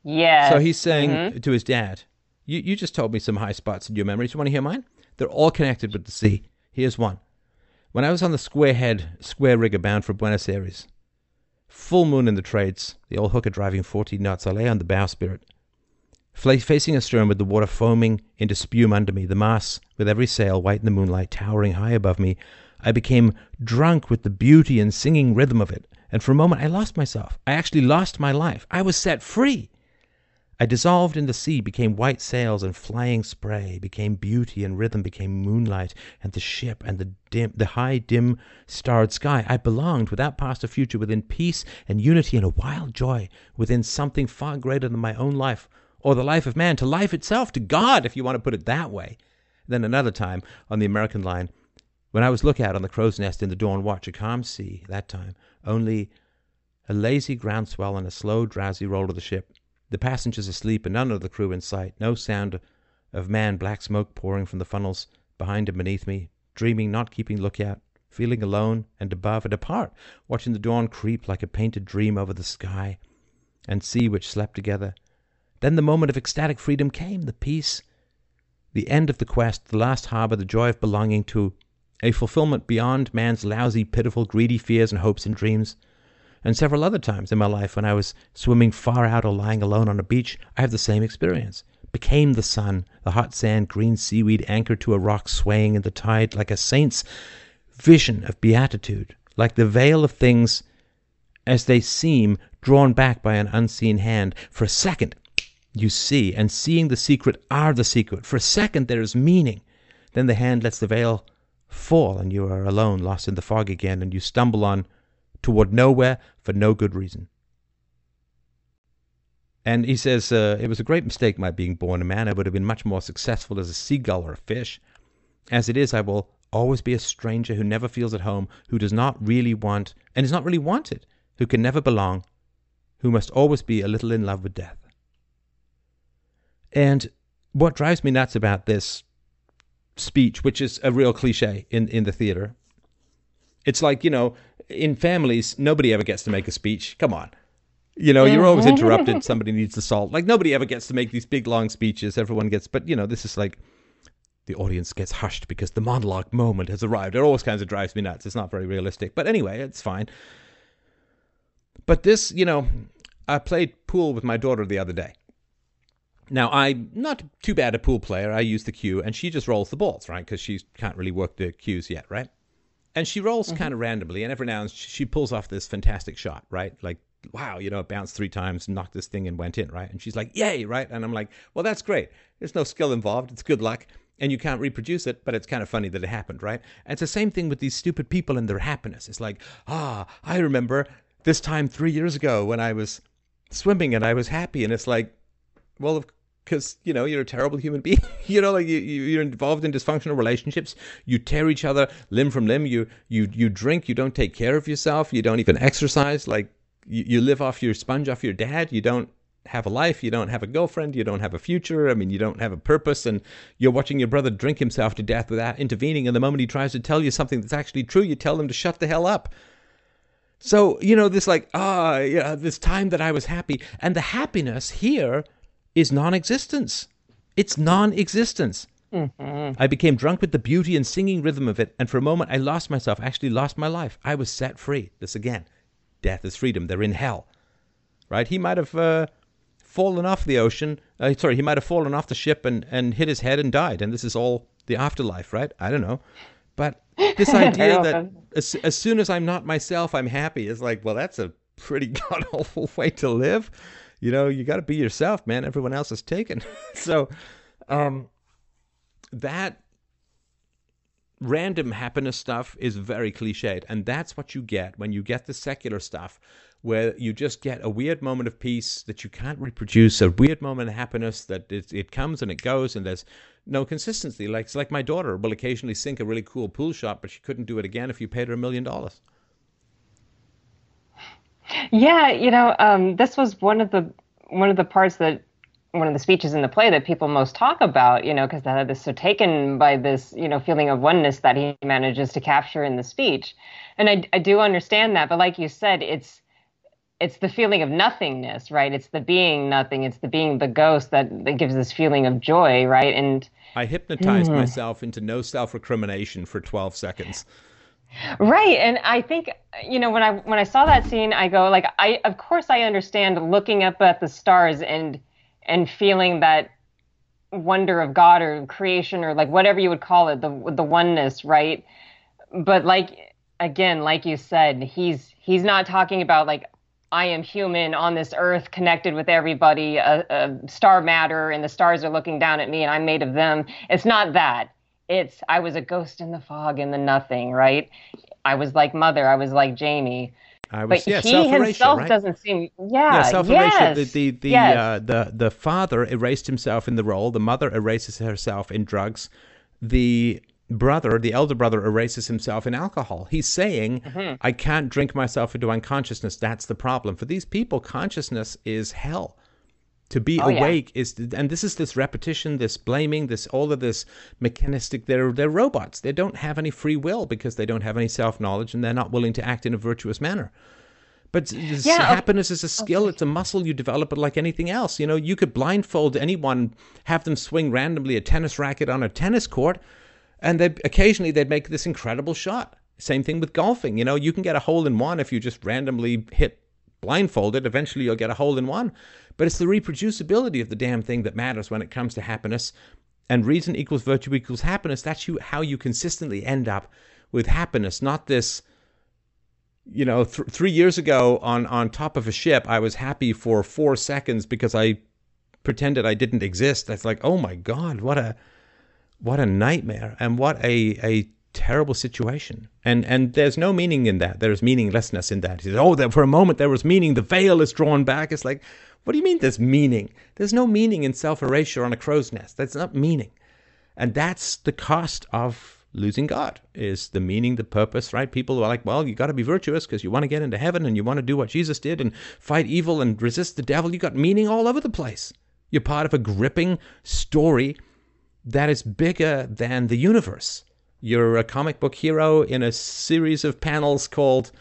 yeah. So he's saying to his dad, you, you just told me some high spots in your memories. You want to hear mine? They're all connected with the sea. Here's one. When I was on the square head, square rigger bound for Buenos Aires, full moon in the trades, the old hooker driving 40 knots, I lay on the bowsprit, facing astern with the water foaming into spume under me, the masts with every sail white in the moonlight towering high above me, I became drunk with the beauty and singing rhythm of it, and for a moment I lost myself. I actually lost my life. I was set free. I dissolved in the sea, became white sails and flying spray, became beauty and rhythm, became moonlight and the ship and the high, dim, starred sky. I belonged, without past or future, within peace and unity and a wild joy, within something far greater than my own life or the life of man, to life itself, to God, if you want to put it that way. Then another time on the American line, when I was lookout on the crow's nest in the dawn watch, a calm sea that time, only a lazy groundswell and a slow, drowsy roll of the ship. The passengers asleep and none of the crew in sight. No sound of man, black smoke pouring from the funnels behind and beneath me. Dreaming, not keeping lookout, feeling alone and above and apart, watching the dawn creep like a painted dream over the sky and sea which slept together. Then the moment of ecstatic freedom came, the peace, the end of the quest, the last harbor, the joy of belonging to a fulfillment beyond man's lousy, pitiful, greedy fears and hopes and dreams. And several other times in my life when I was swimming far out or lying alone on a beach, I have the same experience. Became the sun, the hot sand, green seaweed anchored to a rock swaying in the tide like a saint's vision of beatitude, like the veil of things as they seem drawn back by an unseen hand. For a second, you see, and seeing the secret are the secret. For a second, there is meaning. Then the hand lets the veil fall, and you are alone, lost in the fog again, and you stumble on toward nowhere for no good reason. And he says, uh, It was a great mistake my being born a man. I would have been much more successful as a seagull or a fish. As it is, I will always be a stranger who never feels at home, who does not really want, and is not really wanted, who can never belong, who must always be a little in love with death. And what drives me nuts about this speech, which is a real cliche in, in the theater, it's like, you know, in families, nobody ever gets to make a speech. Come on. You know, you're always interrupted. Somebody needs the salt. Like, nobody ever gets to make these big, long speeches. Everyone gets, but, you know, this is like the audience gets hushed because the monologue moment has arrived. It always kind of drives me nuts. It's not very realistic. But anyway, it's fine. But this, you know, I played pool with my daughter the other day. Now, I'm not too bad a pool player. I use the cue, and she just rolls the balls, right? Because she can't really work the cues yet, right? And she rolls kind of randomly, and every now and then she pulls off this fantastic shot, right? Like, wow, you know, it bounced three times, knocked this thing, and went in, right? And she's like, yay, right? And I'm like, well, that's great. There's no skill involved. It's good luck. And you can't reproduce it, but it's kind of funny that it happened, right? And it's the same thing with these stupid people and their happiness. It's like, ah, I remember this time three years ago when I was swimming and I was happy. And it's like, well, because you know you're a terrible human being. you know, like you, you're involved in dysfunctional relationships. You tear each other limb from limb. You you you drink. You don't take care of yourself. You don't even exercise. Like you, you live off your sponge off your dad. You don't have a life. You don't have a girlfriend. You don't have a future. I mean, you don't have a purpose. And you're watching your brother drink himself to death without intervening. And the moment he tries to tell you something that's actually true, you tell him to shut the hell up. So, you know, this like, ah, oh, yeah, this time that I was happy. And the happiness here is non existence. It's non existence. Mm-hmm. I became drunk with the beauty and singing rhythm of it, and for a moment I lost myself, actually lost my life. I was set free. This again, death is freedom. They're in hell, right? He might have uh, fallen off the ocean. Uh, sorry, he might have fallen off the ship and, and hit his head and died, and this is all the afterlife, right? I don't know. But this idea that as, as soon as I'm not myself, I'm happy is like, well, that's a pretty god awful way to live you know, you got to be yourself, man. Everyone else is taken. so, um, that random happiness stuff is very cliched. And that's what you get when you get the secular stuff, where you just get a weird moment of peace that you can't reproduce, a weird moment of happiness that it, it comes and it goes, and there's no consistency. Like, it's like my daughter will occasionally sink a really cool pool shot, but she couldn't do it again if you paid her a million dollars. Yeah, you know, um, this was one of the one of the parts that one of the speeches in the play that people most talk about, you know, because that is so taken by this, you know, feeling of oneness that he manages to capture in the speech. And I, I do understand that, but like you said, it's it's the feeling of nothingness, right? It's the being nothing. It's the being the ghost that, that gives this feeling of joy, right? And I hypnotized mm. myself into no self recrimination for 12 seconds. Right. And I think, you know, when I when I saw that scene, I go like I of course I understand looking up at the stars and and feeling that wonder of God or creation or like whatever you would call it, the the oneness, right? But like again, like you said, he's he's not talking about like I am human on this earth, connected with everybody, a, a star matter, and the stars are looking down at me, and I'm made of them. It's not that it's I was a ghost in the fog in the nothing, right? I was like mother, I was like Jamie. I was, but yeah, he himself right? doesn't seem yeah, yeah self yes, the the the, yes. uh, the the father erased himself in the role, the mother erases herself in drugs, the brother, the elder brother erases himself in alcohol. He's saying, mm-hmm. I can't drink myself into unconsciousness. That's the problem. For these people, consciousness is hell to be oh, awake yeah. is and this is this repetition this blaming this all of this mechanistic they're they're robots. They don't have any free will because they don't have any self-knowledge and they're not willing to act in a virtuous manner. But yeah, happiness is a skill. okay. it's a muscle. You develop it like anything else. You know you could blindfold anyone have them swing randomly a tennis racket on a tennis court and they occasionally they'd make this incredible shot. Same thing with golfing. You know you can get a hole in one if you just randomly hit blindfolded eventually you'll get a hole in one but it's the reproducibility of the damn thing that matters when it comes to happiness. And reason equals virtue equals happiness. That's you, how you consistently end up with happiness, not this. You know, th- three years ago on, on top of a ship, I was happy for four seconds because I pretended I didn't exist. That's like, oh my God, what a what a nightmare and what a, a terrible situation. And and there's no meaning in that. There's meaninglessness in that. He says, oh, for a moment there was meaning. The veil is drawn back. It's like, what do you mean there's meaning? There's no meaning in self erasure on a crow's nest. That's not meaning. And that's the cost of losing God, is the meaning, the purpose, right? People are like, well, you got to be virtuous because you want to get into heaven and you want to do what Jesus did and fight evil and resist the devil. You got meaning all over the place. You're part of a gripping story that is bigger than the universe. You're a comic book hero in a series of panels called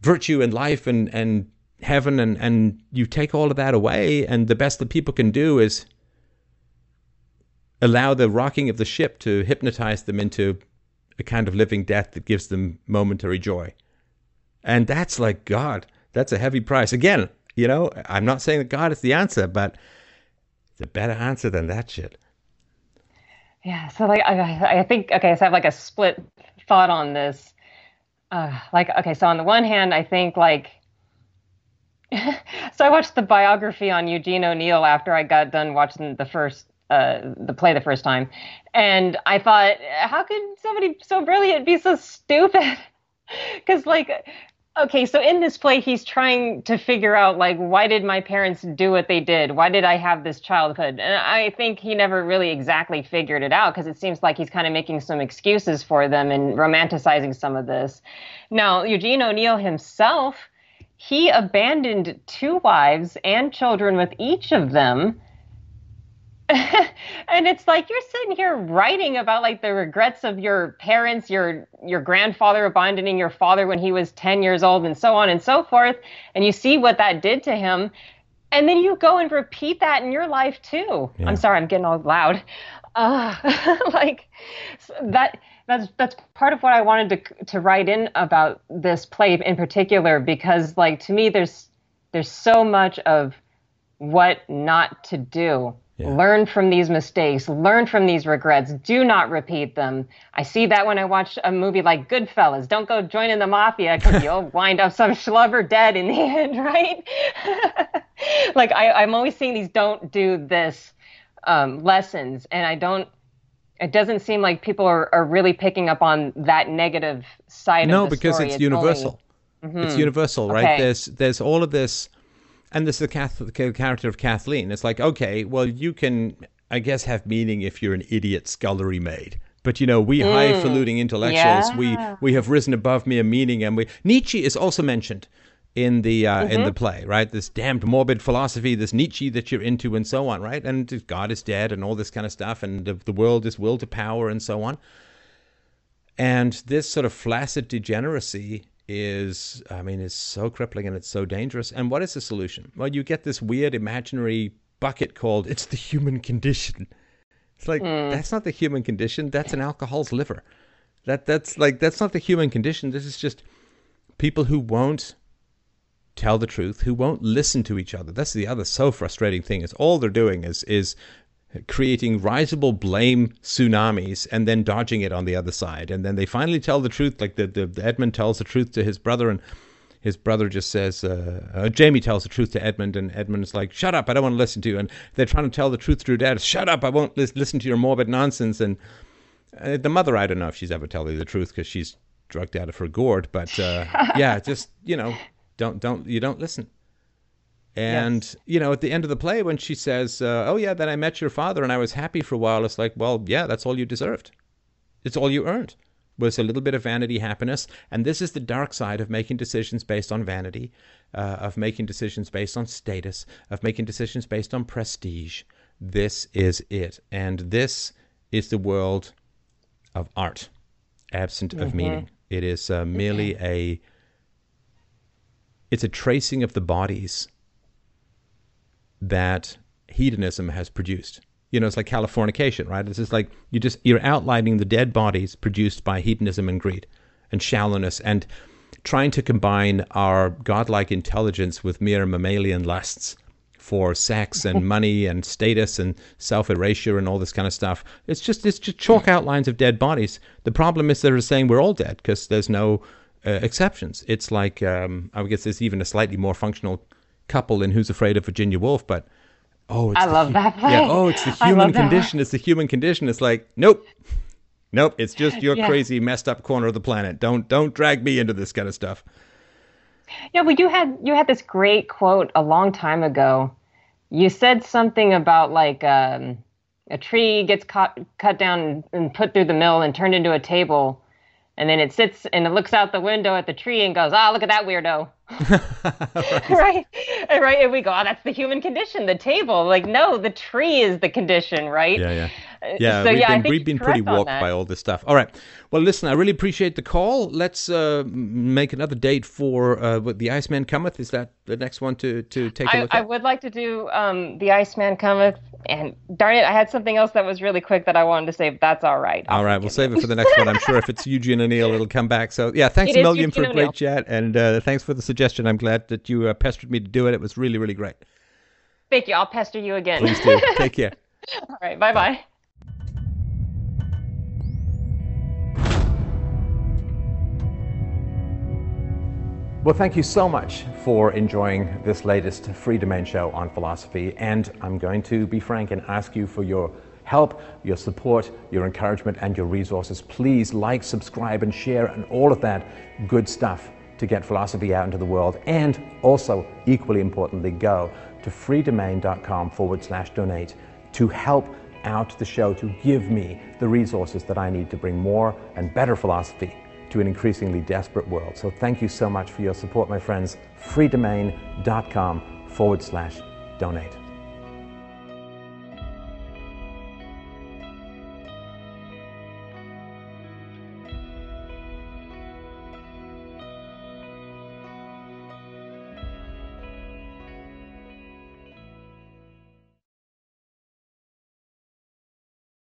Virtue and Life and, and heaven and, and you take all of that away and the best that people can do is allow the rocking of the ship to hypnotize them into a kind of living death that gives them momentary joy. And that's like god. That's a heavy price. Again you know i'm not saying that god is the answer but it's a better answer than that shit. Yeah so like i, I think okay so i have like a split thought on this. Uh, like okay so on the one hand i think like so I watched the biography on Eugene O'Neill after I got done watching the first uh, the play the first time, and I thought, how could somebody so brilliant be so stupid? Because like Okay, so in this play, he's trying to figure out, like, why did my parents do what they did? Why did I have this childhood? And I think he never really exactly figured it out because it seems like he's kind of making some excuses for them and romanticizing some of this. Now, Eugene O'Neill himself, he abandoned two wives and children with each of them and it's like you're sitting here writing about like the regrets of your parents, your your grandfather abandoning your father when he was 10 years old and so on and so forth, and you see what that did to him. And then you go and repeat that in your life too. Yeah. I'm sorry, I'm getting all loud. Uh, like that that's that's part of what I wanted to to write in about this play in particular because like to me there's there's so much of what not to do yeah. Learn from these mistakes, learn from these regrets, do not repeat them. I see that when I watch a movie like Goodfellas. Don't go joining the mafia because you'll wind up some schlubber dead in the end, right? like I, I'm always seeing these don't do this um, lessons, and I don't. It doesn't seem like people are, are really picking up on that negative side no, of the because story. it's, it's universal. Only... Mm-hmm. It's universal, right? Okay. There's there's all of this and this is the, Kath- the character of Kathleen. It's like, okay, well, you can, I guess, have meaning if you're an idiot scullery maid. But you know, we mm. highfalutin intellectuals, yeah. we we have risen above mere meaning, and we Nietzsche is also mentioned in the uh, mm-hmm. in the play, right? This damned morbid philosophy, this Nietzsche that you're into, and so on, right? And God is dead, and all this kind of stuff, and the world is will to power, and so on. And this sort of flaccid degeneracy is, I mean, is so crippling and it's so dangerous. And what is the solution? Well, you get this weird imaginary bucket called it's the human condition. It's like mm. that's not the human condition. That's an alcohol's liver. That that's like that's not the human condition. This is just people who won't tell the truth, who won't listen to each other. That's the other so frustrating thing. Is all they're doing is is creating risible blame tsunamis and then dodging it on the other side. And then they finally tell the truth, like the, the, the Edmund tells the truth to his brother, and his brother just says, uh, uh, Jamie tells the truth to Edmund, and Edmund's like, shut up, I don't want to listen to you. And they're trying to tell the truth to dad, shut up, I won't li- listen to your morbid nonsense. And uh, the mother, I don't know if she's ever telling the truth because she's drugged out of her gourd, but uh, yeah, just, you know, don't, don't, you don't listen. And yes. you know, at the end of the play, when she says, uh, "Oh yeah, then I met your father and I was happy for a while," it's like, well, yeah, that's all you deserved. It's all you earned was a little bit of vanity happiness. And this is the dark side of making decisions based on vanity, uh, of making decisions based on status, of making decisions based on prestige. This is it, and this is the world of art, absent mm-hmm. of meaning. It is uh, merely a it's a tracing of the bodies that hedonism has produced. You know, it's like Californication, right? It's just like you just you're outlining the dead bodies produced by hedonism and greed and shallowness and trying to combine our godlike intelligence with mere mammalian lusts for sex and money and status and self erasure and all this kind of stuff. It's just it's just chalk outlines of dead bodies. The problem is they're saying we're all dead because there's no uh, exceptions. It's like um, I guess there's even a slightly more functional couple in Who's Afraid of Virginia Woolf, but oh, I love hu- that play. Yeah, oh, it's the human condition. It's the human condition. It's like, nope, nope. It's just your yeah. crazy, messed up corner of the planet. Don't don't drag me into this kind of stuff. Yeah, but you had you had this great quote a long time ago. You said something about like um, a tree gets cut cut down and put through the mill and turned into a table, and then it sits and it looks out the window at the tree and goes, "Ah, oh, look at that weirdo." right. right. Right. And we go, oh, that's the human condition, the table. Like, no, the tree is the condition, right? Yeah, yeah. Yeah, so, we've yeah, been, we've been pretty walked by all this stuff. All right. Well, listen, I really appreciate the call. Let's uh, make another date for uh, the Iceman Cometh. Is that the next one to, to take a look I, at? I would like to do um, the Iceman Cometh. And darn it, I had something else that was really quick that I wanted to say, but that's all right. All right, we'll save it for the next one. I'm sure if it's Eugene O'Neill, it'll come back. So, yeah, thanks it a million for a great chat. And uh, thanks for the suggestion. I'm glad that you uh, pestered me to do it. It was really, really great. Thank you. I'll pester you again. Please do. Take care. All right. Bye bye. Well, thank you so much for enjoying this latest Freedomain show on philosophy. And I'm going to be frank and ask you for your help, your support, your encouragement, and your resources. Please like, subscribe, and share, and all of that good stuff to get philosophy out into the world. And also, equally importantly, go to freedomain.com forward slash donate to help out the show, to give me the resources that I need to bring more and better philosophy to an increasingly desperate world. So thank you so much for your support, my friends. freedomain.com forward slash donate.